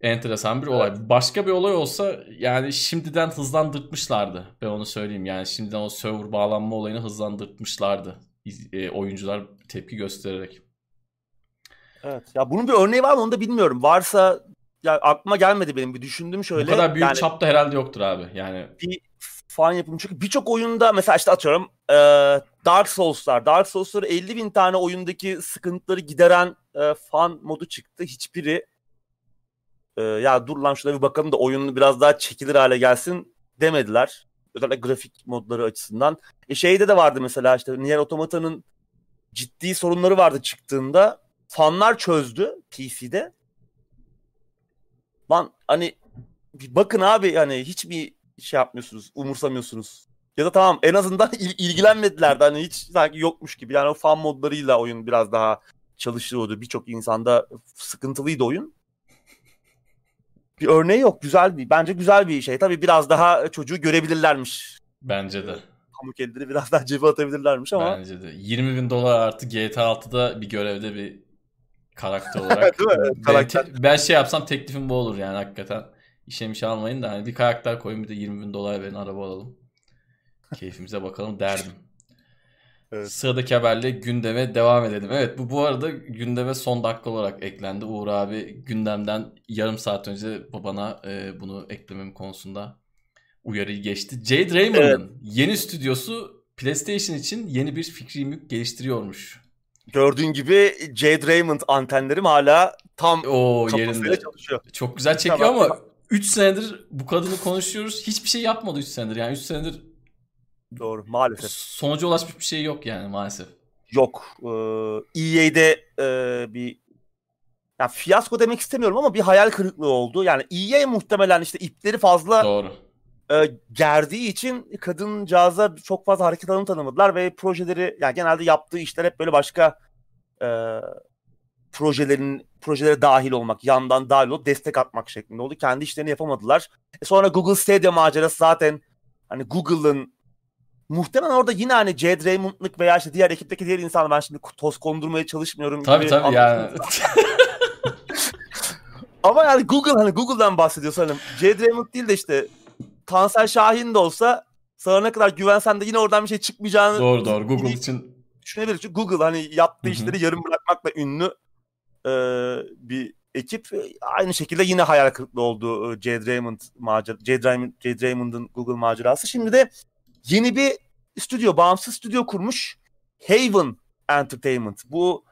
enteresan bir olay. Evet. Başka bir olay olsa yani şimdiden hızlandırtmışlardı. Ben onu söyleyeyim. Yani şimdiden o server bağlanma olayını hızlandırtmışlardı. E, oyuncular tepki göstererek. Evet. Ya bunun bir örneği var mı onu da bilmiyorum. Varsa ya aklıma gelmedi benim bir düşündüm şöyle. Bu kadar büyük yani, çapta herhalde yoktur abi. Yani bir fan yapımı çünkü birçok oyunda mesela işte atıyorum e, Dark Souls'lar. Dark Souls'lar 50 bin tane oyundaki sıkıntıları gideren e, fan modu çıktı. Hiçbiri e, ya dur lan şuna bir bakalım da oyun biraz daha çekilir hale gelsin demediler. Özellikle grafik modları açısından. E şeyde de vardı mesela işte Nier Automata'nın ciddi sorunları vardı çıktığında. Fanlar çözdü PC'de. Lan hani bakın abi hani hiç mi şey yapmıyorsunuz, umursamıyorsunuz. Ya da tamam en azından il- ilgilenmediler de hani hiç sanki yokmuş gibi. Yani o fan modlarıyla oyun biraz daha çalışıyordu. Birçok insanda sıkıntılıydı oyun bir örneği yok. Güzel bir bence güzel bir şey. Tabii biraz daha çocuğu görebilirlermiş. Bence de. Pamuk elleri biraz daha cebe atabilirlermiş ama. Bence de. 20 bin dolar artı GTA 6'da bir görevde bir karakter olarak. Değil mi? Karakter. Ben, ben şey yapsam teklifim bu olur yani hakikaten. İşe almayın da hani bir karakter koyun bir de 20 bin dolar verin araba alalım. Keyfimize bakalım derdim. Evet. Sıradaki haberle gündeme devam edelim. Evet bu bu arada gündeme son dakika olarak eklendi. Uğur abi gündemden yarım saat önce babana e, bunu eklemem konusunda uyarıyı geçti. Jade Raymond'ın evet. yeni stüdyosu PlayStation için yeni bir fikri mülk geliştiriyormuş. Gördüğün gibi Jade Raymond antenlerim hala tam o yerinde çalışıyor. Çok güzel çekiyor tamam. ama 3 senedir bu kadını konuşuyoruz. Hiçbir şey yapmadı 3 senedir. Yani 3 senedir Doğru maalesef. Sonuca ulaşmış bir şey yok yani maalesef. Yok. Ee, EA'de e, bir ya fiyasko demek istemiyorum ama bir hayal kırıklığı oldu. Yani EA muhtemelen işte ipleri fazla Doğru. e, gerdiği için kadıncağıza çok fazla hareket alanı tanımadılar ve projeleri yani genelde yaptığı işler hep böyle başka e, projelerin projelere dahil olmak, yandan dahil olup destek atmak şeklinde oldu. Kendi işlerini yapamadılar. E sonra Google Stadia macerası zaten hani Google'ın muhtemelen orada yine hani Jed Raymond'lık veya işte diğer ekipteki diğer insanlar ben şimdi toz kondurmaya çalışmıyorum. Tabii gibi tabii yani. Ama yani Google hani Google'dan bahsediyorsun hani Jed Raymond değil de işte Tansel Şahin de olsa sana ne kadar güvensen de yine oradan bir şey çıkmayacağını Doğru doğru Google için düşünebilir. Çünkü Google hani yaptığı Hı-hı. işleri yarım bırakmakla ünlü e, bir ekip. Aynı şekilde yine hayal kırıklığı oldu e, Jade Raymond macer Jade Raymond Jade Raymond'ın Google macerası. Şimdi de yeni bir stüdyo, bağımsız stüdyo kurmuş. Haven Entertainment. Bu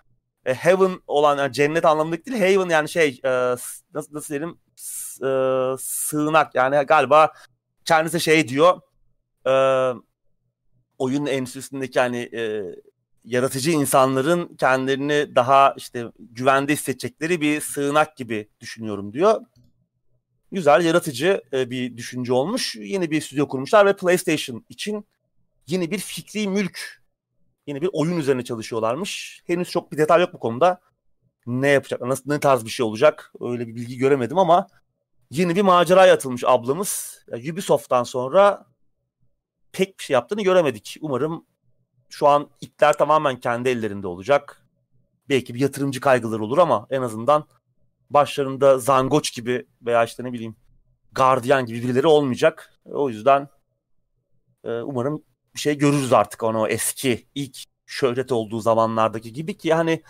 e, heaven olan yani cennet anlamındaki değil. Haven yani şey e, nasıl nasıl diyelim e, sığınak yani galiba kendisi şey diyor e, oyun endüstrisindeki hani e, yaratıcı insanların kendilerini daha işte güvende hissedecekleri bir sığınak gibi düşünüyorum diyor. Güzel, yaratıcı e, bir düşünce olmuş. Yeni bir stüdyo kurmuşlar ve PlayStation için yeni bir fikri mülk, yeni bir oyun üzerine çalışıyorlarmış. Henüz çok bir detay yok bu konuda. Ne yapacak, nasıl ne tarz bir şey olacak öyle bir bilgi göremedim ama yeni bir maceraya atılmış ablamız. Yani Ubisoft'tan sonra pek bir şey yaptığını göremedik. Umarım şu an ipler tamamen kendi ellerinde olacak. Belki bir yatırımcı kaygıları olur ama en azından başlarında Zangoç gibi veya işte ne bileyim Guardian gibi birileri olmayacak. O yüzden e, umarım bir şey görürüz artık onu eski ilk şöhret olduğu zamanlardaki gibi ki hani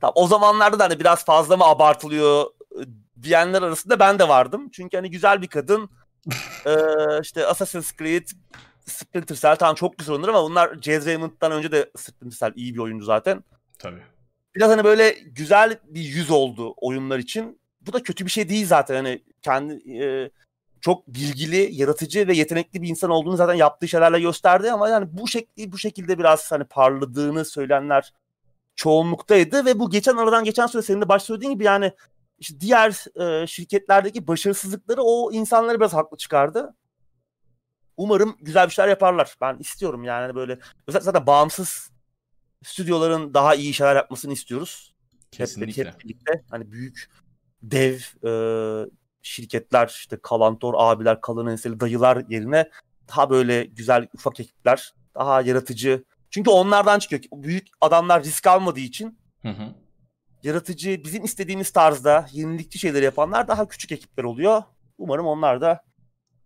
tam o zamanlarda da hani biraz fazla mı abartılıyor e, diyenler arasında ben de vardım. Çünkü hani güzel bir kadın e, işte Assassin's Creed Splinter Cell tamam çok güzel oyunlar ama bunlar Jazz Raymond'dan önce de Splinter Cell iyi bir oyundu zaten. Tabii. Biraz hani böyle güzel bir yüz oldu oyunlar için. Bu da kötü bir şey değil zaten. Hani kendi e, çok bilgili, yaratıcı ve yetenekli bir insan olduğunu zaten yaptığı şeylerle gösterdi ama yani bu şekli bu şekilde biraz hani parladığını söyleyenler çoğunluktaydı ve bu geçen aradan geçen süre senin de baş söylediğin gibi yani işte diğer e, şirketlerdeki başarısızlıkları o insanları biraz haklı çıkardı umarım güzel bir şeyler yaparlar. Ben istiyorum yani böyle özellikle zaten bağımsız stüdyoların daha iyi şeyler yapmasını istiyoruz. Kesinlikle. Hep, hep birlikte hani büyük dev e, şirketler işte Kalantor abiler, Kalın Enseli dayılar yerine daha böyle güzel ufak ekipler, daha yaratıcı. Çünkü onlardan çıkıyor. Büyük adamlar risk almadığı için hı hı. yaratıcı, bizim istediğimiz tarzda yenilikçi şeyleri yapanlar daha küçük ekipler oluyor. Umarım onlar da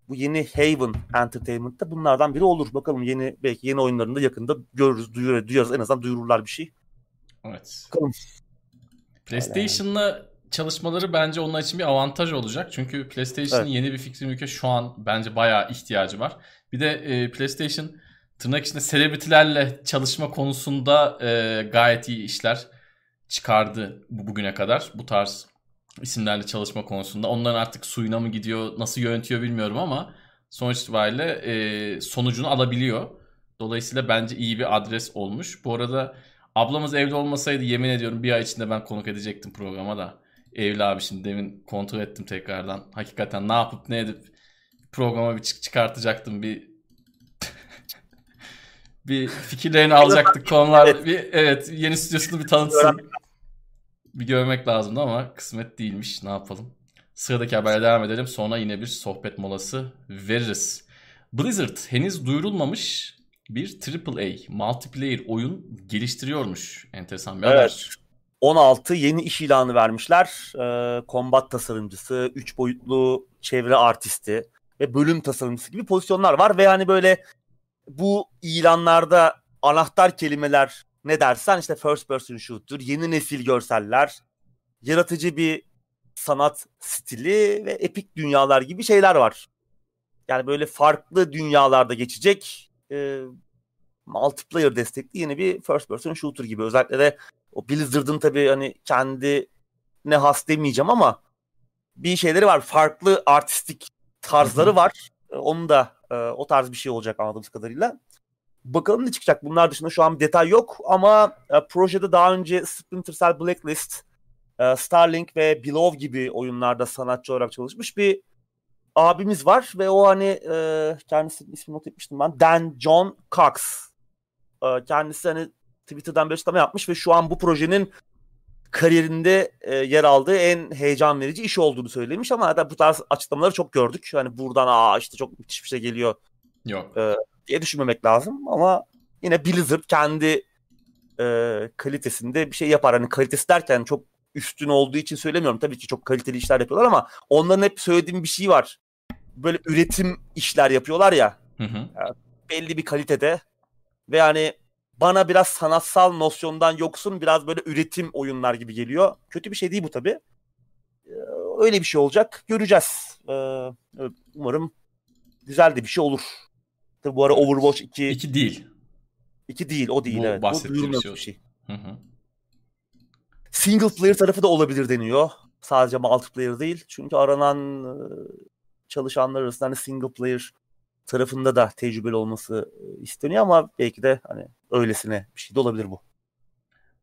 bu yeni Haven Entertainment'ta bunlardan biri olur. Bakalım yeni belki yeni oyunlarında yakında görürüz, duyuruz, duyarız. En azından duyururlar bir şey. Evet. Bakalım. PlayStation'la çalışmaları bence onlar için bir avantaj olacak. Çünkü PlayStation'ın evet. yeni bir fikri mülke şu an bence bayağı ihtiyacı var. Bir de e, PlayStation tırnak içinde selebritilerle çalışma konusunda e, gayet iyi işler çıkardı bu bugüne kadar. Bu tarz isimlerle çalışma konusunda. Onların artık suyuna mı gidiyor, nasıl yönetiyor bilmiyorum ama sonuç itibariyle e, sonucunu alabiliyor. Dolayısıyla bence iyi bir adres olmuş. Bu arada ablamız evli olmasaydı yemin ediyorum bir ay içinde ben konuk edecektim programa da. Evli abi şimdi demin kontrol ettim tekrardan. Hakikaten ne yapıp ne edip programa bir çık çıkartacaktım bir bir fikirlerini alacaktık konular. Bir evet yeni stüdyosunu bir tanıtsın bir görmek lazımdı ama kısmet değilmiş. Ne yapalım? Sıradaki haberle devam edelim. Sonra yine bir sohbet molası veririz. Blizzard henüz duyurulmamış bir AAA multiplayer oyun geliştiriyormuş. Enteresan bir evet. haber. 16 yeni iş ilanı vermişler. Ee, kombat tasarımcısı, 3 boyutlu çevre artisti ve bölüm tasarımcısı gibi pozisyonlar var ve hani böyle bu ilanlarda anahtar kelimeler ne dersen işte first person shooter, yeni nesil görseller, yaratıcı bir sanat stili ve epik dünyalar gibi şeyler var. Yani böyle farklı dünyalarda geçecek e, multiplayer destekli yeni bir first person shooter gibi. Özellikle de o Blizzard'ın tabii hani kendi ne has demeyeceğim ama bir şeyleri var. Farklı artistik tarzları var. Onun da e, o tarz bir şey olacak anladığımız kadarıyla. Bakalım ne çıkacak. Bunlar dışında şu an bir detay yok ama e, projede daha önce Splinter Cell Blacklist, e, Starlink ve Below gibi oyunlarda sanatçı olarak çalışmış bir abimiz var ve o hani e, kendisinin ismini not etmiştim ben. Dan John Cox. E, kendisi hani Twitter'dan bir açıklama yapmış ve şu an bu projenin kariyerinde e, yer aldığı en heyecan verici iş olduğunu söylemiş ama bu tarz açıklamaları çok gördük. Hani buradan aa işte çok müthiş bir şey geliyor. Yok. E, diye düşünmemek lazım ama yine Blizzard kendi e, kalitesinde bir şey yapar. Hani kalitesi derken çok üstün olduğu için söylemiyorum. Tabii ki çok kaliteli işler yapıyorlar ama onların hep söylediğim bir şey var. Böyle üretim işler yapıyorlar ya. Hı hı. Yani belli bir kalitede ve yani bana biraz sanatsal nosyondan yoksun biraz böyle üretim oyunlar gibi geliyor. Kötü bir şey değil bu tabii. Ee, öyle bir şey olacak. Göreceğiz. Ee, umarım güzel de bir şey olur. Tabii bu ara Overwatch 2... 2 değil. 2 değil o değil bu evet. Bu duyurulmuyor bir şey. Hı hı. Single player tarafı da olabilir deniyor. Sadece multiplayer değil. Çünkü aranan çalışanlar arasında hani single player tarafında da tecrübeli olması isteniyor ama belki de hani öylesine bir şey de olabilir bu.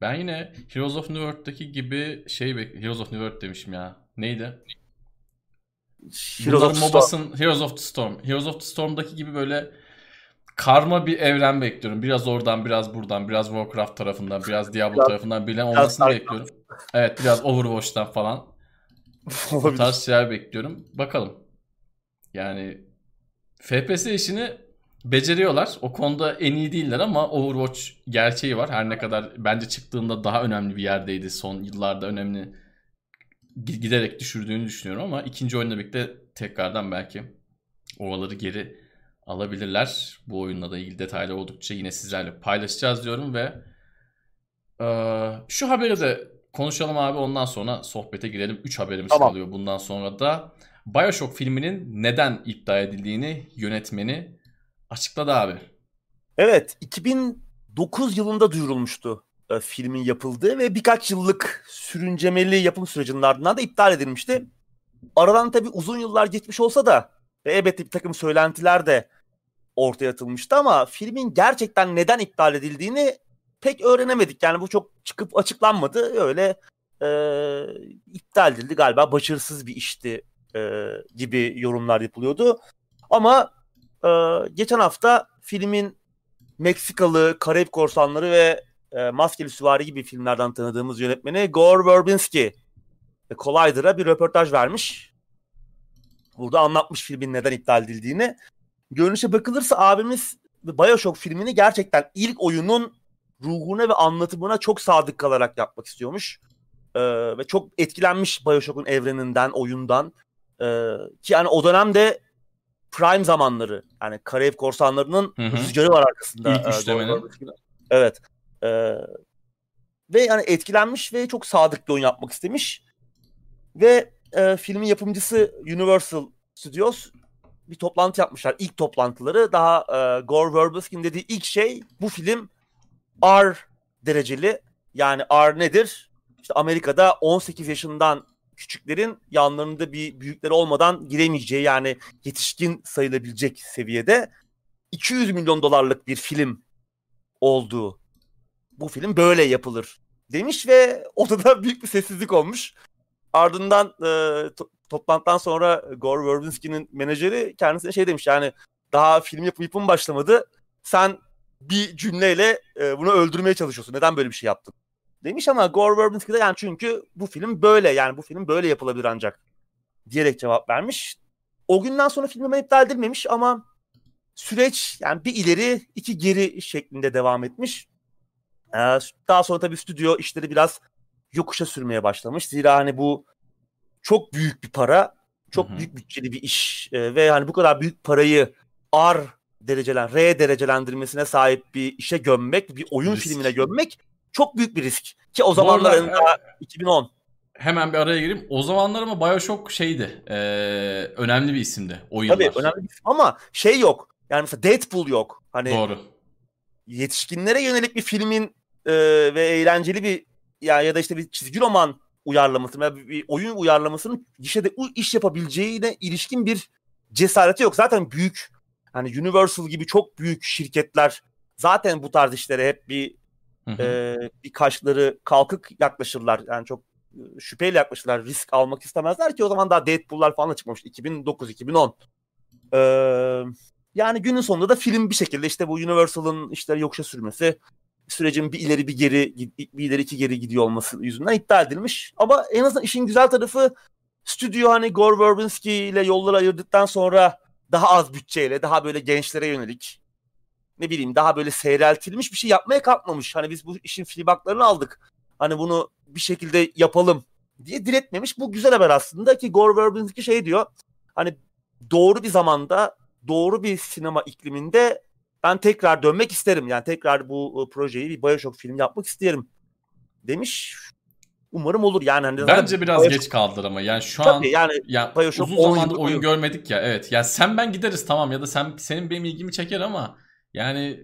Ben yine Heroes of New World'daki gibi şey Heroes of New World demişim ya. Neydi? Heroes of MOBA'sın Heroes of the Storm. Heroes of the Storm'daki gibi böyle karma bir evren bekliyorum. Biraz oradan, biraz buradan, biraz Warcraft tarafından, biraz Diablo tarafından bilen olmasını bekliyorum. Evet, biraz Overwatch'tan falan. o tarz şeyler bekliyorum. Bakalım. Yani FPS işini beceriyorlar. O konuda en iyi değiller ama Overwatch gerçeği var. Her ne kadar bence çıktığında daha önemli bir yerdeydi. Son yıllarda önemli giderek düşürdüğünü düşünüyorum ama ikinci oyunla birlikte tekrardan belki ovaları geri alabilirler. Bu oyunla da ilgili detaylı oldukça yine sizlerle paylaşacağız diyorum ve e, şu haberi de konuşalım abi ondan sonra sohbete girelim. 3 haberimiz tamam. kalıyor bundan sonra da. Bioshock filminin neden iptal edildiğini yönetmeni açıkladı abi. Evet 2009 yılında duyurulmuştu e, filmin yapıldığı ve birkaç yıllık sürüncemeli yapım sürecinin ardından da iptal edilmişti. Aradan tabi uzun yıllar geçmiş olsa da ve elbette bir takım söylentiler de ortaya atılmıştı ama filmin gerçekten neden iptal edildiğini pek öğrenemedik. Yani bu çok çıkıp açıklanmadı. Öyle e, iptal edildi galiba başarısız bir işti e, gibi yorumlar yapılıyordu. Ama e, geçen hafta filmin Meksikalı, Karayip Korsanları ve e, Maskeli Süvari gibi filmlerden tanıdığımız yönetmeni Gore Verbinski e, Collider'a bir röportaj vermiş. Burada anlatmış filmin neden iptal edildiğini. Görünüşe bakılırsa abimiz Bioshock filmini gerçekten ilk oyunun ruhuna ve anlatımına çok sadık kalarak yapmak istiyormuş. Ee, ve çok etkilenmiş Bioshock'un evreninden, oyundan. Ee, ki yani o dönemde prime zamanları. Yani Karayip Korsanları'nın rüzgarı var arkasında. İlk üçlemenin. Evet. Ee, ve yani etkilenmiş ve çok sadık bir oyun yapmak istemiş. Ve e, filmin yapımcısı Universal Studios bir toplantı yapmışlar. İlk toplantıları daha e, Gore Verbinski'nin dediği ilk şey bu film R dereceli. Yani R nedir? İşte Amerika'da 18 yaşından küçüklerin yanlarında bir büyükleri olmadan giremeyeceği yani yetişkin sayılabilecek seviyede 200 milyon dolarlık bir film olduğu. Bu film böyle yapılır demiş ve odada büyük bir sessizlik olmuş. Ardından e, toplantıdan sonra Gore Verbinski'nin menajeri kendisine şey demiş yani daha film yapım yapım başlamadı. Sen bir cümleyle e, bunu öldürmeye çalışıyorsun. Neden böyle bir şey yaptın? Demiş ama Gore Verbinski de yani çünkü bu film böyle yani bu film böyle yapılabilir ancak diyerek cevap vermiş. O günden sonra film hemen iptal edilmemiş ama süreç yani bir ileri iki geri şeklinde devam etmiş. Ee, daha sonra tabii stüdyo işleri biraz yokuşa sürmeye başlamış. Zira hani bu çok büyük bir para, çok Hı-hı. büyük bütçeli bir iş ee, ve hani bu kadar büyük parayı R derecelen, R derecelendirmesine sahip bir işe gömmek, bir oyun risk. filmine gömmek çok büyük bir risk. Ki o zamanlar daha 2010. Hemen bir araya gireyim. O zamanlar ama Bioshock şeydi. E, önemli bir isimdi o yıllar. Tabii önemli bir isim ama şey yok. Yani mesela Deadpool yok. Hani Doğru. Yetişkinlere yönelik bir filmin e, ve eğlenceli bir ya ya da işte bir çizgi roman uyarlaması veya bir, oyun uyarlamasının gişede iş yapabileceğine ilişkin bir cesareti yok. Zaten büyük hani Universal gibi çok büyük şirketler zaten bu tarz işlere hep bir e, bir kaşları kalkık yaklaşırlar. Yani çok şüpheyle yaklaşırlar. Risk almak istemezler ki o zaman daha Deadpool'lar falan da çıkmamıştı. 2009-2010. Ee, yani günün sonunda da film bir şekilde işte bu Universal'ın işleri yokuşa sürmesi sürecin bir ileri bir geri bir ileri iki geri gidiyor olması yüzünden iptal edilmiş. Ama en azından işin güzel tarafı stüdyo hani Gore Verbinski ile yolları ayırdıktan sonra daha az bütçeyle daha böyle gençlere yönelik ne bileyim daha böyle seyreltilmiş bir şey yapmaya kalkmamış. Hani biz bu işin filbaklarını aldık. Hani bunu bir şekilde yapalım diye diretmemiş. Bu güzel haber aslında ki Gore Verbinski şey diyor. Hani doğru bir zamanda doğru bir sinema ikliminde ben tekrar dönmek isterim. Yani tekrar bu projeyi bir Bioshock film yapmak isterim demiş. Umarım olur yani. Hani Bence biraz Bioshock... geç kaldılar ama yani şu Tabii, an yani ya Bioshock uzun zamandır oyun görmedik ya evet. Ya sen ben gideriz tamam ya da sen senin benim ilgimi çeker ama yani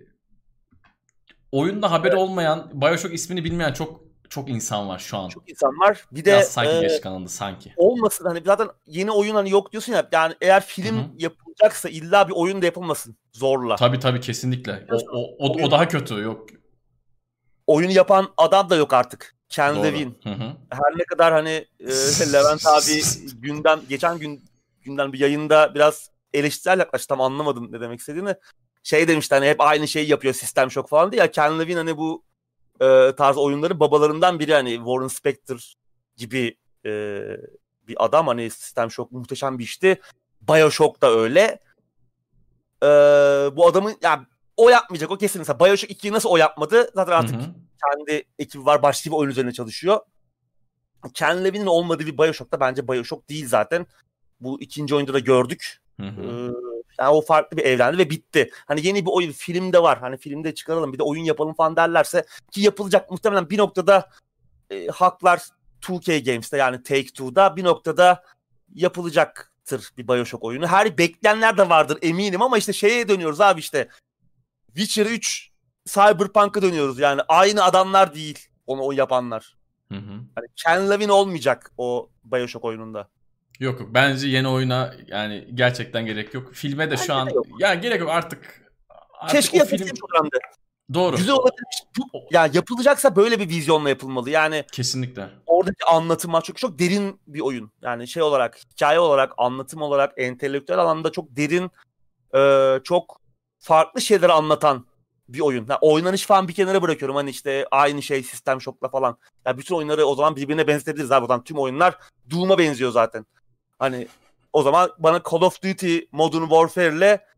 oyunda haberi evet. olmayan Bioshock ismini bilmeyen çok çok insan var şu an. Çok insan var. Bir de Biraz sanki e, geç kalındı sanki. Olmasın hani zaten yeni oyun hani yok diyorsun ya. Yani eğer film Hı-hı. Yapılacaksa illa bir oyun da yapılmasın zorla. Tabii tabii kesinlikle. O, o, o, o daha kötü yok. Oyunu yapan adam da yok artık. Ken Doğru. Levine. Her ne kadar hani e, Levent abi günden geçen gün günden bir yayında biraz eleştirel yaklaştı tam anlamadım ne demek istediğini. Şey demişti hani hep aynı şeyi yapıyor sistem şok falan diye ya Ken Levine hani bu e, tarz oyunların babalarından biri hani Warren Spector gibi e, bir adam hani sistem şok muhteşem bir işti. Bioshock da öyle. E, bu adamın yani o yapmayacak o kesin. Mesela Bioshock 2'yi nasıl o yapmadı? Zaten artık hı hı. kendi ekibi var başka bir oyun üzerine çalışıyor. Ken Levine'in olmadığı bir Bioshock'ta bence Bioshock değil zaten. Bu ikinci oyunda da gördük. Hı hı. Ee, yani o farklı bir evlendi ve bitti. Hani yeni bir oyun filmde var. Hani filmde çıkaralım bir de oyun yapalım falan derlerse ki yapılacak muhtemelen bir noktada e, haklar 2K Games'te yani Take-Two'da bir noktada yapılacaktır bir BioShock oyunu. Her beklenenler de vardır eminim ama işte şeye dönüyoruz abi işte. Witcher 3 Cyberpunk'a dönüyoruz yani aynı adamlar değil onu o yapanlar. Hı hı. Hani Ken Levine olmayacak o BioShock oyununda. Yok yok bence yeni oyuna yani gerçekten gerek yok. Filme de bence şu an de ya gerek yok artık. artık Keşke yapılsın film... programda. Doğru. Güzel olabilir. Bu, ya yapılacaksa böyle bir vizyonla yapılmalı. Yani kesinlikle. Oradaki anlatım çok çok derin bir oyun. Yani şey olarak, hikaye olarak, anlatım olarak, entelektüel alanda çok derin, e, çok farklı şeyleri anlatan bir oyun. Yani oynanış falan bir kenara bırakıyorum. Hani işte aynı şey sistem şokla falan. Ya yani bütün oyunları o zaman birbirine benzetebiliriz abi. Zaman tüm oyunlar Doom'a benziyor zaten. Hani o zaman bana Call of Duty Modern Warfare ile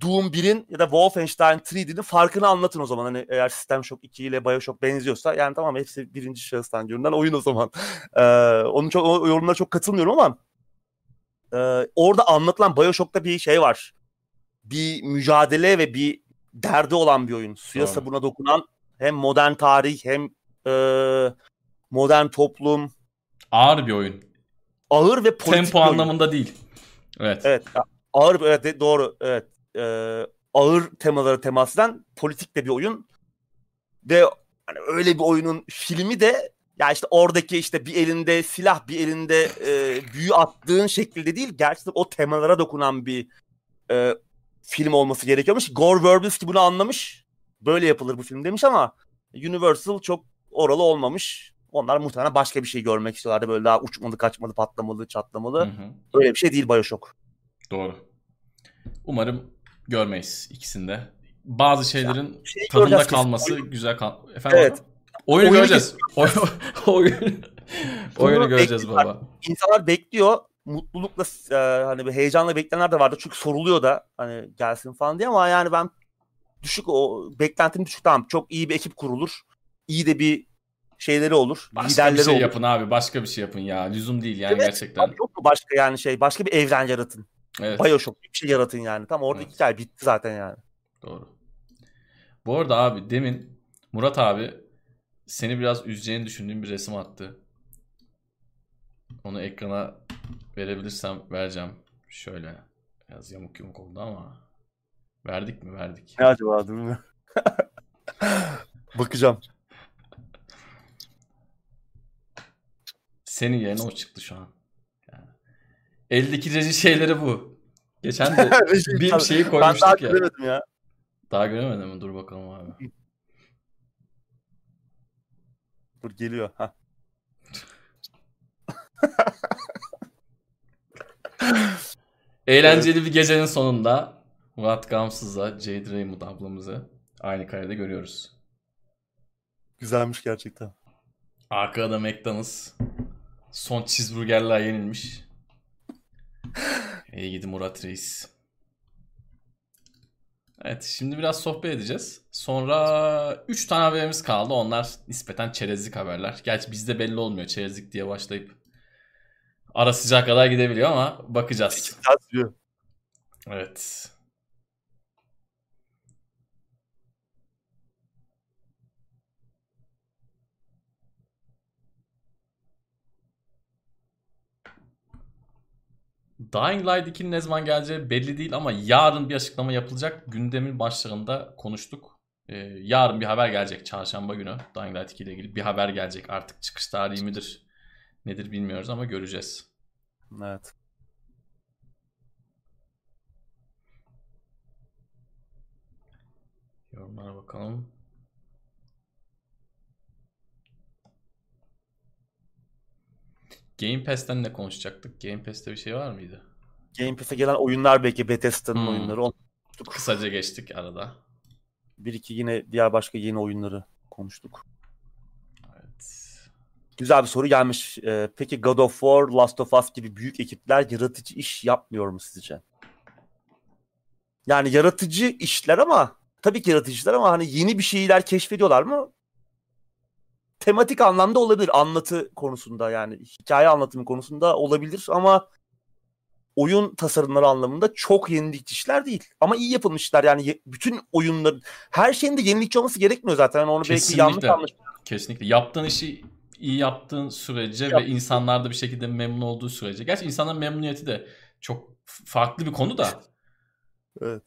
Doom 1'in ya da Wolfenstein 3D'nin farkını anlatın o zaman. Hani eğer System Shock 2 ile Bioshock benziyorsa yani tamam hepsi birinci şahıstan görünen oyun o zaman. Ee, onun çok o yorumlara çok katılmıyorum ama e, orada anlatılan Bioshock'ta bir şey var. Bir mücadele ve bir derdi olan bir oyun. Suya Doğru. sabuna dokunan hem modern tarih hem e, modern toplum. Ağır bir oyun ağır ve politik Tempo anlamında değil. Evet. Evet. Ağır evet doğru. Evet. Ee, ağır temaları temas eden politik de bir oyun. Ve hani öyle bir oyunun filmi de ya işte oradaki işte bir elinde silah bir elinde e, büyü attığın şekilde değil gerçekten o temalara dokunan bir e, film olması gerekiyormuş. Gore Verbinski bunu anlamış. Böyle yapılır bu film demiş ama Universal çok oralı olmamış. Onlar muhtemelen başka bir şey görmek istiyorlardı. Böyle daha uçmalı, kaçmalı, patlamalı, çatlamalı. Hı hı. Öyle bir şey değil Bioshock. Doğru. Umarım görmeyiz ikisinde. Bazı şeylerin şey tadında kalması oyun... güzel kal. Efendim evet. Abi? Oyunu, oyunu göreceğiz. oyun oyunu göreceğiz baba. İnsanlar bekliyor. Mutlulukla e, hani bir heyecanla bekleyenler de vardı. Çünkü soruluyor da hani gelsin falan diye ama yani ben düşük o beklentim düşük tamam. Çok iyi bir ekip kurulur. İyi de bir şeyleri olur. Başka bir şey olur. yapın abi. Başka bir şey yapın ya. Lüzum değil yani evet, gerçekten. Yok mu başka yani şey. Başka bir evren yaratın. Evet. Bioshock bir şey yaratın yani. Tam orada evet. hikaye bitti zaten yani. Doğru. Bu arada abi demin Murat abi seni biraz üzeceğini düşündüğüm bir resim attı. Onu ekrana verebilirsem vereceğim. Şöyle. Biraz yamuk yumuk oldu ama. Verdik mi? Verdik. Ne acaba değil Bakacağım. Senin yerine o çıktı şu an. Eldeki reji şeyleri bu. Geçen de bir şeyi koymuştuk ben daha ya. göremedim ya. Daha göremedim mi? Dur bakalım abi. Dur geliyor. Ha. Eğlenceli bir gecenin sonunda Murat Gamsız'la Jade Raymond ablamızı aynı karede görüyoruz. Güzelmiş gerçekten. Arkada McDonald's. Son cheeseburgerler yenilmiş. İyi gidi Murat Reis. Evet şimdi biraz sohbet edeceğiz. Sonra 3 tane haberimiz kaldı. Onlar nispeten çerezlik haberler. Gerçi bizde belli olmuyor çerezlik diye başlayıp ara sıcak kadar gidebiliyor ama bakacağız. Evet. Dying Light 2'nin ne zaman geleceği belli değil ama yarın bir açıklama yapılacak. Gündemin başlarında konuştuk. Ee, yarın bir haber gelecek çarşamba günü. Dying Light 2 ile ilgili bir haber gelecek. Artık çıkış tarihi midir nedir bilmiyoruz ama göreceğiz. Evet. Yorumlara bakalım. Game Pass'ten ne konuşacaktık? Game Pass'te bir şey var mıydı? Game Pass'e gelen oyunlar belki Bethesda'nın hmm. oyunları. Onu Kısaca geçtik arada. Bir iki yine diğer başka yeni oyunları konuştuk. Evet. Güzel bir soru gelmiş. Ee, peki God of War, Last of Us gibi büyük ekipler yaratıcı iş yapmıyor mu sizce? Yani yaratıcı işler ama tabii ki yaratıcı işler ama hani yeni bir şeyler keşfediyorlar mı? Tematik anlamda olabilir. Anlatı konusunda yani hikaye anlatımı konusunda olabilir ama oyun tasarımları anlamında çok yenilikçi işler değil. Ama iyi yapılmışlar yani bütün oyunların her şeyin de yenilikçi olması gerekmiyor zaten. Yani onu Kesinlikle. belki yanlış anlaşılıyor. Kesinlikle. Yaptığın işi iyi yaptığın sürece Yap. ve insanlar da bir şekilde memnun olduğu sürece. Gerçi insanların memnuniyeti de çok farklı bir konu da. Evet.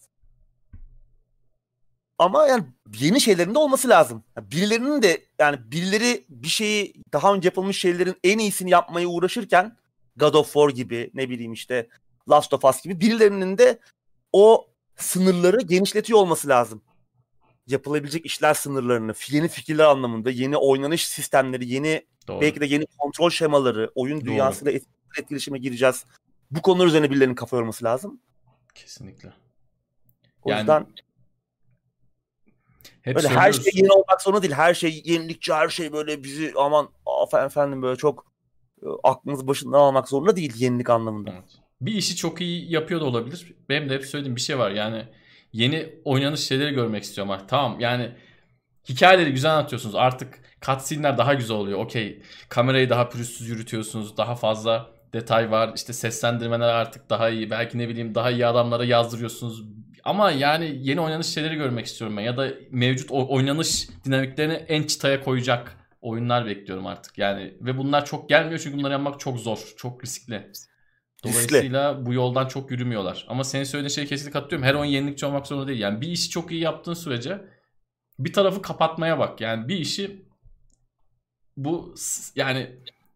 Ama yani yeni şeylerin de olması lazım. birilerinin de yani birileri bir şeyi daha önce yapılmış şeylerin en iyisini yapmaya uğraşırken God of War gibi ne bileyim işte Last of Us gibi birilerinin de o sınırları genişletiyor olması lazım. Yapılabilecek işler sınırlarını, yeni fikirler anlamında, yeni oynanış sistemleri, yeni Doğru. belki de yeni kontrol şemaları, oyun Doğru. dünyasıyla etkileşime gireceğiz. Bu konular üzerine birilerinin kafa yorması lazım. Kesinlikle. O yani yüzden hep böyle her şey yeni olmak zorunda değil. Her şey yenilikçi, her şey böyle bizi aman efendim böyle çok e, aklınız başından almak zorunda değil yenilik anlamında. Evet. Bir işi çok iyi yapıyor da olabilir. Benim de hep söylediğim bir şey var. Yani yeni oynanış şeyleri görmek istiyorum artık. Tamam yani hikayeleri güzel anlatıyorsunuz. Artık cutscene'ler daha güzel oluyor. Okey. Kamerayı daha pürüzsüz yürütüyorsunuz. Daha fazla detay var. İşte seslendirmeler artık daha iyi. Belki ne bileyim daha iyi adamlara yazdırıyorsunuz ama yani yeni oynanış şeyleri görmek istiyorum ben. Ya da mevcut oynanış dinamiklerini en çıtaya koyacak oyunlar bekliyorum artık. Yani ve bunlar çok gelmiyor çünkü bunları yapmak çok zor. Çok riskli. Dolayısıyla riskli. bu yoldan çok yürümüyorlar. Ama senin söylediğin şeye kesinlikle katılıyorum. Her oyun yenilikçi olmak zorunda değil. Yani bir işi çok iyi yaptığın sürece bir tarafı kapatmaya bak. Yani bir işi bu yani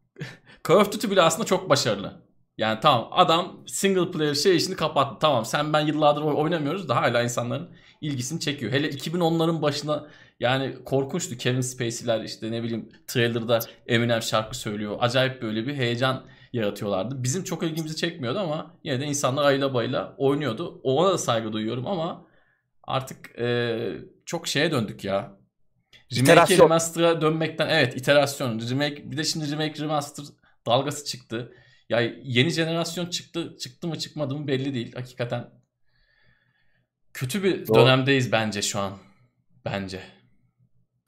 Call of Duty bile aslında çok başarılı. Yani tamam adam single player şey işini kapattı. Tamam sen ben yıllardır oynamıyoruz da hala insanların ilgisini çekiyor. Hele 2010'ların başına yani korkunçtu. Kevin Spacey'ler işte ne bileyim trailer'da Eminem şarkı söylüyor. Acayip böyle bir heyecan yaratıyorlardı. Bizim çok ilgimizi çekmiyordu ama yine de insanlar ayla bayla oynuyordu. Ona da saygı duyuyorum ama artık e, çok şeye döndük ya. Remake remaster'a dönmekten evet iterasyon. Remake bir de şimdi remake remaster dalgası çıktı. Ya yeni jenerasyon çıktı çıktı mı çıkmadı mı belli değil hakikaten. Kötü bir Doğru. dönemdeyiz bence şu an. Bence.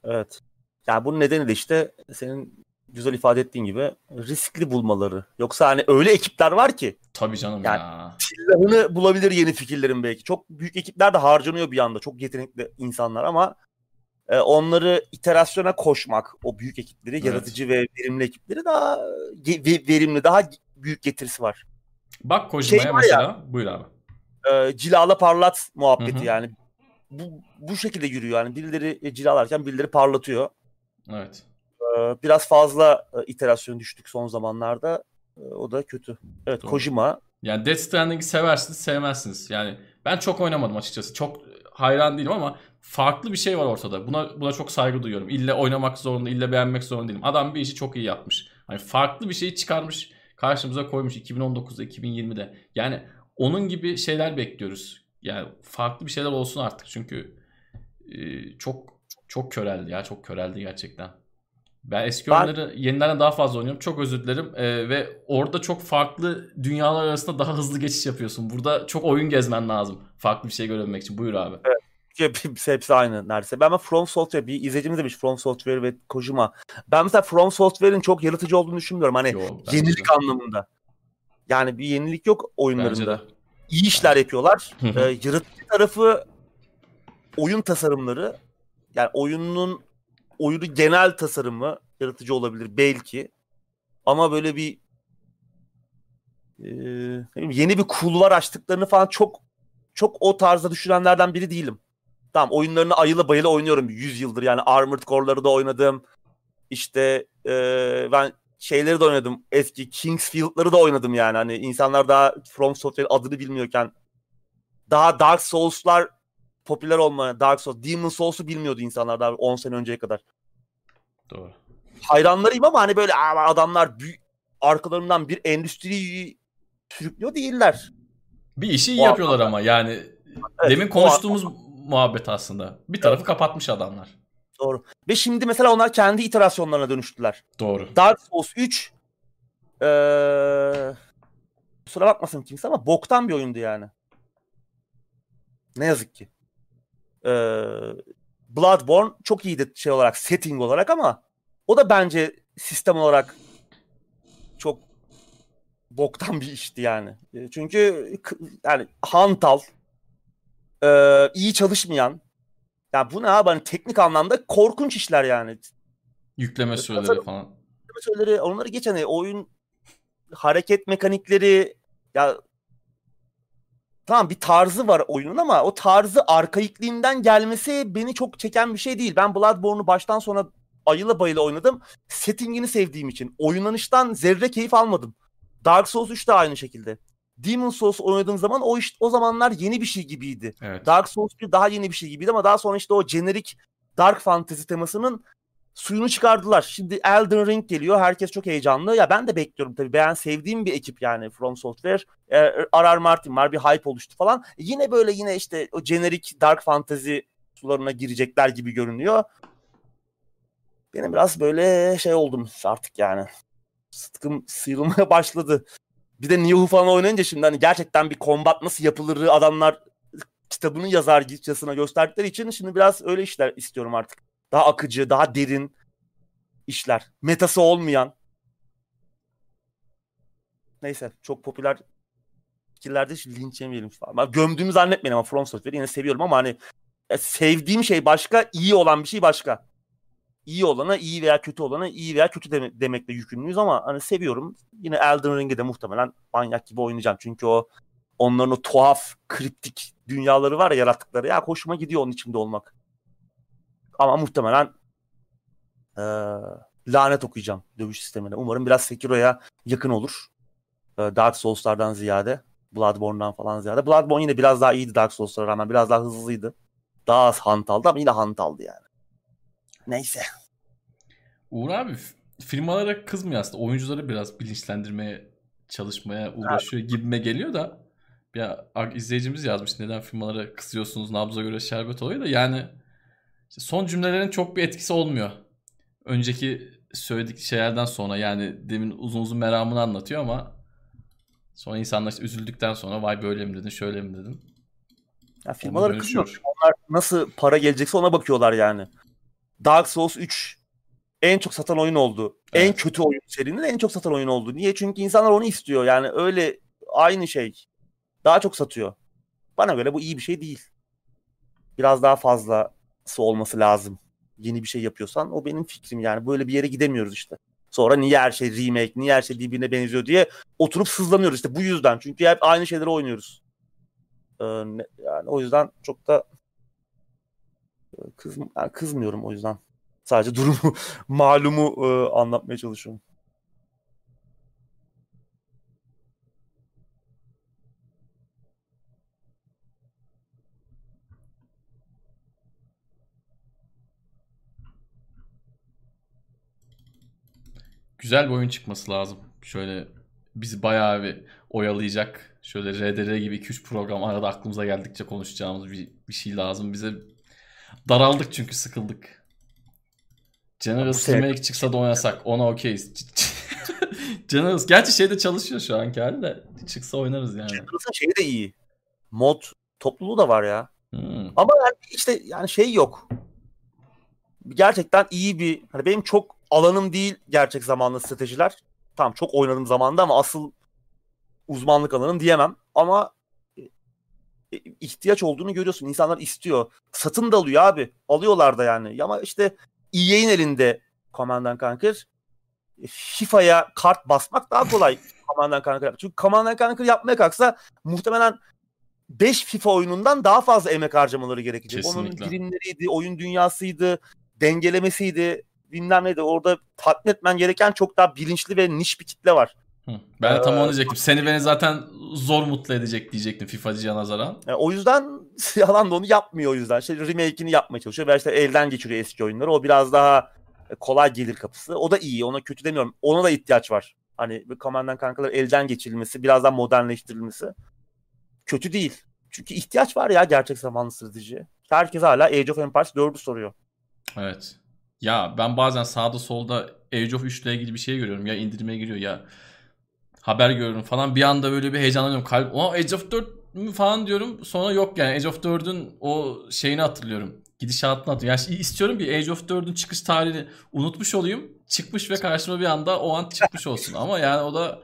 Evet. Yani bunun nedeni de işte senin güzel ifade ettiğin gibi riskli bulmaları. Yoksa hani öyle ekipler var ki. Tabii canım yani ya. Silahını bulabilir yeni fikirlerin belki. Çok büyük ekipler de harcanıyor bir anda. Çok yetenekli insanlar ama e, onları iterasyona koşmak, o büyük ekipleri, evet. yaratıcı ve verimli ekipleri daha verimli, daha büyük getirisi var. Bak Kojima'ya şey mesela. Ya, Buyur abi. E, cilala parlat muhabbeti Hı-hı. yani. Bu, bu şekilde yürüyor yani. Birileri e, cilalarken birileri parlatıyor. Evet. E, biraz fazla e, iterasyon düştük son zamanlarda. E, o da kötü. Evet Doğru. Kojima. Yani Death Stranding'i seversiniz sevmezsiniz. Yani ben çok oynamadım açıkçası. Çok hayran değilim ama farklı bir şey var ortada. Buna buna çok saygı duyuyorum. İlle oynamak zorunda, ille beğenmek zorunda değilim. Adam bir işi çok iyi yapmış. Hani farklı bir şeyi çıkarmış karşımıza koymuş 2019'da 2020'de. Yani onun gibi şeyler bekliyoruz. Yani farklı bir şeyler olsun artık çünkü e, çok çok köreldi ya çok köreldi gerçekten. Ben eski ben... oyunları yenilerden daha fazla oynuyorum. Çok özür dilerim. Ee, ve orada çok farklı dünyalar arasında daha hızlı geçiş yapıyorsun. Burada çok oyun gezmen lazım. Farklı bir şey görebilmek için. Buyur abi. Evet. Hepsi aynı neredeyse. Ben From Software bir izleyicimiz demiş From Software ve Kojima. Ben mesela From Software'in çok yaratıcı olduğunu düşünmüyorum. Hani Yo, yenilik de. anlamında. Yani bir yenilik yok oyunlarında. İyi işler yapıyorlar. ee, yaratıcı tarafı oyun tasarımları yani oyunun oyunu genel tasarımı yaratıcı olabilir belki. Ama böyle bir e, yeni bir kulvar açtıklarını falan çok çok o tarzda düşünenlerden biri değilim. Tamam oyunlarını ayıla bayıla oynuyorum 100 yıldır yani Armored Core'ları da oynadım. İşte e, ben şeyleri de oynadım. Eski Kingsfield'ları da oynadım yani. Hani insanlar daha From Software adını bilmiyorken daha Dark Souls'lar popüler olmaya Dark Souls, Demon Souls'u bilmiyordu insanlar daha 10 sene önceye kadar. Doğru. Hayranlarıyım ama hani böyle adamlar büyük, arkalarından bir endüstriyi sürüklüyor değiller. Bir işi iyi o yapıyorlar adamlar. ama yani evet, demin konuştuğumuz muhabbet aslında. Bir tarafı evet. kapatmış adamlar. Doğru. Ve şimdi mesela onlar kendi iterasyonlarına dönüştüler. Doğru. Dark Souls 3 ee, kusura bakmasın kimse ama boktan bir oyundu yani. Ne yazık ki. Ee, Bloodborne çok iyiydi şey olarak, setting olarak ama o da bence sistem olarak çok boktan bir işti yani. Çünkü yani hantal, e, iyi çalışmayan, yani bu ne abi hani teknik anlamda korkunç işler yani. Yükleme süreleri Tasarım, falan. Yükleme süreleri onları geç hani oyun hareket mekanikleri ya tamam bir tarzı var oyunun ama o tarzı arkaikliğinden gelmesi beni çok çeken bir şey değil. Ben Bloodborne'u baştan sona ayıla bayıla oynadım. Settingini sevdiğim için. Oynanıştan zerre keyif almadım. Dark Souls 3 de aynı şekilde. Demon Souls oynadığım zaman o işte o zamanlar yeni bir şey gibiydi. Evet. Dark Souls 1 daha yeni bir şey gibiydi ama daha sonra işte o jenerik Dark Fantasy temasının suyunu çıkardılar. Şimdi Elden Ring geliyor. Herkes çok heyecanlı. Ya ben de bekliyorum tabii. Ben sevdiğim bir ekip yani From Software. E, R.R. Martin var. Bir hype oluştu falan. E, yine böyle yine işte o jenerik Dark Fantasy sularına girecekler gibi görünüyor. Benim biraz böyle şey oldum artık yani. Sıtkım sıyrılmaya başladı. Bir de New falan oynayınca şimdi hani gerçekten bir kombat nasıl yapılır adamlar kitabını yazar gitçesine gösterdikleri için şimdi biraz öyle işler istiyorum artık. Daha akıcı, daha derin işler. Metası olmayan. Neyse çok popüler fikirlerde linç yemeyelim falan. Ben gömdüğümü zannetmeyin ama From Software'i yine seviyorum ama hani sevdiğim şey başka, iyi olan bir şey başka. İyi olana iyi veya kötü olana iyi veya kötü deme- demekle yükümlüyüz ama hani seviyorum. Yine Elden Ring'e de muhtemelen manyak gibi oynayacağım. Çünkü o onların o tuhaf, kriptik dünyaları var ya yarattıkları. Ya hoşuma gidiyor onun içinde olmak. Ama muhtemelen e, lanet okuyacağım dövüş sistemine. Umarım biraz Sekiro'ya yakın olur. E, Dark Souls'lardan ziyade. Bloodborne'dan falan ziyade. Bloodborne yine biraz daha iyiydi Dark Souls'lara rağmen. Biraz daha hızlıydı. Daha az hantaldı ama yine hantaldı yani. Neyse. Uğur abi firmalara kızmıyor aslında. Oyuncuları biraz bilinçlendirmeye çalışmaya uğraşıyor evet. gibime geliyor da ya izleyicimiz yazmış neden firmalara kızıyorsunuz nabza göre şerbet oluyor da yani işte son cümlelerin çok bir etkisi olmuyor. Önceki söyledik şeylerden sonra yani demin uzun uzun meramını anlatıyor ama sonra insanlar işte üzüldükten sonra vay böyle mi dedin şöyle mi dedin. Ya firmalar kızıyor. Onlar nasıl para gelecekse ona bakıyorlar yani. Dark Souls 3 en çok satan oyun oldu. Evet. En kötü oyun serinin en çok satan oyun oldu. Niye? Çünkü insanlar onu istiyor. Yani öyle aynı şey. Daha çok satıyor. Bana göre bu iyi bir şey değil. Biraz daha fazla olması lazım. Yeni bir şey yapıyorsan o benim fikrim yani böyle bir yere gidemiyoruz işte. Sonra niye her şey remake, niye her şey birbirine benziyor diye oturup sızlanıyoruz işte bu yüzden. Çünkü hep aynı şeyleri oynuyoruz. Ee, yani o yüzden çok da e, kız, yani kızmıyorum o yüzden. Sadece durumu, malumu e, anlatmaya çalışıyorum. güzel bir oyun çıkması lazım. Şöyle bizi bayağı bir oyalayacak. Şöyle RDR gibi 2-3 program arada aklımıza geldikçe konuşacağımız bir, bir şey lazım. Bize daraldık çünkü sıkıldık. Generous Remake çıksa da oynasak. Ona okeyiz. Generous. Gerçi şeyde çalışıyor şu anki hali de. Çıksa oynarız yani. Generous'ın şeyi de iyi. Mod topluluğu da var ya. Hmm. Ama yani işte yani şey yok. Gerçekten iyi bir hani benim çok alanım değil gerçek zamanlı stratejiler. Tamam çok oynadım zamanda ama asıl uzmanlık alanım diyemem. Ama e, e, ihtiyaç olduğunu görüyorsun. İnsanlar istiyor. Satın da alıyor abi. Alıyorlar da yani. Ama işte EA'in elinde Command Conquer. E, FIFA'ya kart basmak daha kolay Command Conquer. Çünkü Command Conquer yapmaya kalksa muhtemelen 5 FIFA oyunundan daha fazla emek harcamaları gerekecek. Kesinlikle. Onun birimleriydi, oyun dünyasıydı, dengelemesiydi, bilmem neydi. Orada tatmin etmen gereken çok daha bilinçli ve niş bir kitle var. Ben de tam onu ee, diyecektim. Seni beni zaten zor mutlu edecek diyecektim FIFA'cıya nazaran. Yani o yüzden yalan da onu yapmıyor o yüzden. İşte remake'ini yapmaya çalışıyor. Veya işte elden geçiriyor eski oyunları. O biraz daha kolay gelir kapısı. O da iyi. Ona kötü demiyorum. Ona da ihtiyaç var. Hani Command kankalar elden geçirilmesi, biraz daha modernleştirilmesi kötü değil. Çünkü ihtiyaç var ya gerçek zamanlı strateji. Herkes hala Age of Empires 4'ü soruyor. Evet. Ya ben bazen sağda solda Age of 3 ile ilgili bir şey görüyorum. Ya indirime giriyor ya haber görüyorum falan. Bir anda böyle bir heyecanlanıyorum. Kalp, o Age of 4 mü falan diyorum. Sonra yok yani Age of 4'ün o şeyini hatırlıyorum. Gidişatını hatırlıyorum. Yani istiyorum bir Age of 4'ün çıkış tarihini unutmuş olayım. Çıkmış ve karşıma bir anda o an çıkmış olsun. Ama yani o da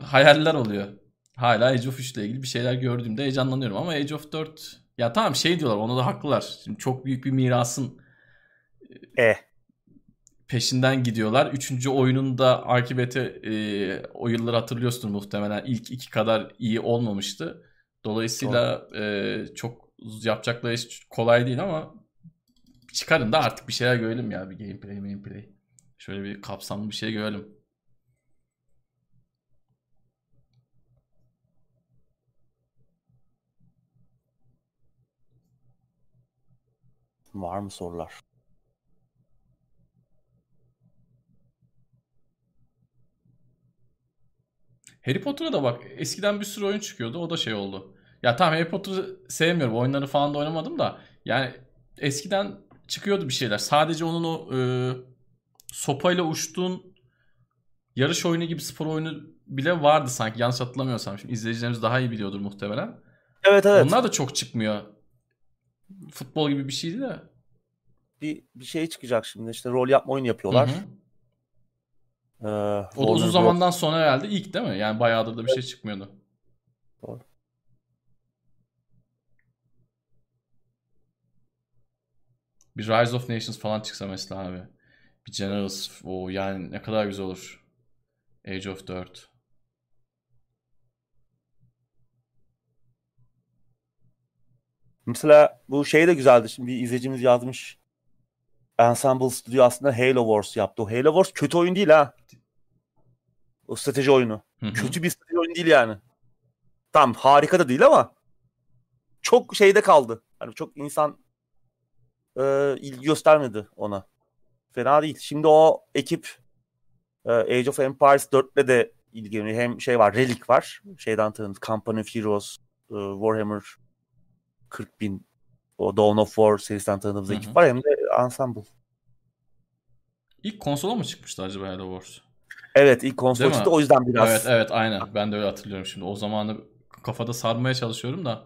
hayaller oluyor. Hala Age of 3 ile ilgili bir şeyler gördüğümde heyecanlanıyorum. Ama Age of 4 ya tamam şey diyorlar ona da haklılar. Şimdi çok büyük bir mirasın e peşinden gidiyorlar. Üçüncü oyununda akıbeti e, o yılları hatırlıyorsun muhtemelen. ilk iki kadar iyi olmamıştı. Dolayısıyla e, çok yapacakları iş kolay değil ama çıkarın da artık bir şeyler görelim ya. Bir gameplay, gameplay. Şöyle bir kapsamlı bir şey görelim. Var mı sorular? Harry Potter'a da bak eskiden bir sürü oyun çıkıyordu. O da şey oldu. Ya tamam Harry Potter'ı sevmiyorum. Oyunları falan da oynamadım da. Yani eskiden çıkıyordu bir şeyler. Sadece onun o e, sopayla uçtuğun yarış oyunu gibi spor oyunu bile vardı sanki. Yanlış hatırlamıyorsam. Şimdi izleyicilerimiz daha iyi biliyordur muhtemelen. Evet evet. Onlar da çok çıkmıyor. Futbol gibi bir şeydi de. Bir, bir şey çıkacak şimdi. İşte rol yapma oyunu yapıyorlar. Hı hı. Ee, o da uzun zamandan sonra herhalde ilk değil mi? Yani bayağıdır da bir şey çıkmıyordu. Doğru. Bir Rise of Nations falan çıksa mesela abi. Bir Generals o yani ne kadar güzel olur. Age of 4. Mesela bu şey de güzeldi. Şimdi bir izleyicimiz yazmış. Ensemble Studio aslında Halo Wars yaptı. O Halo Wars kötü oyun değil ha. O strateji oyunu. Hı-hı. Kötü bir strateji oyunu değil yani. Tam harika da değil ama çok şeyde kaldı. Hani çok insan e, ilgi göstermedi ona. Fena değil. Şimdi o ekip e, Age of Empires 4'le de ilgileniyor. Hem şey var, Relic var. Şeyden tanıdık. Company of Heroes, e, Warhammer 40 bin o Dawn of War serisinden tanıdığımız Hı-hı. ekip var. Hem de Ensemble. İlk konsola mı çıkmıştı acaba Halo Wars? Evet ilk konsol çıktı o yüzden biraz. Evet evet aynen ben de öyle hatırlıyorum şimdi. O zamanı kafada sarmaya çalışıyorum da.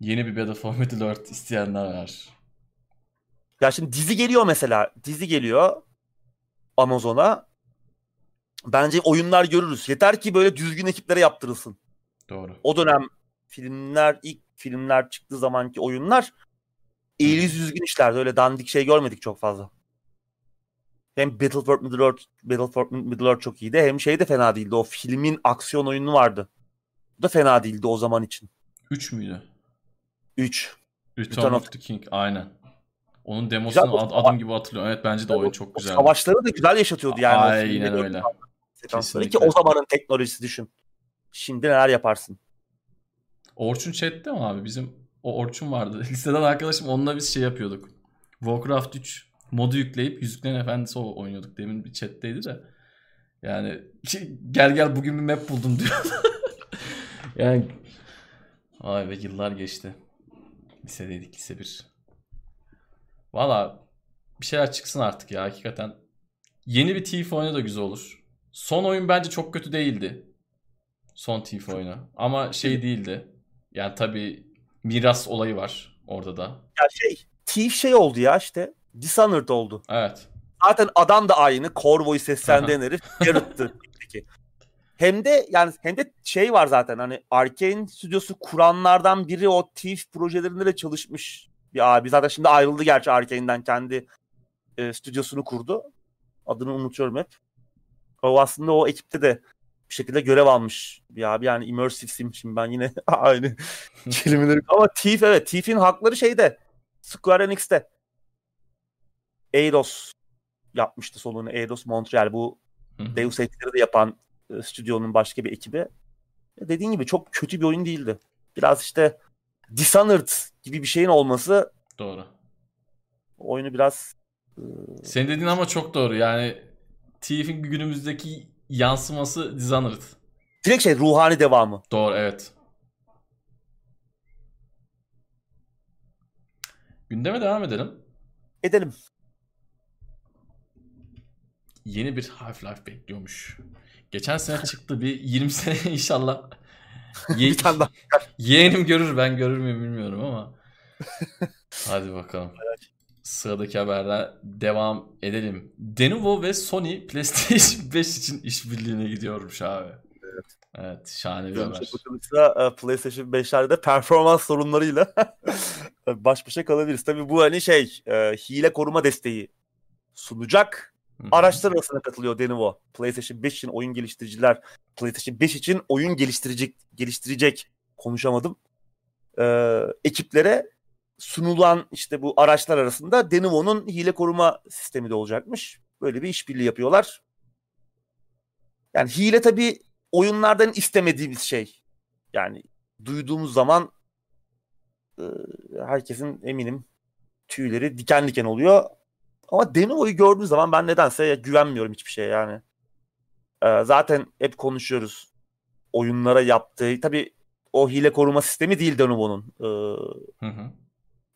Yeni bir Battle for Middle Earth isteyenler var. Ya şimdi dizi geliyor mesela. Dizi geliyor Amazon'a. Bence oyunlar görürüz. Yeter ki böyle düzgün ekiplere yaptırılsın. Doğru. O dönem filmler, ilk filmler çıktığı zamanki oyunlar eğri düzgün işlerdi. Öyle dandik şey görmedik çok fazla. Hem Battlefield Middle Earth, Battlefield Middle Earth çok iyiydi. Hem şey de fena değildi. O filmin aksiyon oyunu vardı. Bu da fena değildi o zaman için. 3 müydü? 3. Return, Return of the King aynen. Onun demosunu güzel, ad, adım gibi hatırlıyorum. Evet bence de oyun çok güzel. Savaşları da güzel yaşatıyordu yani. Aynen öyle. Ki o zamanın teknolojisi düşün. Şimdi neler yaparsın? Orçun chatte mi abi? Bizim o Orçun vardı. Liseden arkadaşım onunla biz şey yapıyorduk. Warcraft 3 modu yükleyip Yüzüklerin Efendisi oynuyorduk. Demin bir chatteydi de. Yani gel gel bugün bir map buldum diyor. yani Vay be yıllar geçti. Lisedeydik lise 1. Valla bir şeyler çıksın artık ya hakikaten. Yeni bir Thief oyunu da güzel olur. Son oyun bence çok kötü değildi. Son Thief oyunu. Ama şey değildi. Yani tabi miras olayı var orada da. Ya şey Thief şey oldu ya işte. Dishonored oldu. Evet. Zaten adam da aynı. Corvo'yu seslendiren herif. Garrett'tı. hem de yani hem de şey var zaten hani Arkane stüdyosu kuranlardan biri o Thief projelerinde de çalışmış bir abi. Zaten şimdi ayrıldı gerçi Arkane'den kendi e, stüdyosunu kurdu. Adını unutuyorum hep. O aslında o ekipte de bir şekilde görev almış bir abi. Yani immersive sim şimdi ben yine aynı kelimeleri ama Thief evet Thief'in hakları şeyde Square Enix'te. Eidos yapmıştı solunu. Eidos Montreal bu Deus Ex'leri de yapan e, stüdyonun başka bir ekibi. E, dediğin gibi çok kötü bir oyun değildi. Biraz işte Dishonored gibi bir şeyin olması doğru. Oyunu biraz e... Senin dediğin ama çok doğru. Yani Thief'in günümüzdeki yansıması Dishonored. Direkt şey ruhani devamı. Doğru evet. Gündeme devam edelim. Edelim. Yeni bir Half-Life bekliyormuş. Geçen sene çıktı bir 20 sene inşallah. Ye- bir tane daha. Yeğenim görür ben görür müyüm bilmiyorum ama. Hadi bakalım. Sıradaki haberler devam edelim. Denuvo ve Sony PlayStation 5 için işbirliğine gidiyormuş abi. Evet. Evet şahane bir haber. Bakılırsa e, PlayStation 5'lerde performans sorunlarıyla baş başa kalabiliriz. Tabii bu hani şey e, hile koruma desteği sunacak. Araçlar arasına katılıyor Denuvo. PlayStation 5 için oyun geliştiriciler PlayStation 5 için oyun geliştirecek geliştirecek konuşamadım. Ee, ekiplere sunulan işte bu araçlar arasında Denuvo'nun hile koruma sistemi de olacakmış. Böyle bir işbirliği yapıyorlar. Yani hile tabii oyunlardan istemediğimiz şey. Yani duyduğumuz zaman e, herkesin eminim tüyleri diken diken oluyor. Ama Denuvo'yu gördüğüm zaman ben nedense güvenmiyorum hiçbir şeye yani. Ee, zaten hep konuşuyoruz. Oyunlara yaptığı, tabii o hile koruma sistemi değil Denuvo'nun. Ee, hı hı.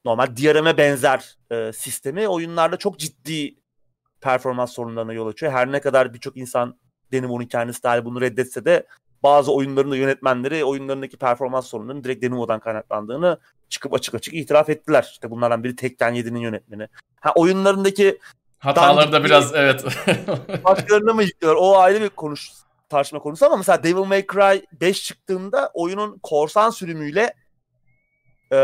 Normal DRM'e benzer e, sistemi oyunlarda çok ciddi performans sorunlarına yol açıyor. Her ne kadar birçok insan Denuvo'nun kendisi dahil bunu reddetse de bazı oyunların da yönetmenleri oyunlarındaki performans sorunlarının direkt Denuvo'dan kaynaklandığını çıkıp açık açık itiraf ettiler. İşte bunlardan biri Tekken 7'nin yönetmeni. Ha oyunlarındaki hataları da biraz evet. başkalarına mı yüklüyorlar? O ayrı bir konuş tartışma konusu ama mesela Devil May Cry 5 çıktığında oyunun korsan sürümüyle e,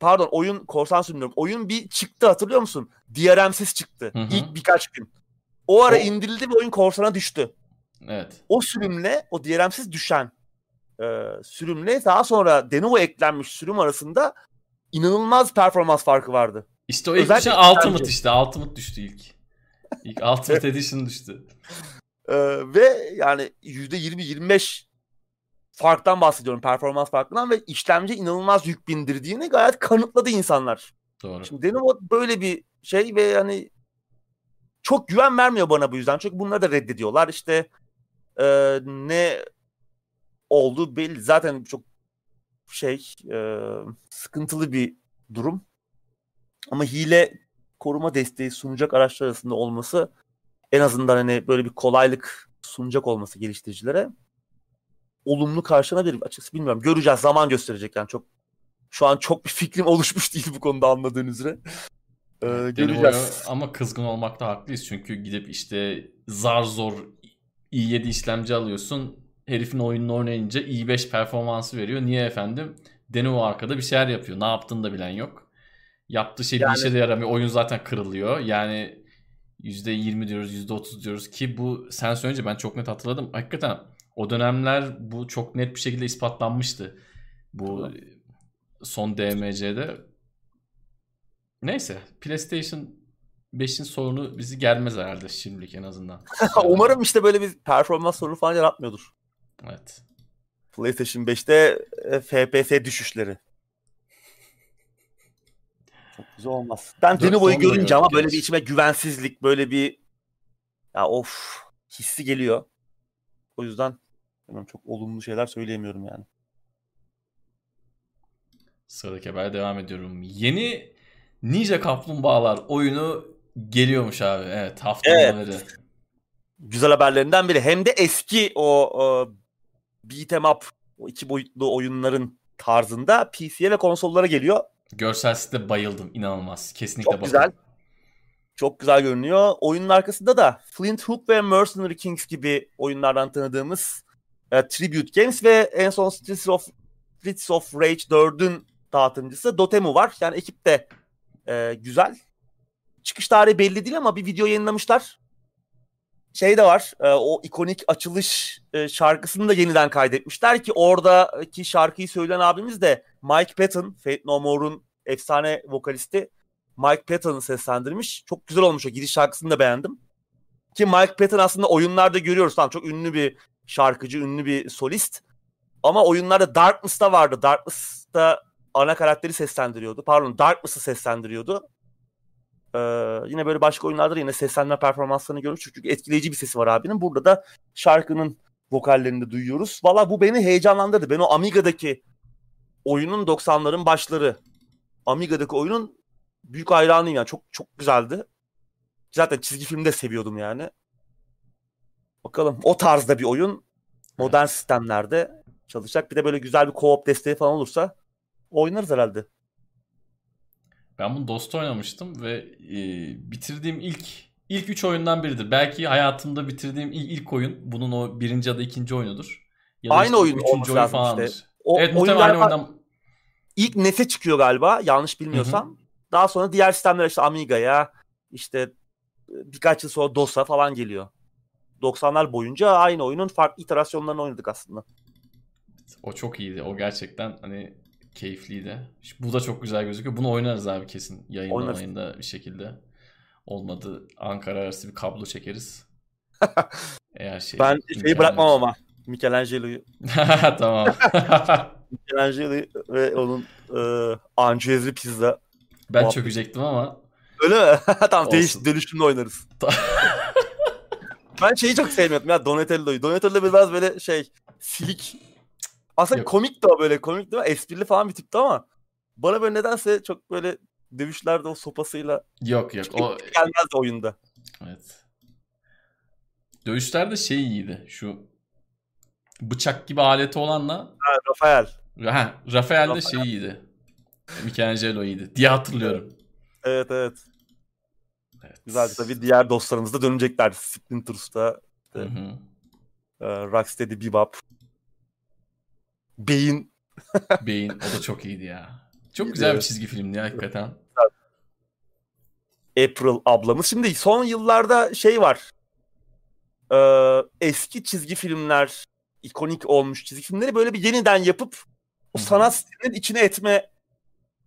pardon oyun korsan sürümü oyun bir çıktı hatırlıyor musun? DRM'siz çıktı. Hı hı. İlk birkaç gün. O ara o... indirildi ve oyun korsana düştü. Evet. O sürümle o DRM'siz düşen e, sürümle daha sonra Denuvo eklenmiş sürüm arasında inanılmaz performans farkı vardı. İşte o ilk düşen Ultimate bence. işte. Ultimate düştü ilk. İlk Ultimate Edition düştü. Ee, ve yani %20-25 farktan bahsediyorum performans farkından ve işlemci inanılmaz yük bindirdiğini gayet kanıtladı insanlar. Doğru. Şimdi Denuvo böyle bir şey ve yani çok güven vermiyor bana bu yüzden. Çünkü bunları da reddediyorlar. İşte e, ne oldu belli. Zaten çok şey e, sıkıntılı bir durum. Ama hile koruma desteği sunacak araçlar arasında olması en azından hani böyle bir kolaylık sunacak olması geliştiricilere olumlu karşılanabilir. Açıkçası bilmiyorum. Göreceğiz. Zaman gösterecek yani çok şu an çok bir fikrim oluşmuş değil bu konuda anladığın üzere. Ee, göreceğiz. Ama kızgın olmakta haklıyız. Çünkü gidip işte zar zor i7 işlemci alıyorsun herifin oyununu oynayınca i5 performansı veriyor. Niye efendim? Denuvo arkada bir şeyler yapıyor. Ne yaptığını da bilen yok. Yaptığı şey yani... bir işe de yaramıyor. Oyun zaten kırılıyor. Yani %20 diyoruz, %30 diyoruz ki bu sen söyleyince ben çok net hatırladım. Hakikaten o dönemler bu çok net bir şekilde ispatlanmıştı. Bu son DMC'de. Neyse PlayStation 5'in sorunu bizi gelmez herhalde şimdilik en azından. Umarım işte böyle bir performans sorunu falan yaratmıyordur. Evet. PlayStation 5'te e, FPS düşüşleri. Çok güzel olmaz. Ben Denovo'yu görünce ama böyle bir içime güvensizlik, böyle bir ya of hissi geliyor. O yüzden çok olumlu şeyler söyleyemiyorum yani. Sıradaki habere devam ediyorum. Yeni Ninja Kaplumbağalar oyunu geliyormuş abi. Evet hafta evet. haberi. Güzel haberlerinden biri. Hem de eski o, o beat'em up o iki boyutlu oyunların tarzında PC'ye ve konsollara geliyor. Görsel site bayıldım. inanılmaz. Kesinlikle Çok bakın. güzel. Çok güzel görünüyor. Oyunun arkasında da Flint Hook ve Mercenary Kings gibi oyunlardan tanıdığımız e, Tribute Games ve en son Streets of Streets of Rage 4'ün dağıtımcısı Dotemu var. Yani ekip de e, güzel. Çıkış tarihi belli değil ama bir video yayınlamışlar. Şey de var. E, o ikonik açılış e, şarkısını da yeniden kaydetmişler ki oradaki şarkıyı söyleyen abimiz de Mike Patton, Fate No More'un efsane vokalisti Mike Patton'ı seslendirmiş. Çok güzel olmuş o giriş şarkısını da beğendim. Ki Mike Patton aslında oyunlarda görüyoruz. Tamam çok ünlü bir şarkıcı, ünlü bir solist. Ama oyunlarda Darkness'ta vardı. Darkness'ta ana karakteri seslendiriyordu. Pardon Darkness'ı seslendiriyordu. Ee, yine böyle başka oyunlarda da yine seslenme performanslarını görüyoruz. Çünkü etkileyici bir sesi var abinin. Burada da şarkının vokallerini de duyuyoruz. Valla bu beni heyecanlandırdı. Ben o Amiga'daki oyunun 90'ların başları. Amiga'daki oyunun büyük hayranıyım yani. Çok çok güzeldi. Zaten çizgi filmi de seviyordum yani. Bakalım o tarzda bir oyun modern evet. sistemlerde çalışacak. Bir de böyle güzel bir co-op desteği falan olursa oynarız herhalde. Ben bunu DOS'ta oynamıştım ve e, bitirdiğim ilk ilk üç oyundan biridir. Belki hayatımda bitirdiğim ilk, ilk oyun. Bunun o birinci ya da ikinci oyunudur. Ya aynı işte oyun üçüncü oyun falandır. Işte. O evet muhtemelen oyundan... İlk NES'e çıkıyor galiba yanlış bilmiyorsam. Hı-hı. Daha sonra diğer sistemler işte Amiga'ya işte birkaç yıl sonra DOS'a falan geliyor. 90'lar boyunca aynı oyunun farklı iterasyonlarını oynadık aslında. O çok iyiydi. O gerçekten hani keyifliydi. Bu da çok güzel gözüküyor. Bunu oynarız abi kesin. Yayından ayında bir şekilde. Olmadı Ankara arası bir kablo çekeriz. Eğer şey ben şeyi bırakmam ama. Michelangelo'yu. tamam. Michelangelo ve onun e, Angiozzi pizza. Ben muhabbeti. çökecektim ama. Öyle mi? tamam değiş, dönüşümle oynarız. Ben şeyi çok sevmiyordum ya Donatello'yu. Donatello biraz böyle şey silik aslında Yok. komik de o böyle komik değil mi? Esprili falan bir tipti ama bana böyle nedense çok böyle dövüşlerde o sopasıyla Yok yok o gelmezdi oyunda. Evet. Dövüşlerde şey iyiydi. Şu bıçak gibi aleti olanla ha, Rafael. Ha, Rafael de şey iyiydi. Michelangelo iyiydi diye hatırlıyorum. Evet evet. Evet. Güzel tabii diğer dostlarımız da dönecekler. Splinters'ta işte, hı hı. E, Rocksteady Bebop Beyin. Beyin o da çok iyiydi ya. Çok güzel evet. bir çizgi filmdi ya hakikaten. April ablamız. Şimdi son yıllarda şey var. Ee, eski çizgi filmler, ikonik olmuş çizgi filmleri böyle bir yeniden yapıp o sanat stilinin içine etme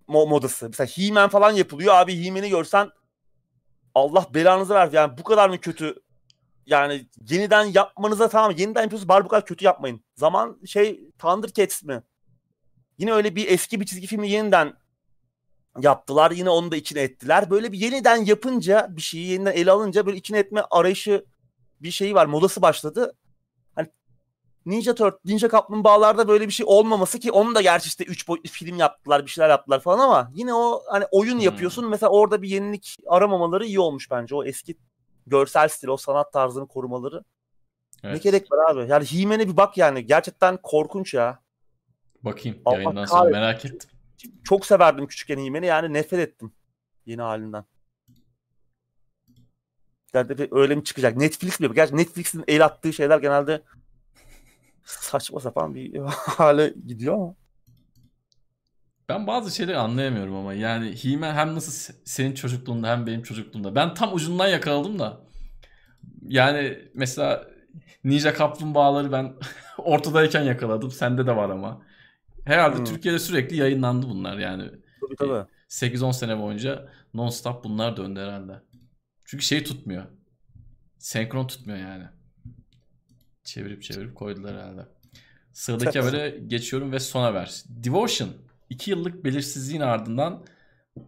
modası. Mesela He-Man falan yapılıyor. Abi He-Man'i görsen Allah belanızı ver. Yani bu kadar mı kötü yani yeniden yapmanıza tamam yeniden yapıyorsunuz bari bu kadar kötü yapmayın. Zaman şey Thundercats mi? Yine öyle bir eski bir çizgi filmi yeniden yaptılar. Yine onu da içine ettiler. Böyle bir yeniden yapınca bir şeyi yeniden ele alınca böyle içine etme arayışı bir şeyi var. Modası başladı. Ninja Turtle, Ninja Kaplumbağalarda böyle bir şey olmaması ki onu da gerçi işte 3 boyutlu film yaptılar, bir şeyler yaptılar falan ama yine o hani oyun hmm. yapıyorsun. Mesela orada bir yenilik aramamaları iyi olmuş bence. O eski görsel stil, o sanat tarzını korumaları. Evet. Ne gerek var abi? Yani Himen'e bir bak yani. Gerçekten korkunç ya. Bakayım Allah yayından sonra kahretsin. merak ettim. Çok severdim küçükken Himen'i yani nefret ettim yeni halinden. Yani öyle mi çıkacak? Netflix mi? Gerçi Netflix'in el attığı şeyler genelde saçma sapan bir hale gidiyor ama. Ben bazı şeyleri anlayamıyorum ama yani He-Man hem nasıl senin çocukluğunda hem benim çocukluğumda. Ben tam ucundan yakaladım da. Yani mesela Ninja Kaplumbağaları ben ortadayken yakaladım. Sende de var ama. Herhalde hmm. Türkiye'de sürekli yayınlandı bunlar yani. Tabii tabii. 8-10 sene boyunca non-stop bunlar döndü herhalde. Çünkü şey tutmuyor. Senkron tutmuyor yani. Çevirip çevirip koydular herhalde. Sıradaki habere geçiyorum ve son haber. Devotion 2 yıllık belirsizliğin ardından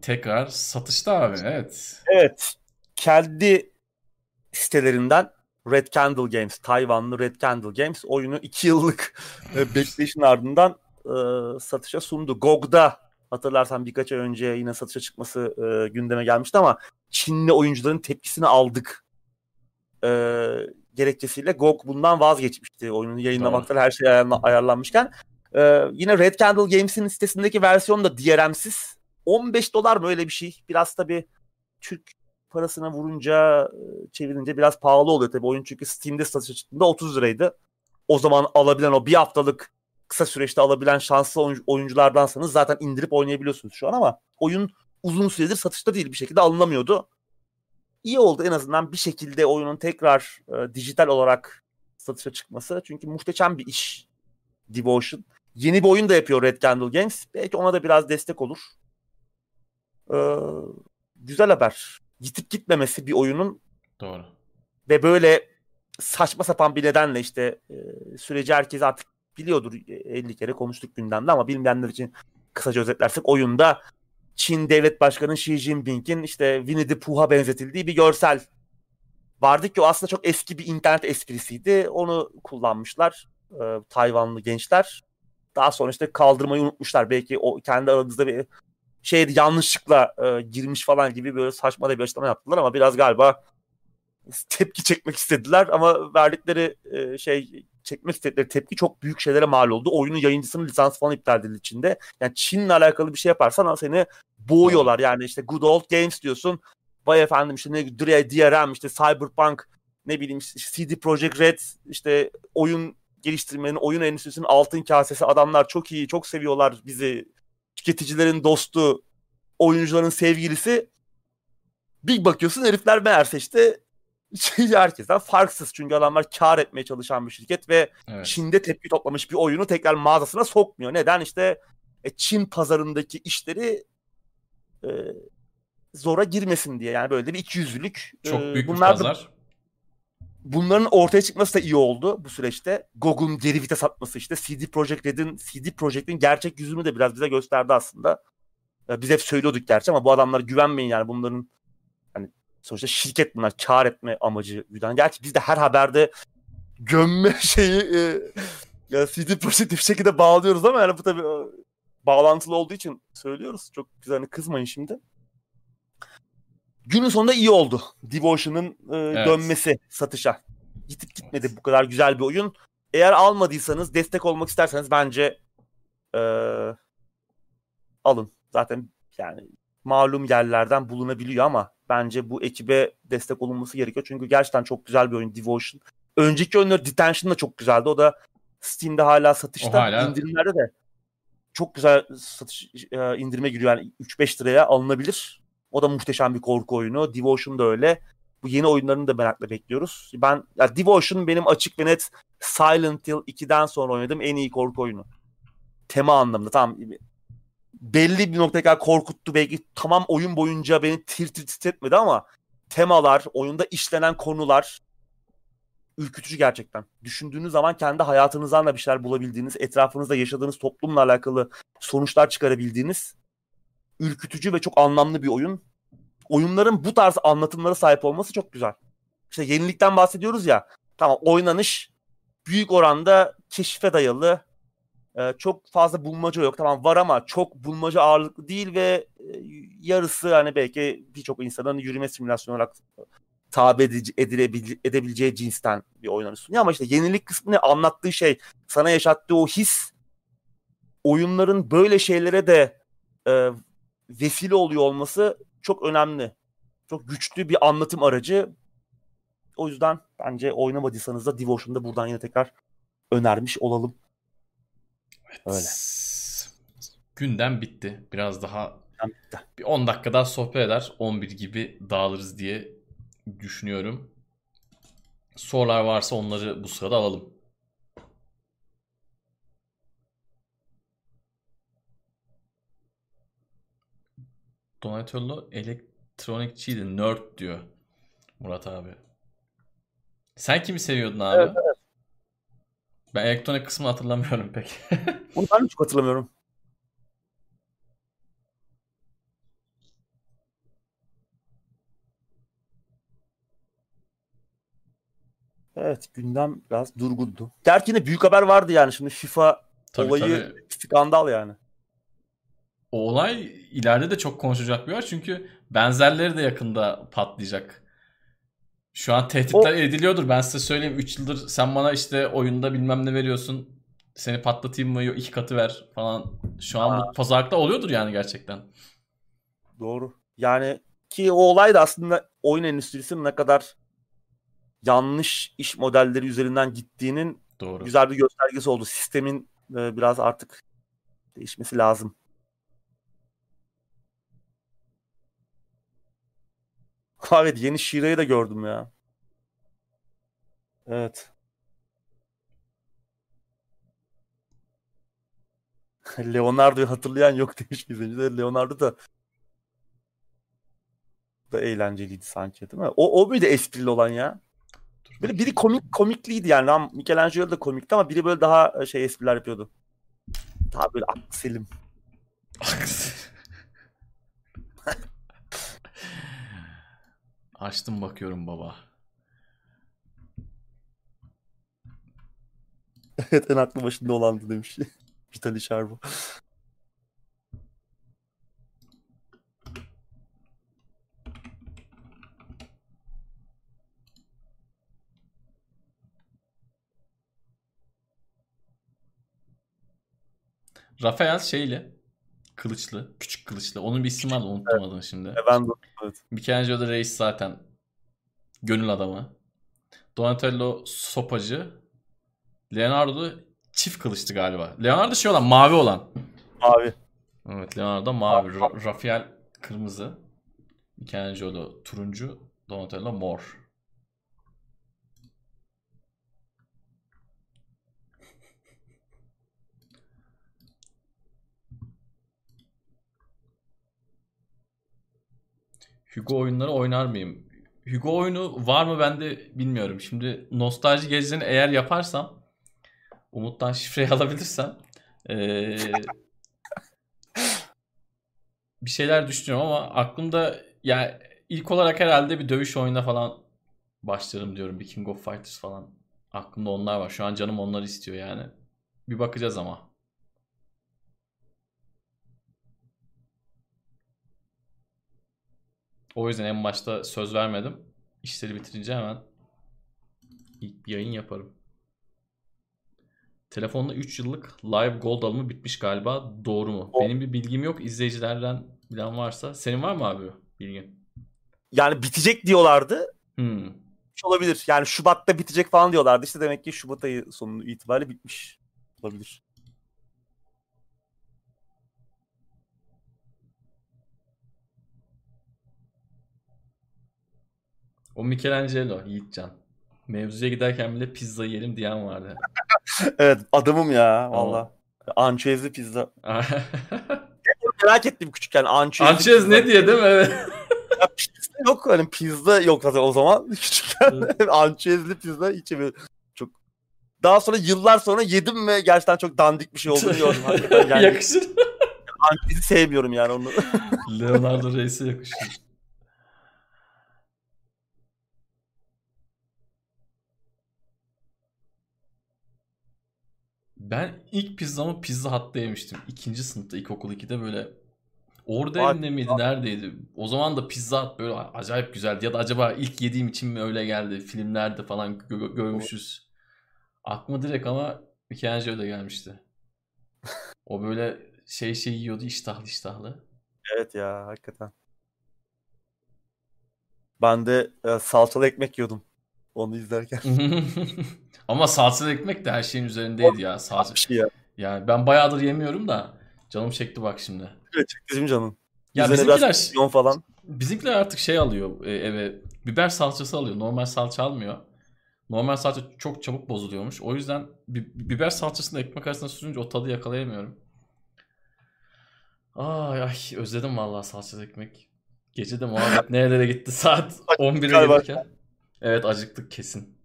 tekrar satışta abi evet. Evet. Kendi sitelerinden Red Candle Games, Tayvanlı Red Candle Games oyunu 2 yıllık e, bekleyişin ardından e, satışa sundu. GOG'da hatırlarsan birkaç ay önce yine satışa çıkması e, gündeme gelmişti ama Çinli oyuncuların tepkisini aldık e, gerekçesiyle GOG bundan vazgeçmişti. Oyunu yayınlamaktan her şey ayarlanmışken. E, yine Red Candle Games'in sitesindeki versiyon da DRM'siz. 15 dolar mı öyle bir şey? Biraz tabii Türk parasına vurunca çevirince biraz pahalı oluyor tabii oyun çünkü Steam'de satışa çıktığında 30 liraydı. O zaman alabilen o bir haftalık kısa süreçte alabilen şanslı oyunculardansanız zaten indirip oynayabiliyorsunuz şu an ama oyun uzun süredir satışta değil bir şekilde alınamıyordu. İyi oldu en azından bir şekilde oyunun tekrar e, dijital olarak satışa çıkması. Çünkü muhteşem bir iş Devotion. Yeni bir oyun da yapıyor Red Candle Games. Belki ona da biraz destek olur. Ee, güzel haber. Gitip gitmemesi bir oyunun. Doğru. Ve böyle saçma sapan bir nedenle işte e, süreci herkes artık biliyordur 50 kere konuştuk gündemde ama bilmeyenler için kısaca özetlersek oyunda Çin devlet başkanı Xi Jinping'in işte Winnie the Pooh'a benzetildiği bir görsel vardı ki o aslında çok eski bir internet esprisiydi. Onu kullanmışlar e, Tayvanlı gençler. Daha sonra işte kaldırmayı unutmuşlar. Belki o kendi aranızda bir şey yanlışlıkla e, girmiş falan gibi böyle saçma da bir açıklama yaptılar ama biraz galiba tepki çekmek istediler ama verdikleri e, şey çekmek istedikleri tepki çok büyük şeylere mal oldu. Oyunun yayıncısının lisans falan iptal edildi içinde. Yani Çin'le alakalı bir şey yaparsan seni boğuyorlar. Yani işte Good Old Games diyorsun. Vay efendim işte ne DRM işte Cyberpunk ne bileyim CD Projekt Red işte oyun geliştirmenin, oyun endüstrisinin altın kasesi adamlar çok iyi, çok seviyorlar bizi. Tüketicilerin dostu, oyuncuların sevgilisi. Bir bakıyorsun herifler meğerse işte herkesten farksız. Çünkü adamlar kar etmeye çalışan bir şirket ve evet. Çin'de tepki toplamış bir oyunu tekrar mağazasına sokmuyor. Neden? İşte e, Çin pazarındaki işleri e, zora girmesin diye. Yani böyle bir ikiyüzlülük. Çok e, büyük bunlar bir pazar. Da, bunların ortaya çıkması da iyi oldu bu süreçte. GOG'un geri vites atması işte CD Projekt Red'in CD Projekt'in gerçek yüzünü de biraz bize gösterdi aslında. E, biz hep söylüyorduk gerçi ama bu adamlara güvenmeyin yani bunların Sonuçta şirket bunlar kar etme amacı güden. Gerçi biz de her haberde gömme şeyi e, ya CD Projekt'i bir şekilde bağlıyoruz ama yani bu tabii e, bağlantılı olduğu için söylüyoruz. Çok güzel hani kızmayın şimdi. Günün sonunda iyi oldu. Devotion'ın e, evet. dönmesi satışa. Gitip gitmedi evet. bu kadar güzel bir oyun. Eğer almadıysanız destek olmak isterseniz bence e, alın. Zaten yani malum yerlerden bulunabiliyor ama bence bu ekibe destek olunması gerekiyor. Çünkü gerçekten çok güzel bir oyun Devotion. Önceki oyunları Detention da çok güzeldi. O da Steam'de hala satışta. hala... indirimlerde de çok güzel satış e, indirime giriyor. Yani 3-5 liraya alınabilir. O da muhteşem bir korku oyunu. Devotion da öyle. Bu yeni oyunlarını da merakla bekliyoruz. Ben ya Devotion benim açık ve net Silent Hill 2'den sonra oynadığım en iyi korku oyunu. Tema anlamında. Tamam belli bir noktaya kadar korkuttu. Belki tamam oyun boyunca beni tir tir titretmedi ama temalar, oyunda işlenen konular ürkütücü gerçekten. Düşündüğünüz zaman kendi hayatınızdan da bir şeyler bulabildiğiniz, etrafınızda yaşadığınız toplumla alakalı sonuçlar çıkarabildiğiniz ürkütücü ve çok anlamlı bir oyun. Oyunların bu tarz anlatımlara sahip olması çok güzel. İşte yenilikten bahsediyoruz ya. Tamam oynanış büyük oranda keşfe dayalı, ee, çok fazla bulmaca yok. Tamam var ama çok bulmaca ağırlıklı değil ve e, yarısı hani belki birçok insanın yürüme simülasyonu olarak tabi edilebil- edebileceği cinsten bir oynanış sunuyor. Ama işte yenilik kısmını anlattığı şey, sana yaşattığı o his oyunların böyle şeylere de e, vesile oluyor olması çok önemli. Çok güçlü bir anlatım aracı. O yüzden bence oynamadıysanız da Devotion'da buradan yine tekrar önermiş olalım. Öyle. Gündem bitti. Biraz daha bitti. bir 10 dakika daha sohbet eder. 11 gibi dağılırız diye düşünüyorum. Sorular varsa onları bu sırada alalım. Donatello elektronikçiydi. Nerd diyor Murat abi. Sen kimi seviyordun abi? Evet, evet. Ben elektronik kısmını hatırlamıyorum pek. Onu ben çok hatırlamıyorum. Evet gündem biraz durgundu. Gerçi yine büyük haber vardı yani şimdi FIFA tabii, olayı tabii. skandal yani. O olay ileride de çok konuşacak bir yer çünkü benzerleri de yakında patlayacak. Şu an tehditler o... ediliyordur. Ben size söyleyeyim 3 yıldır sen bana işte oyunda bilmem ne veriyorsun. Seni patlatayım mı? iki katı ver falan. Şu an ha. bu pazarlıkta oluyordur yani gerçekten. Doğru. Yani ki o olay da aslında oyun endüstrisinin ne kadar yanlış iş modelleri üzerinden gittiğinin Doğru. güzel bir göstergesi oldu. Sistemin e, biraz artık değişmesi lazım. Evet yeni Shira'yı da gördüm ya. Evet. Leonardo'yu hatırlayan yok demiş bir önce. Leonardo da da eğlenceliydi sanki değil mi? O, o muydu esprili olan ya? Böyle biri komik komikliydi yani. Lan Michelangelo da komikti ama biri böyle daha e, şey espriler yapıyordu. Daha böyle akselim. Açtım bakıyorum baba. evet en aklı başında olandı demiş. Vitali Şarbo. Rafael şeyle kılıçlı, küçük kılıçlı. Onun bir ismi vardı unuttum evet. adını şimdi. Ben de evet. Michelangelo da reis zaten gönül adamı. Donatello sopacı. Leonardo çift kılıçlı galiba. Leonardo şey olan mavi olan. Mavi. Evet Leonardo mavi. Ra- Rafael kırmızı. Michelangelo turuncu. Donatello mor. Hugo oyunları oynar mıyım? Hugo oyunu var mı ben de bilmiyorum. Şimdi nostalji gezini eğer yaparsam Umut'tan şifreyi alabilirsem ee, bir şeyler düşünüyorum ama aklımda yani ilk olarak herhalde bir dövüş oyununa falan başlarım diyorum. Bir King of Fighters falan. Aklımda onlar var. Şu an canım onları istiyor yani. Bir bakacağız ama. O yüzden en başta söz vermedim. İşleri bitirince hemen ilk bir yayın yaparım. Telefonda 3 yıllık live gold alımı bitmiş galiba. Doğru mu? O. Benim bir bilgim yok. İzleyicilerden bilen varsa. Senin var mı abi bilgin? Yani bitecek diyorlardı. Hmm. Olabilir. Yani Şubat'ta bitecek falan diyorlardı. İşte demek ki Şubat ayı sonu itibariyle bitmiş. Olabilir. O Michelangelo Yiğitcan. Mevzuya giderken bile pizza yiyelim diyen vardı. evet adamım ya valla. Ançezli pizza. merak ettim küçükken ançezli Ançez ne diye değil mi? Evet. ya pizza yok hani pizza yok zaten o zaman küçükken ançezli pizza hiç Çok daha sonra yıllar sonra yedim ve gerçekten çok dandik bir şey olduğunu gördüm. Yani, Yakışır. Ançezi sevmiyorum yani onu. Leonardo Reis'e yakışır. Ben ilk pizzamı Pizza Hut'ta yemiştim. İkinci sınıfta ilkokul 2'de böyle Orada evinde miydi? Neredeydi? O zaman da Pizza Hut böyle acayip güzeldi. Ya da acaba ilk yediğim için mi öyle geldi? Filmlerde falan gö- görmüşüz. Aklıma direkt ama Michelangelo gelmişti. o böyle şey şey yiyordu iştahlı iştahlı. Evet ya hakikaten. Ben de e, salçalı ekmek yiyordum onu izlerken. Ama salçalı ekmek de her şeyin üzerindeydi ya. Salça. Şey ya. Yani ben bayağıdır yemiyorum da canım çekti bak şimdi. Evet çekti bizim canım. Ya Üzerine bizimkiler falan. Bizimkiler artık şey alıyor e, eve. Biber salçası alıyor. Normal salça almıyor. Normal salça çok çabuk bozuluyormuş. O yüzden biber salçasını ekmek arasında sürünce o tadı yakalayamıyorum. Ay ay özledim vallahi salçalı ekmek. Gece de muhabbet nerelere gitti saat 11'e gelirken. Evet acıktık kesin.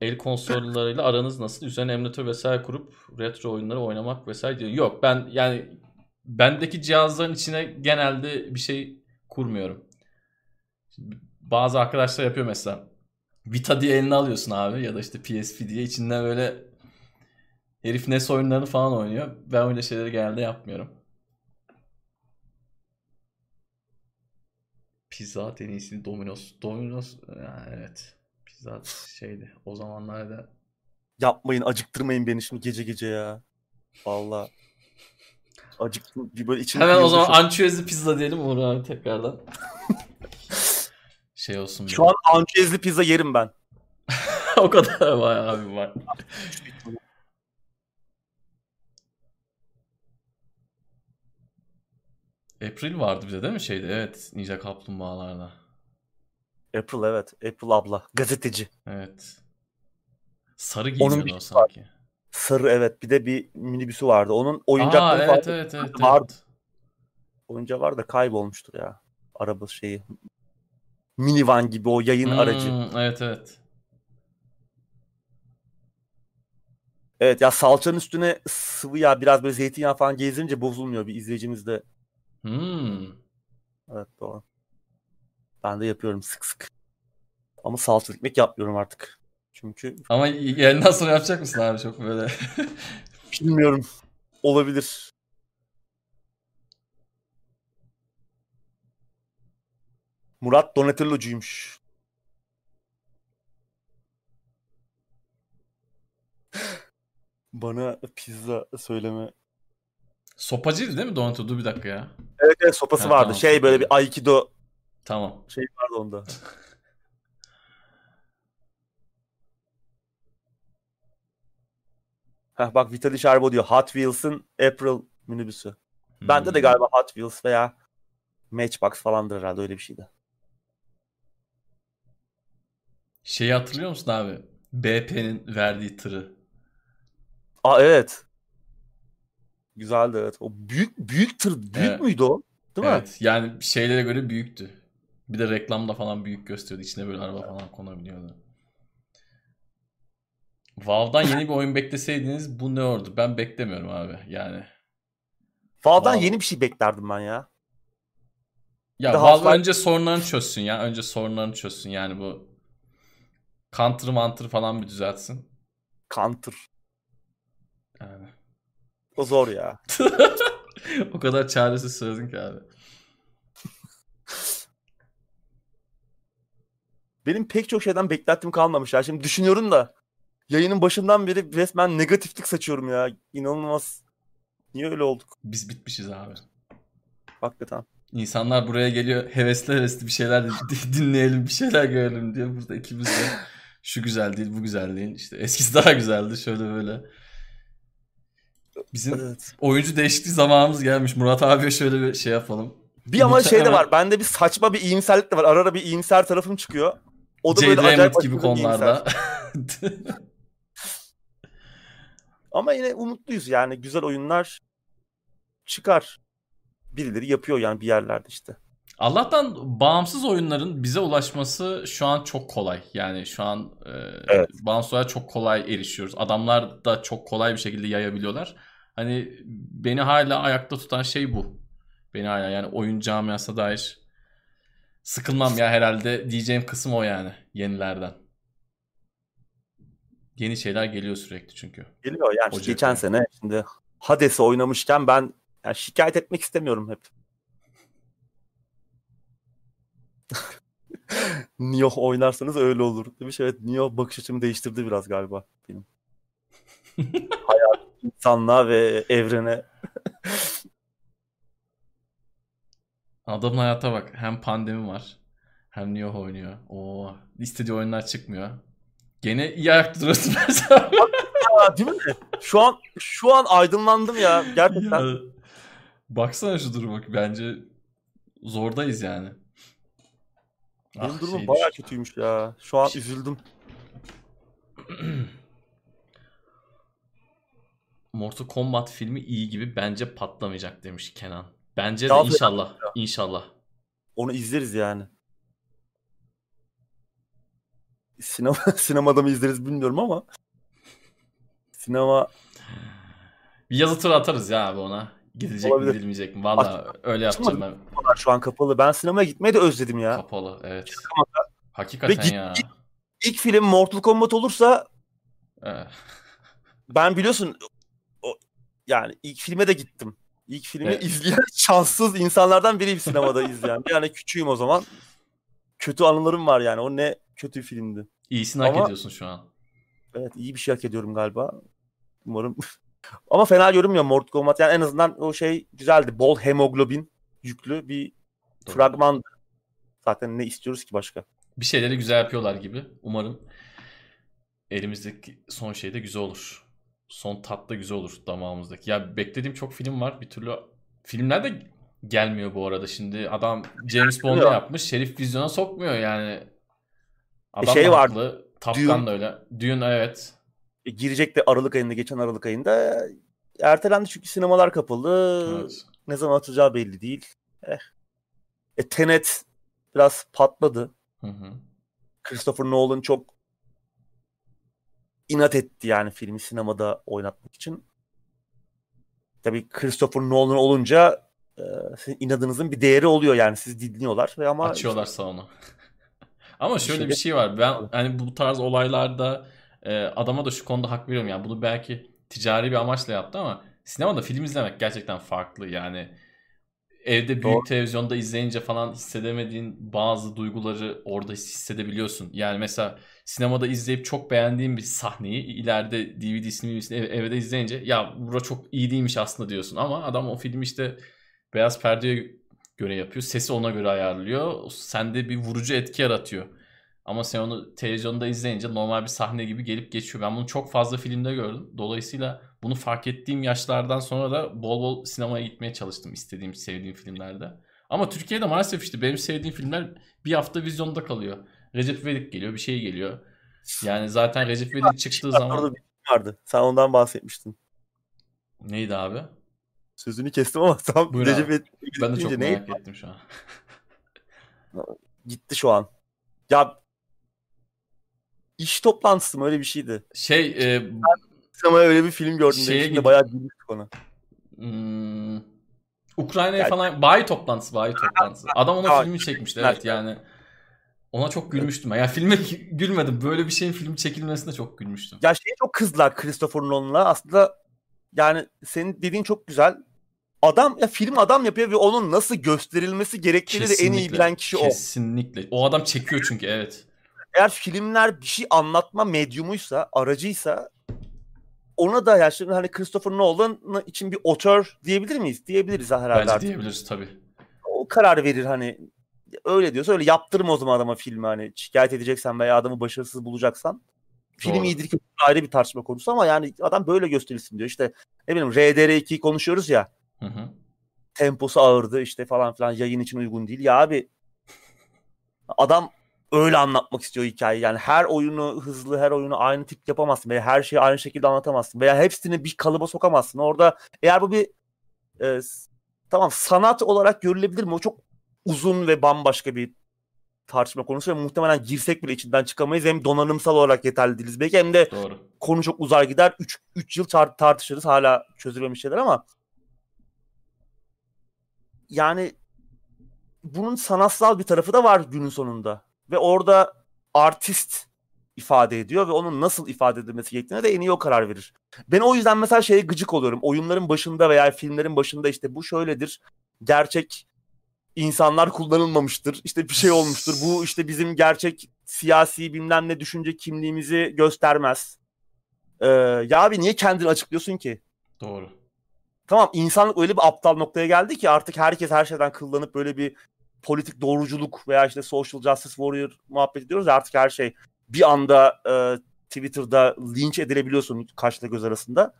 El konsollarıyla aranız nasıl? Üzerine emülatör vesaire kurup retro oyunları oynamak vesaire diyor. Yok ben yani bendeki cihazların içine genelde bir şey kurmuyorum. Bazı arkadaşlar yapıyor mesela. Vita diye eline alıyorsun abi ya da işte PSP diye içinden böyle herif NES oyunlarını falan oynuyor. Ben öyle şeyleri genelde yapmıyorum. Pizza en iyisi Domino's. Domino's yani evet. Pizza şeydi. O zamanlarda Yapmayın acıktırmayın beni şimdi gece gece ya. Valla. Acıktım. Bir böyle içim Hemen o zaman ançüezli pizza diyelim Uğur abi tekrardan. şey olsun. Şu an ançüezli pizza yerim ben. o kadar var abi var. April vardı bize değil mi şeyde? Evet. Ninja Kaplumbağalarla. April evet. April abla. Gazeteci. Evet. Sarı giyiniyordu o şey var. sanki. Sarı evet. Bir de bir minibüsü vardı. Onun Aa oyuncakları evet falan evet evet. vardı. evet. oyuncağı var da kaybolmuştur ya. Araba şeyi. Minivan gibi o yayın Hmm, aracı. Evet evet. Evet ya salçanın üstüne sıvı yağ biraz böyle zeytinyağı falan gezdirince bozulmuyor bir izleyicimiz de. Hmm. Evet doğru. Ben de yapıyorum sık sık. Ama salçalı ekmek yapmıyorum artık. Çünkü Ama yayından sonra yapacak mısın abi çok böyle? bilmiyorum. Olabilir. Murat Donatellocuymuş. Bana pizza söyleme. Sopacıydı değil mi Donato? Dur bir dakika ya. Evet evet sopası Ha, vardı. tamam, şey böyle bir Aikido Tamam. şey vardı onda. Heh, bak Vitaly Sharbo diyor. Hot Wheels'ın April minibüsü. Bende de Hmm. galiba Hot Wheels veya Matchbox falandır herhalde öyle bir şeydi. Şeyi hatırlıyor musun abi? BP'nin verdiği tırı. Aa evet. Güzeldi evet. O büyük büyük tır büyük Evet. müydü o? Değil mi? Evet. Yani şeylere göre büyüktü. Bir de reklamda falan büyük gösteriyordu. İçine böyle araba falan konabiliyordu. Valve'dan yeni bir oyun bekleseydiniz bu ne olurdu? Ben beklemiyorum abi. Yani Valve'dan Valve. yeni bir şey beklerdim ben ya. ya de Valve önce sorunlarını çözsün ya. Önce sorunlarını çözsün. Yani bu counter mantır falan bir düzeltsin. Counter. Yani. O zor ya. o kadar çaresiz söyledin ki abi. Benim pek çok şeyden beklentim kalmamış ya. Şimdi düşünüyorum da yayının başından beri resmen negatiflik saçıyorum ya. İnanılmaz. Niye öyle olduk? Biz bitmişiz abi. Hakikaten. İnsanlar buraya geliyor hevesli hevesli bir şeyler di- dinleyelim bir şeyler görelim diye burada ikimiz de şu güzel değil bu güzel değil işte eskisi daha güzeldi şöyle böyle. Bizim Evet. oyuncu değişikliği zamanımız gelmiş Murat abiye şöyle bir şey yapalım. Bir ama şey de var. Bende bir saçma bir iyimserlik de var. Ara ara bir iyimser tarafım çıkıyor. O da Jade böyle acayip gibi konularda. Ama yine umutluyuz yani. Güzel oyunlar çıkar. Birileri yapıyor yani bir yerlerde işte. Allah'tan bağımsız oyunların bize ulaşması şu an çok kolay. Yani şu an e, Evet. bağımsız çok kolay erişiyoruz. Adamlar da çok kolay bir şekilde yayabiliyorlar. Hani beni hala ayakta tutan şey bu. Beni hala yani oyun camiasına dair sıkılmam ya herhalde diyeceğim kısım o yani yenilerden. Yeni şeyler geliyor sürekli çünkü. Geliyor yani Ocak geçen ayı. sene şimdi Hades'i oynamışken ben yani şikayet etmek istemiyorum hep. Nioh oynarsanız öyle olur demiş. Evet Nioh bakış açımı değiştirdi biraz galiba benim. Hayat, insanlığa ve evrene. Adamın hayata bak. Hem pandemi var. Hem Nioh oynuyor. Oo, istediği oyunlar çıkmıyor. Gene iyi ayakta duruyorsun abi. Aa, değil mi? Şu an şu an aydınlandım ya gerçekten. Ya, baksana şu duruma. Bence zordayız yani. Benim Ah, durumum bayağı kötüymüş ya. Şu an üzüldüm. Mortal Kombat filmi iyi gibi bence patlamayacak demiş Kenan. Bence de Ya- inşallah. İnşallah. Onu izleriz yani. Sinema sinemada mı izleriz bilmiyorum ama sinema Bir yazı tura atarız ya abi ona. Gidecek Olabilir. mi gidilmeyecek mi? Valla öyle yapacağım ben. şu an kapalı. Ben sinemaya gitmeyi de özledim ya. Kapalı evet. Ve Hakikaten git- ya. ilk film Mortal Kombat olursa ben biliyorsun yani ilk filme de gittim. İlk filmi Evet. izleyen şanssız insanlardan biriyim sinemada izleyen. Yani küçüğüm o zaman. Kötü anılarım var yani. O ne kötü filmdi. İyisini hak Ama- ediyorsun şu an. Evet iyi bir şey hak ediyorum galiba. Umarım. Ama fena görünmüyor Mortal Kombat. Yani en azından o şey güzeldi. Bol hemoglobin yüklü bir Doğru. fragman. Zaten ne istiyoruz ki başka? Bir şeyleri güzel yapıyorlar gibi. Umarım elimizdeki son şey de güzel olur. Son tat da güzel olur damağımızdaki. Ya beklediğim çok film var. Bir türlü filmler de gelmiyor bu arada. Şimdi adam James Bond'u yapmış. Şerif vizyona sokmuyor yani. Adam şey da vardı, haklı. Top. Gun da öyle. Dune evet. E, girecek de Aralık ayında, geçen Aralık ayında. Ertelendi çünkü sinemalar kapalı. evet. Ne zaman atacağı belli değil. Eh. E, Tenet biraz patladı. Hı hı. Christopher Nolan çok inat etti yani filmi sinemada oynatmak için. Tabii Christopher Nolan olunca e, sizin inadınızın bir değeri oluyor yani siz dinliyorlar ve ama Açıyorlar salonu. Ama şöyle bir şey var. Ben hani bu tarz olaylarda e, adama da şu konuda hak veriyorum. Yani bunu belki ticari bir amaçla yaptı ama sinemada film izlemek gerçekten farklı. Yani evde büyük Doğru. televizyonda izleyince falan hissedemediğin bazı duyguları orada hissedebiliyorsun. Yani mesela sinemada izleyip çok beğendiğin bir sahneyi ileride DVD'sini ev- evde izleyince ya bura çok iyi değilmiş aslında diyorsun ama adam o filmi işte beyaz perdeye göre yapıyor. Sesi ona göre ayarlıyor. Sende bir vurucu etki yaratıyor. Ama sen onu televizyonda izleyince normal bir sahne gibi gelip geçiyor. Ben bunu çok fazla filmde gördüm. Dolayısıyla bunu fark ettiğim yaşlardan sonra da bol bol sinemaya gitmeye çalıştım istediğim, sevdiğim filmlerde. Ama Türkiye'de maalesef işte benim sevdiğim filmler bir hafta vizyonda kalıyor. Recep İvedik geliyor, bir şey geliyor. Yani zaten Recep İvedik çıktığı Orada zaman bir film vardı. Sen ondan bahsetmiştin. neydi abi? Sözünü kestim ama tam Buyur Recep. İvedik Ben de çok deyince neydi? merak ettim şu an. Gitti şu an. Ya iş toplantısı mı öyle bir şeydi. Şey, e, Sinemaya öyle bir film gördüm. Şeye gidip- bayağı gülmüştük ona. Hmm, Ukrayna'ya Yani- falan bayi toplantısı bayi toplantısı. Adam onun filmi çekmişti evet yani. Ona çok gülmüştüm. Ya filme gülmedim. Böyle bir şeyin film çekilmesine çok gülmüştüm. Ya şeye çok kızdılar Christopher Nolan'la. Aslında yani senin dediğin çok güzel. Adam ya film adam yapıyor ve onun nasıl gösterilmesi gerektiğini de en iyi Kesinlikle, bilen kişi o. Kesinlikle. O adam çekiyor çünkü evet. Eğer filmler bir şey anlatma medyumuysa, aracıysa ona da yani şimdi hani Christopher Nolan için bir otör diyebilir miyiz? Diyebiliriz herhalde Bence artık. diyebiliriz tabii. O karar verir hani öyle diyorsa öyle yaptırma o zaman adama filmi hani şikayet edeceksen veya adamı başarısız bulacaksan. Film Doğru. iyidir kötüdür ayrı bir tartışma konusu ama yani adam böyle gösterilsin diyor. İşte ne bileyim RDR2'yi konuşuyoruz ya. Hı hı. temposu ağırdı işte falan filan yayın için uygun değil. Ya abi adam öyle anlatmak istiyor hikayeyi. Yani her oyunu hızlı, her oyunu aynı tip yapamazsın veya her şeyi aynı şekilde anlatamazsın veya hepsini bir kalıba sokamazsın. Orada eğer bu bir e, tamam sanat olarak görülebilir mi? O çok uzun ve bambaşka bir tartışma konusu ve muhtemelen girsek bile içinden çıkamayız. Hem donanımsal olarak yeterli değiliz belki hem de Doğru. konu çok uzar gider. 3 3 yıl tar- tartışırız hala çözülmemiş şeyler ama yani bunun sanatsal bir tarafı da var günün sonunda. Ve orada artist ifade ediyor ve onun nasıl ifade edilmesi gerektiğine de en iyi o karar verir. Ben o yüzden mesela şeye gıcık oluyorum. Oyunların başında veya filmlerin başında işte bu şöyledir. Gerçek insanlar kullanılmamıştır. İşte bir şey olmuştur. Bu işte bizim gerçek siyasi bilmem ne düşünce kimliğimizi göstermez. Ee, ya abi niye kendini açıklıyorsun ki? Doğru. Tamam insanlık öyle bir aptal noktaya geldi ki artık herkes her şeyden kıllanıp böyle bir politik doğruculuk veya işte social justice warrior muhabbet ediyoruz ya artık her şey bir anda e, Twitter'da linç edilebiliyorsun kaşla göz arasında.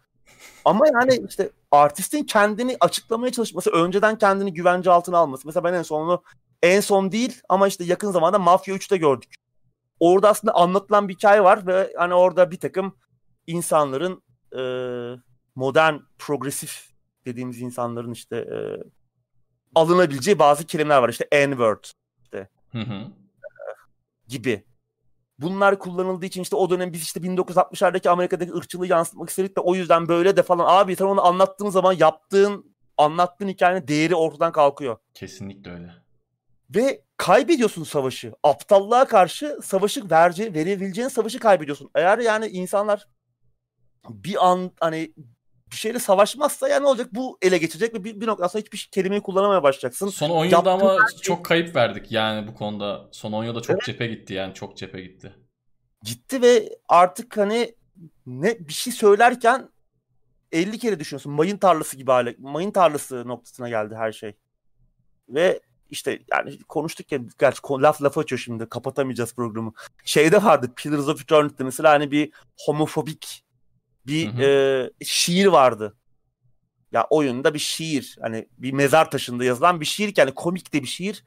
Ama yani işte artistin kendini açıklamaya çalışması, önceden kendini güvence altına alması. Mesela ben en sonunu en son değil ama işte yakın zamanda Mafya 3'te gördük. Orada aslında anlatılan bir hikaye var ve hani orada bir takım insanların e, modern progresif dediğimiz insanların işte e, alınabileceği bazı kelimeler var. İşte N-word Hı hı. gibi. Bunlar kullanıldığı için işte o dönem biz işte 1960'lardaki Amerika'daki ırkçılığı yansıtmak istedik de o yüzden böyle de falan. Abi sen onu anlattığın zaman yaptığın, anlattığın hikayenin değeri ortadan kalkıyor. Kesinlikle öyle. Ve kaybediyorsun savaşı. Aptallığa karşı savaşı verce, verebileceğin savaşı kaybediyorsun. Eğer yani insanlar bir an hani bir şeyle savaşmazsa yani ne olacak? Bu ele geçecek ve bir, bir noktadan sonra hiçbir kelimeyi kullanamaya başlayacaksın. Son 10 yılda ama şey... çok kayıp verdik yani bu konuda. Son 10 yılda çok evet. cephe gitti yani çok cephe gitti. Gitti ve artık hani ne bir şey söylerken 50 kere düşünüyorsun. Mayın tarlası gibi hale. Mayın tarlası noktasına geldi her şey. Ve işte yani konuştuk ya gerçi laf laf açıyor şimdi kapatamayacağız programı. Şeyde vardı Pillars of Eternity'de mesela hani bir homofobik bir hı hı. E, şiir vardı. Ya oyunda bir şiir hani bir mezar taşında yazılan bir şiir yani komik de bir şiir.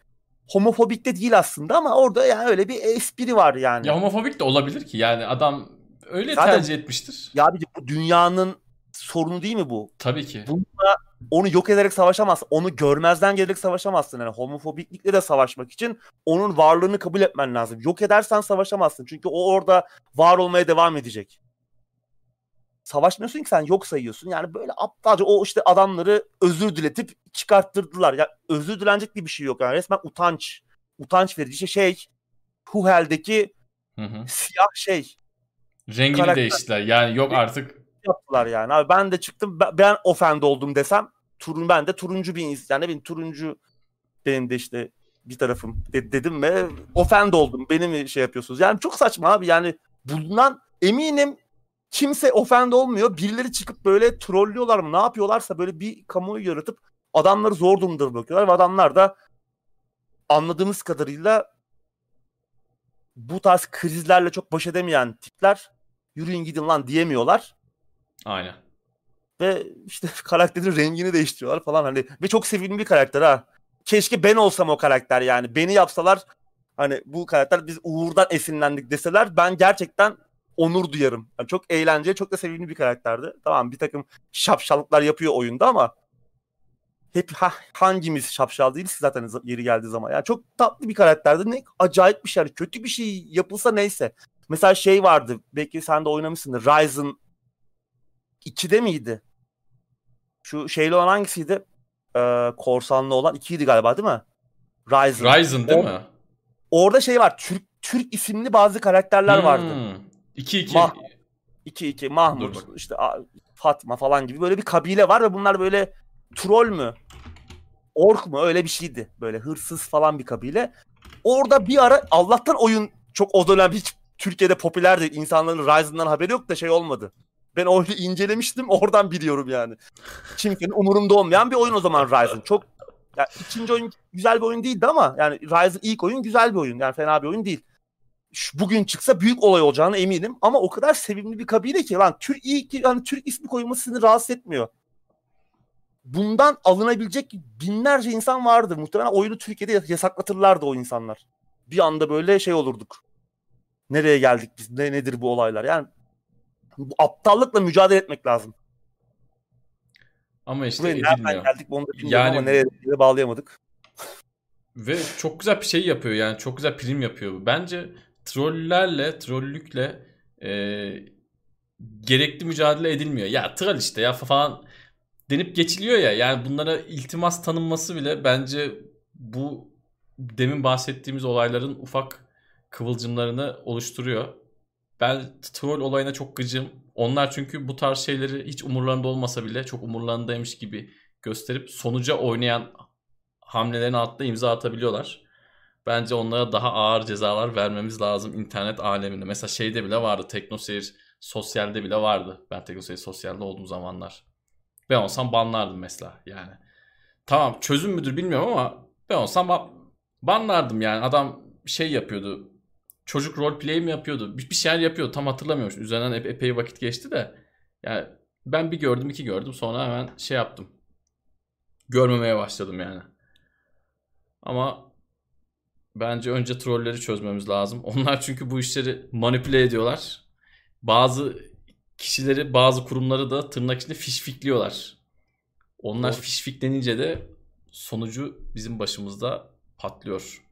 Homofobik de değil aslında ama orada yani öyle bir espri var yani. Ya homofobik de olabilir ki yani adam öyle Zaten, tercih etmiştir. Ya bir bu dünyanın sorunu değil mi bu? Tabii ki. Bununla onu yok ederek savaşamazsın. Onu görmezden gelerek savaşamazsın. Yani homofobiklikle de savaşmak için onun varlığını kabul etmen lazım. Yok edersen savaşamazsın. Çünkü o orada var olmaya devam edecek. Savaşmıyorsun ki sen yok sayıyorsun. Yani böyle aptalca o işte adamları özür diletip çıkarttırdılar. Ya özür dilenecek bir şey yok. Yani resmen utanç. Utanç verici şey Huhel'deki hı hı. siyah şey. Rengini karakter. değiştiler. Yani yok artık yaptılar yani. Abi ben de çıktım ben ofend oldum desem turun ben de turuncu bir insan. Yani benim turuncu benim de işte bir tarafım de, dedim ve ofend oldum. Beni mi şey yapıyorsunuz? Yani çok saçma abi. Yani bulunan eminim kimse ofend olmuyor. Birileri çıkıp böyle trollüyorlar mı? Ne yapıyorlarsa böyle bir kamuoyu yaratıp adamları zor durumda bırakıyorlar ve adamlar da anladığımız kadarıyla bu tarz krizlerle çok baş edemeyen tipler yürüyün gidin lan diyemiyorlar. Aynen. Ve işte karakterin rengini değiştiriyorlar falan hani ve çok sevimli bir karakter ha. Keşke ben olsam o karakter yani. Beni yapsalar hani bu karakter biz Uğur'dan esinlendik deseler ben gerçekten onur duyarım. Yani çok eğlenceli, çok da sevimli bir karakterdi. Tamam bir takım şapşallıklar yapıyor oyunda ama hep ha, hangimiz şapşal değiliz zaten yeri geldiği zaman. Yani çok tatlı bir karakterdi. Ne acayip bir şey. Yani kötü bir şey yapılsa neyse. Mesela şey vardı. Belki sen de oynamışsındır. Ryzen 2'de miydi? Şu şeyli olan hangisiydi? Ee, korsanlı olan 2'ydi galiba değil mi? Ryzen. Ryzen değil o, mi? Orada şey var. Türk Türk isimli bazı karakterler hmm. vardı. 2-2. Mah 2-2 Mahmut işte Fatma falan gibi böyle bir kabile var ve bunlar böyle troll mü? Ork mu? Öyle bir şeydi. Böyle hırsız falan bir kabile. Orada bir ara Allah'tan oyun çok o dönem hiç Türkiye'de popülerdi. İnsanların Ryzen'dan haberi yok da şey olmadı. Ben oyunu incelemiştim oradan biliyorum yani. Kimsenin umurumda olmayan bir oyun o zaman Ryzen. Çok yani ikinci oyun güzel bir oyun değildi ama yani Ryzen ilk oyun güzel bir oyun. Yani fena bir oyun değil. Bugün çıksa büyük olay olacağını eminim ama o kadar sevimli bir kabile ki lan Türk iyi ki hani Türk ismi koyması seni rahatsız etmiyor. Bundan alınabilecek binlerce insan vardı. Muhtemelen oyunu Türkiye'de yasaklatırlardı o insanlar. Bir anda böyle şey olurduk. Nereye geldik biz? Ne nedir bu olaylar? Yani bu aptallıkla mücadele etmek lazım. Ama işte Buraya edilmiyor. geldik onu da yani, ama nereye bağlayamadık. Ve çok güzel bir şey yapıyor yani çok güzel prim yapıyor. Bence trollerle, trollükle e, gerekli mücadele edilmiyor. Ya troll işte ya falan denip geçiliyor ya. Yani bunlara iltimas tanınması bile bence bu demin bahsettiğimiz olayların ufak kıvılcımlarını oluşturuyor. Ben troll olayına çok gıcım. Onlar çünkü bu tarz şeyleri hiç umurlarında olmasa bile çok umurlarındaymış gibi gösterip sonuca oynayan hamlelerin altında imza atabiliyorlar. Bence onlara daha ağır cezalar vermemiz lazım internet aleminde. Mesela şeyde bile vardı. Teknoseyir sosyalde bile vardı. Ben Teknoseyir sosyalde olduğum zamanlar. Ben olsam banlardım mesela yani. Tamam çözüm müdür bilmiyorum ama ben olsam banlardım yani. Adam şey yapıyordu çocuk roleplay mi yapıyordu? Bir, bir şeyler yapıyordu. Tam hatırlamıyorum. Üzerinden ep epey vakit geçti de. Yani ben bir gördüm iki gördüm. Sonra hemen şey yaptım. Görmemeye başladım yani. Ama bence önce trolleri çözmemiz lazım. Onlar çünkü bu işleri manipüle ediyorlar. Bazı kişileri, bazı kurumları da tırnak içinde fişfikliyorlar. Onlar Doğru. fişfiklenince de sonucu bizim başımızda patlıyor.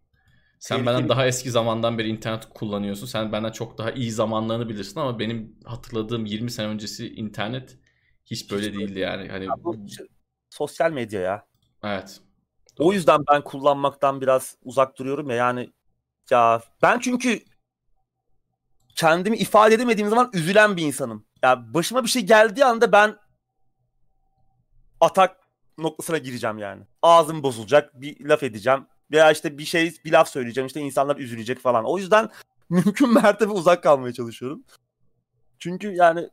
Sen benden daha eski zamandan beri internet kullanıyorsun. Sen benden çok daha iyi zamanlarını bilirsin ama benim hatırladığım 20 sene öncesi internet hiç böyle hiç değildi yani. Hani ya bu sosyal medya ya. Evet. O yüzden ben kullanmaktan biraz uzak duruyorum ya yani ya ben çünkü kendimi ifade edemediğim zaman üzülen bir insanım. Ya yani başıma bir şey geldiği anda ben atak noktasına gireceğim yani. Ağzım bozulacak, bir laf edeceğim veya işte bir şey bir laf söyleyeceğim işte insanlar üzülecek falan. O yüzden mümkün mertebe uzak kalmaya çalışıyorum. Çünkü yani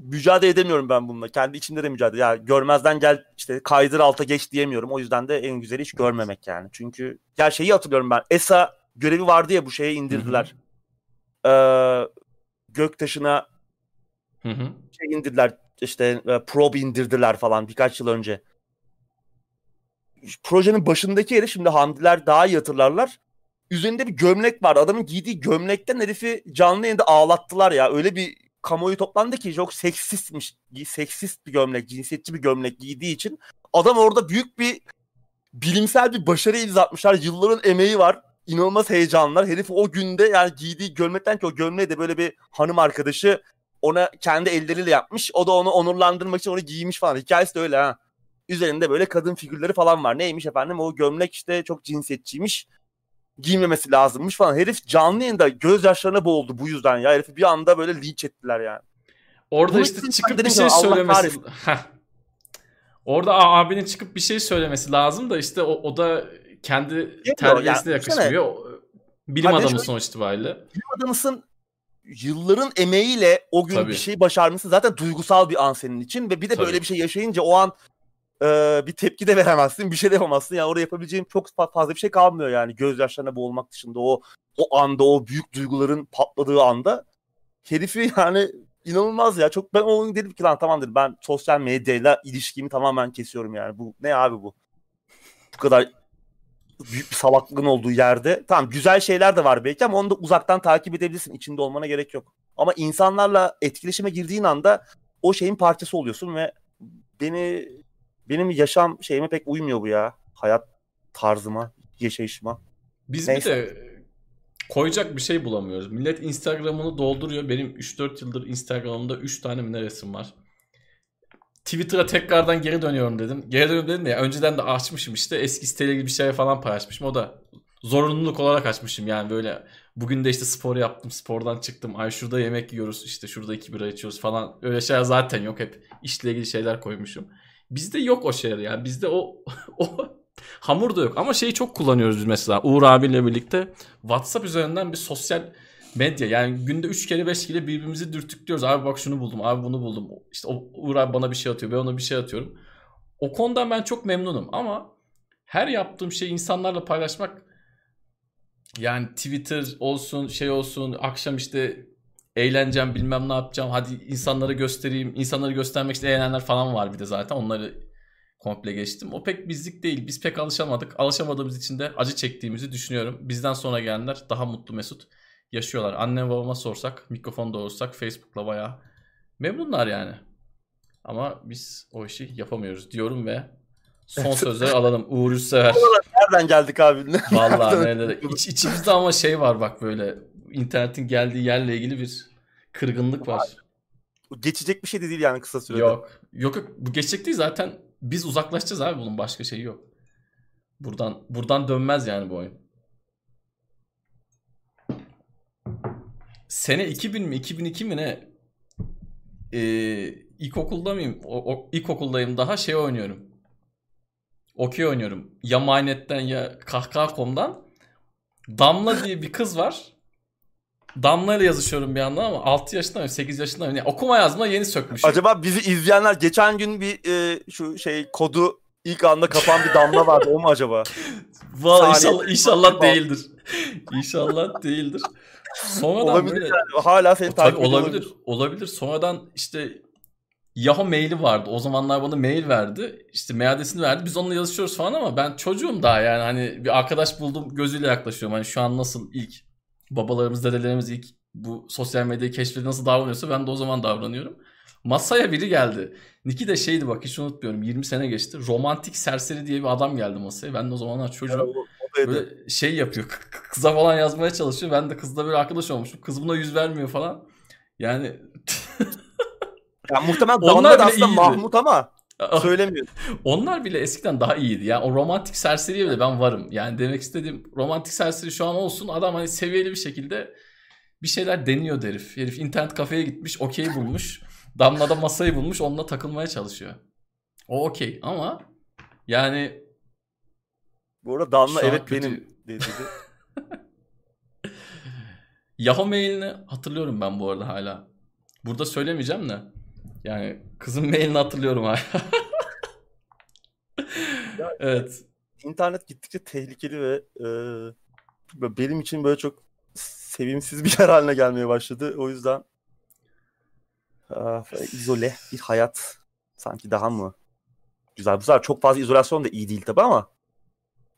mücadele edemiyorum ben bununla. Kendi içimde de mücadele. Ya görmezden gel işte kaydır alta geç diyemiyorum. O yüzden de en güzeli hiç görmemek yani. Çünkü ya şeyi hatırlıyorum ben. ESA görevi vardı ya bu şeye indirdiler. Ee, göktaşına hı hı. şey indirdiler işte e, probe indirdiler falan birkaç yıl önce. Projenin başındaki yeri şimdi Hamdiler daha iyi hatırlarlar. Üzerinde bir gömlek var. Adamın giydiği gömlekten herifi canlı yayında ağlattılar ya. Öyle bir kamuoyu toplandı ki çok seksistmiş. Seksist bir gömlek, cinsiyetçi bir gömlek giydiği için. Adam orada büyük bir bilimsel bir başarı imza atmışlar. Yılların emeği var. İnanılmaz heyecanlar. Herif o günde yani giydiği gömlekten ki o gömleği de böyle bir hanım arkadaşı ona kendi elleriyle yapmış. O da onu onurlandırmak için onu giymiş falan. Hikayesi de öyle ha. Üzerinde böyle kadın figürleri falan var. Neymiş efendim o gömlek işte çok cinsiyetçiymiş. Giymemesi lazımmış falan. Herif canlı yayında gözyaşlarına boğuldu bu yüzden ya. Herifi bir anda böyle linç ettiler yani. Orada Bunu işte çıkıp bir şey söylemesi. Orada abinin çıkıp bir şey söylemesi lazım da işte o, o da kendi terbiyesine yani, yakışmıyor. Bilim adamı sonuç itibariyle. Bilim adamısın yılların emeğiyle o gün Tabii. bir şey başarması zaten duygusal bir an senin için ve bir de Tabii. böyle bir şey yaşayınca o an e, bir tepki de veremezsin, bir şey de yapamazsın. Yani orada yapabileceğin çok fazla bir şey kalmıyor yani gözyaşlarına boğulmak dışında o o anda o büyük duyguların patladığı anda herifi yani inanılmaz ya. Çok ben o gün dedim ki lan tamam dedim ben sosyal medyayla ilişkimi tamamen kesiyorum yani. Bu ne abi bu? Bu kadar büyük bir salaklığın olduğu yerde. Tamam güzel şeyler de var belki ama onu da uzaktan takip edebilirsin. İçinde olmana gerek yok. Ama insanlarla etkileşime girdiğin anda o şeyin parçası oluyorsun ve beni benim yaşam şeyime pek uymuyor bu ya. Hayat tarzıma, yaşayışıma. Biz Neyse. bir de koyacak bir şey bulamıyoruz. Millet Instagram'ını dolduruyor. Benim 3-4 yıldır Instagram'ımda 3 tane mi ne resim var. Twitter'a tekrardan geri dönüyorum dedim. Geri dönüyorum dedim ya önceden de açmışım işte eski siteyle gibi bir şey falan paylaşmışım. O da zorunluluk olarak açmışım yani böyle bugün de işte spor yaptım spordan çıktım ay şurada yemek yiyoruz işte şurada iki bira içiyoruz falan öyle şeyler zaten yok hep işle ilgili şeyler koymuşum. Bizde yok o şeyler yani bizde o o hamur da yok ama şeyi çok kullanıyoruz biz mesela Uğur abiyle birlikte WhatsApp üzerinden bir sosyal medya yani günde 3 kere 5 kere birbirimizi dürtüklüyoruz. Abi bak şunu buldum, abi bunu buldum. İşte o Uğur abi bana bir şey atıyor, ben ona bir şey atıyorum. O konudan ben çok memnunum ama her yaptığım şeyi insanlarla paylaşmak yani Twitter olsun şey olsun akşam işte eğleneceğim bilmem ne yapacağım hadi insanlara göstereyim insanları göstermek için eğlenenler falan var bir de zaten onları komple geçtim. O pek bizlik değil. Biz pek alışamadık. Alışamadığımız için de acı çektiğimizi düşünüyorum. Bizden sonra gelenler daha mutlu mesut yaşıyorlar. Annem babama sorsak, mikrofon doğursak Facebook'la bayağı memnunlar yani. Ama biz o işi yapamıyoruz diyorum ve son sözleri alalım. Uğur Üstever. Nereden geldik abi? Vallahi nerede? İç, içimizde ama şey var bak böyle internetin geldiği yerle ilgili bir kırgınlık var. Geçecek bir şey de değil yani kısa sürede. Yok. Yok yok bu geçecek değil zaten biz uzaklaşacağız abi bunun başka şeyi yok. Buradan buradan dönmez yani bu oyun. sene 2000 mi 2002 mi ne ee, ilkokulda mıyım? O, o, ilkokuldayım daha şey oynuyorum. Okey oynuyorum. Ya Maynet'ten ya Kahkaha.com'dan. Damla diye bir kız var. Damla ile yazışıyorum bir yandan ama 6 yaşında mı 8 yaşında mı? Yani okuma yazma yeni sökmüş. Acaba bizi izleyenler geçen gün bir e, şu şey kodu ilk anda kapan bir damla vardı o mu acaba? Valla inşallah, inşallah değildir. İnşallah değildir. Sonradan olabilir böyle... yani. Hala seni takip Tabii olabilir. olabilir. Olabilir. Sonradan işte Yahoo maili vardı. O zamanlar bana mail verdi. İşte mail adresini verdi. Biz onunla yazışıyoruz falan ama ben çocuğum daha yani hani bir arkadaş buldum gözüyle yaklaşıyorum. Hani şu an nasıl ilk babalarımız, dedelerimiz ilk bu sosyal medyayı keşfedip nasıl davranıyorsa ben de o zaman davranıyorum. Masaya biri geldi. Niki de şeydi bak hiç unutmuyorum 20 sene geçti. Romantik serseri diye bir adam geldi masaya. Ben de o zamanlar çocuğum. Böyle şey yapıyor. Kıza falan yazmaya çalışıyor. Ben de kızla böyle arkadaş olmuşum. Kız buna yüz vermiyor falan. Yani ya muhtemelen Damla da aslında iyiydi. Mahmut ama Söylemiyor. Onlar bile eskiden daha iyiydi. Yani o romantik serseriye bile ben varım. Yani demek istediğim romantik serseri şu an olsun. Adam hani seviyeli bir şekilde bir şeyler deniyor herif. Herif internet kafeye gitmiş, okey bulmuş. Damlada masayı bulmuş, onunla takılmaya çalışıyor. O okey ama yani bu arada Damla evet kötü... benim dedi. Yahoo mailini hatırlıyorum ben bu arada hala. Burada söylemeyeceğim de. Yani kızın mailini hatırlıyorum hala. evet. İnternet gittikçe tehlikeli ve e, benim için böyle çok sevimsiz bir yer haline gelmeye başladı. O yüzden e, izole bir hayat sanki daha mı güzel. Bu sefer çok fazla izolasyon da iyi değil tabi ama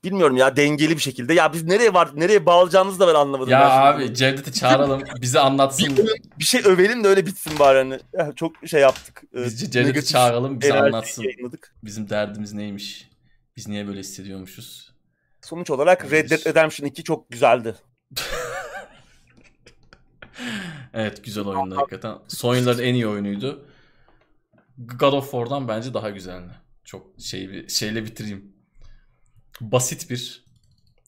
bilmiyorum ya dengeli bir şekilde. Ya biz nereye var nereye bağlayacağımızı da ben anlamadım. Ya abi Cevdet'i çağıralım bize anlatsın. bir, bir şey övelim de öyle bitsin bari hani. Çok şey yaptık. E, biz Cevdet'i çağıralım bize anlatsın. Yayınladık. Bizim derdimiz neymiş? Biz niye böyle hissediyormuşuz? Sonuç olarak Red Dead Redemption 2 çok güzeldi. evet güzel oyundu hakikaten. Son yılların en iyi oyunuydu. God of War'dan bence daha güzeldi. Çok şey bir şeyle bitireyim. Basit bir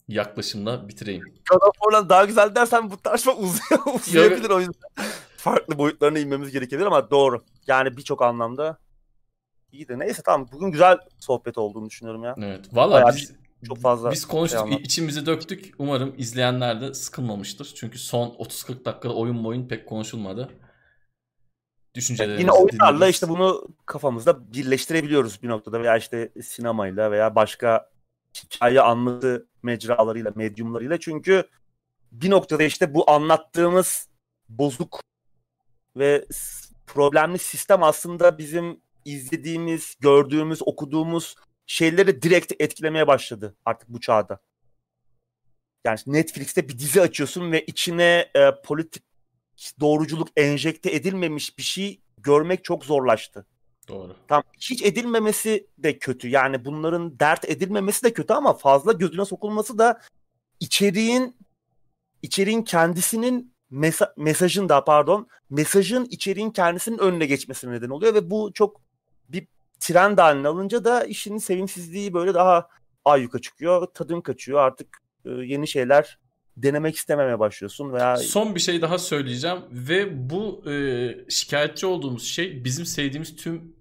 yaklaşımla bitireyim. God of War'dan daha güzel dersen bu tartışma uzuyor, uzayabilir o yüzden. Farklı boyutlarına inmemiz gerekebilir ama doğru. Yani birçok anlamda iyi de neyse tamam bugün güzel sohbet olduğunu düşünüyorum ya. Evet. Valla biz çok fazla biz konuştuk, şey içimizi döktük. Umarım izleyenler de sıkılmamıştır. Çünkü son 30-40 dakikada oyun boyun pek konuşulmadı. Düşüncelerimizi Yine oyunlarla işte bunu kafamızda birleştirebiliyoruz bir noktada veya işte sinemayla veya başka hikaye anlatı mecralarıyla, medyumlarıyla. Çünkü bir noktada işte bu anlattığımız bozuk ve problemli sistem aslında bizim izlediğimiz, gördüğümüz, okuduğumuz şeyleri direkt etkilemeye başladı artık bu çağda. Yani Netflix'te bir dizi açıyorsun ve içine e, politik doğruculuk enjekte edilmemiş bir şey görmek çok zorlaştı. Doğru. Tam hiç edilmemesi de kötü. Yani bunların dert edilmemesi de kötü ama fazla gözüne sokulması da içeriğin içeriğin kendisinin mesa- mesajın da pardon mesajın içeriğin kendisinin önüne geçmesine neden oluyor ve bu çok bir trend haline alınca da işin sevimsizliği böyle daha ayyuka çıkıyor. Tadın kaçıyor. Artık e, yeni şeyler denemek istememeye başlıyorsun veya son bir şey daha söyleyeceğim ve bu e, şikayetçi olduğumuz şey bizim sevdiğimiz tüm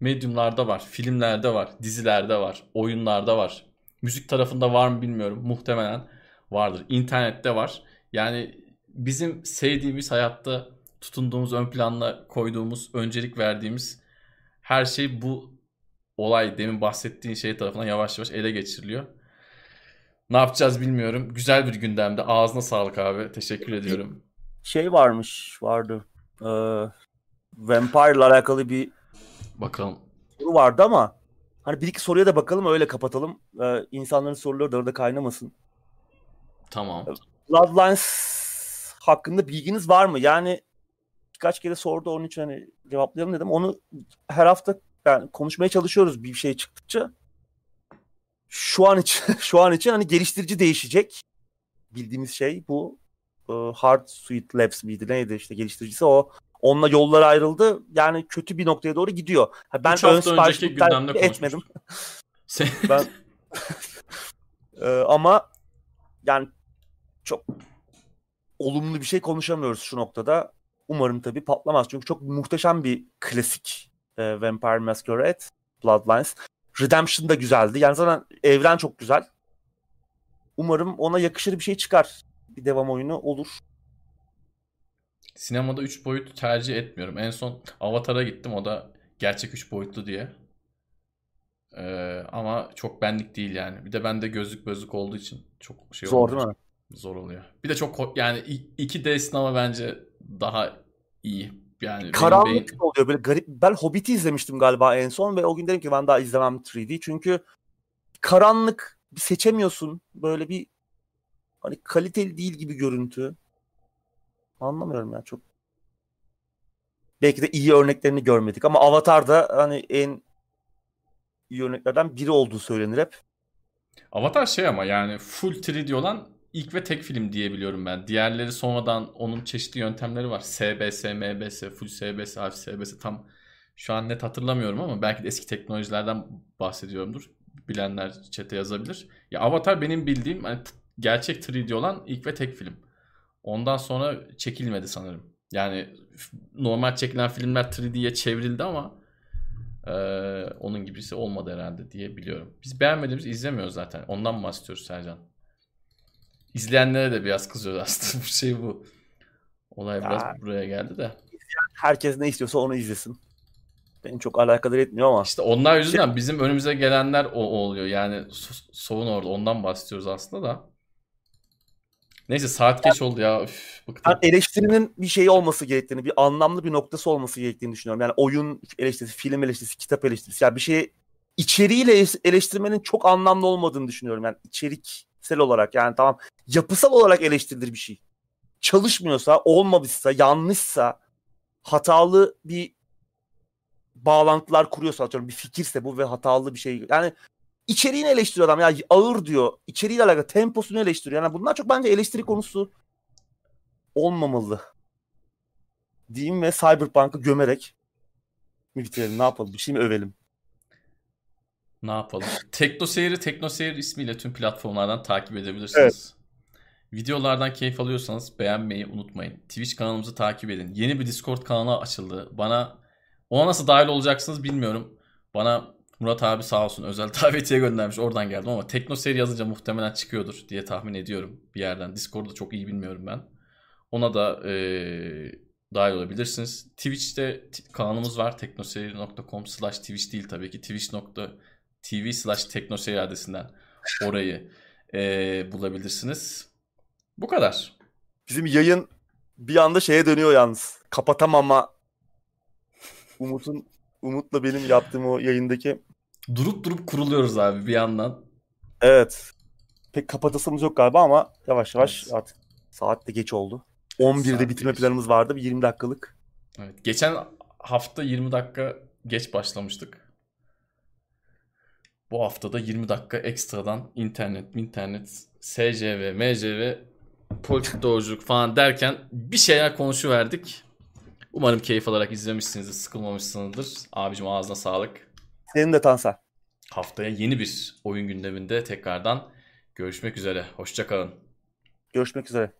medyumlarda var, filmlerde var, dizilerde var, oyunlarda var. Müzik tarafında var mı bilmiyorum. Muhtemelen vardır. İnternette var. Yani bizim sevdiğimiz hayatta tutunduğumuz ön planla koyduğumuz, öncelik verdiğimiz her şey bu olay demin bahsettiğin şey tarafından yavaş yavaş ele geçiriliyor. Ne yapacağız bilmiyorum. Güzel bir gündemde. Ağzına sağlık abi. Teşekkür ediyorum. Şey varmış, vardı. Ee, Vampire ile alakalı bir bakalım. Soru vardı ama hani bir iki soruya da bakalım öyle kapatalım. Ee, insanların soruları da orada kaynamasın. Tamam. Bloodlines hakkında bilginiz var mı? Yani birkaç kere sordu onun için hani cevaplayalım dedim. Onu her hafta yani konuşmaya çalışıyoruz bir şey çıktıkça. Şu an için şu an için hani geliştirici değişecek. Bildiğimiz şey bu. E, Hard Suite Labs miydi neydi işte geliştiricisi o. Onunla yollar ayrıldı. Yani kötü bir noktaya doğru gidiyor. Ben Üç ön sipariş etmedim. ben e, ama yani çok olumlu bir şey konuşamıyoruz şu noktada. Umarım tabii patlamaz. Çünkü çok muhteşem bir klasik e, Vampire Masquerade Bloodlines. Redemption da güzeldi. Yani zaten evren çok güzel. Umarım ona yakışır bir şey çıkar. Bir devam oyunu olur. Sinemada 3 boyut tercih etmiyorum. En son Avatar'a gittim. O da gerçek 3 boyutlu diye. Ee, ama çok benlik değil yani. Bir de bende gözlük gözlük olduğu için çok şey Zor değil mi? Zor oluyor. Bir de çok yani 2D sinema bence daha iyi. Yani Karanlık beyin... oluyor böyle garip. Ben Hobbit'i izlemiştim galiba en son ve o gün dedim ki ben daha izlemem 3D. Çünkü karanlık seçemiyorsun. Böyle bir hani kaliteli değil gibi görüntü. Anlamıyorum ya çok. Belki de iyi örneklerini görmedik ama Avatar da hani en iyi örneklerden biri olduğu söylenir hep. Avatar şey ama yani full 3D olan ilk ve tek film diyebiliyorum ben. Diğerleri sonradan onun çeşitli yöntemleri var. SBS, MBS, full SBS, half SBS tam Şu an net hatırlamıyorum ama belki de eski teknolojilerden bahsediyorumdur. Bilenler çete yazabilir. Ya Avatar benim bildiğim hani gerçek 3D olan ilk ve tek film. Ondan sonra çekilmedi sanırım. Yani normal çekilen filmler 3D'ye çevrildi ama e, onun gibisi olmadı herhalde diye biliyorum. Biz beğenmediğimiz izlemiyoruz zaten. Ondan mı bahsediyoruz Sercan? İzleyenlere de biraz kızıyoruz aslında bu şey bu. Olay ya, biraz buraya geldi de. Herkes ne istiyorsa onu izlesin. Beni çok alakadar etmiyor ama. İşte onlar yüzünden şey... bizim önümüze gelenler o, o oluyor. Yani so- soğun orada ondan bahsediyoruz aslında da. Neyse saat geç oldu ya. Üf, Ben eleştirinin bir şeyi olması gerektiğini, bir anlamlı bir noktası olması gerektiğini düşünüyorum. Yani oyun eleştirisi, film eleştirisi, kitap eleştirisi. Yani bir şeyi içeriğiyle eleştirmenin çok anlamlı olmadığını düşünüyorum. Yani içeriksel olarak yani tamam yapısal olarak eleştirilir bir şey. Çalışmıyorsa, olmamışsa, yanlışsa, hatalı bir bağlantılar kuruyorsa atıyorum bir fikirse bu ve hatalı bir şey. Yani içeriğini eleştiriyor adam ya ağır diyor. İçeriğiyle alakalı temposunu eleştiriyor. Yani bunlar çok bence eleştiri konusu olmamalı. Diyeyim ve Cyberpunk'ı gömerek mi bitirelim ne yapalım bir şey mi övelim? Ne yapalım? Tekno Seyir'i Tekno Seyir ismiyle tüm platformlardan takip edebilirsiniz. Evet. Videolardan keyif alıyorsanız beğenmeyi unutmayın. Twitch kanalımızı takip edin. Yeni bir Discord kanalı açıldı. Bana ona nasıl dahil olacaksınız bilmiyorum. Bana Murat abi sağ olsun özel davetiye göndermiş. Oradan geldim ama Tekno seri yazınca muhtemelen çıkıyordur diye tahmin ediyorum bir yerden. Discord'u çok iyi bilmiyorum ben. Ona da ee, dahil olabilirsiniz. Twitch'te kanalımız var. teknoseri.com slash twitch değil tabii ki. twitch.tv slash teknoseri adresinden orayı ee, bulabilirsiniz. Bu kadar. Bizim yayın bir anda şeye dönüyor yalnız. Kapatamama Umut'un Umut'la benim yaptığım o yayındaki durup durup kuruluyoruz abi bir yandan. Evet. Pek kapatasımız yok galiba ama yavaş yavaş evet. artık saat de geç oldu. 11'de saat bitirme geç. planımız vardı. Bir 20 dakikalık. Evet. Geçen hafta 20 dakika geç başlamıştık. Bu haftada 20 dakika ekstradan internet, internet, SCV, MCV, politik doğruculuk falan derken bir şeyler konuşuverdik. Umarım keyif alarak izlemişsinizdir, sıkılmamışsınızdır. Abicim ağzına sağlık. Senin de Tansel. Haftaya yeni bir oyun gündeminde tekrardan görüşmek üzere. Hoşçakalın. Görüşmek üzere.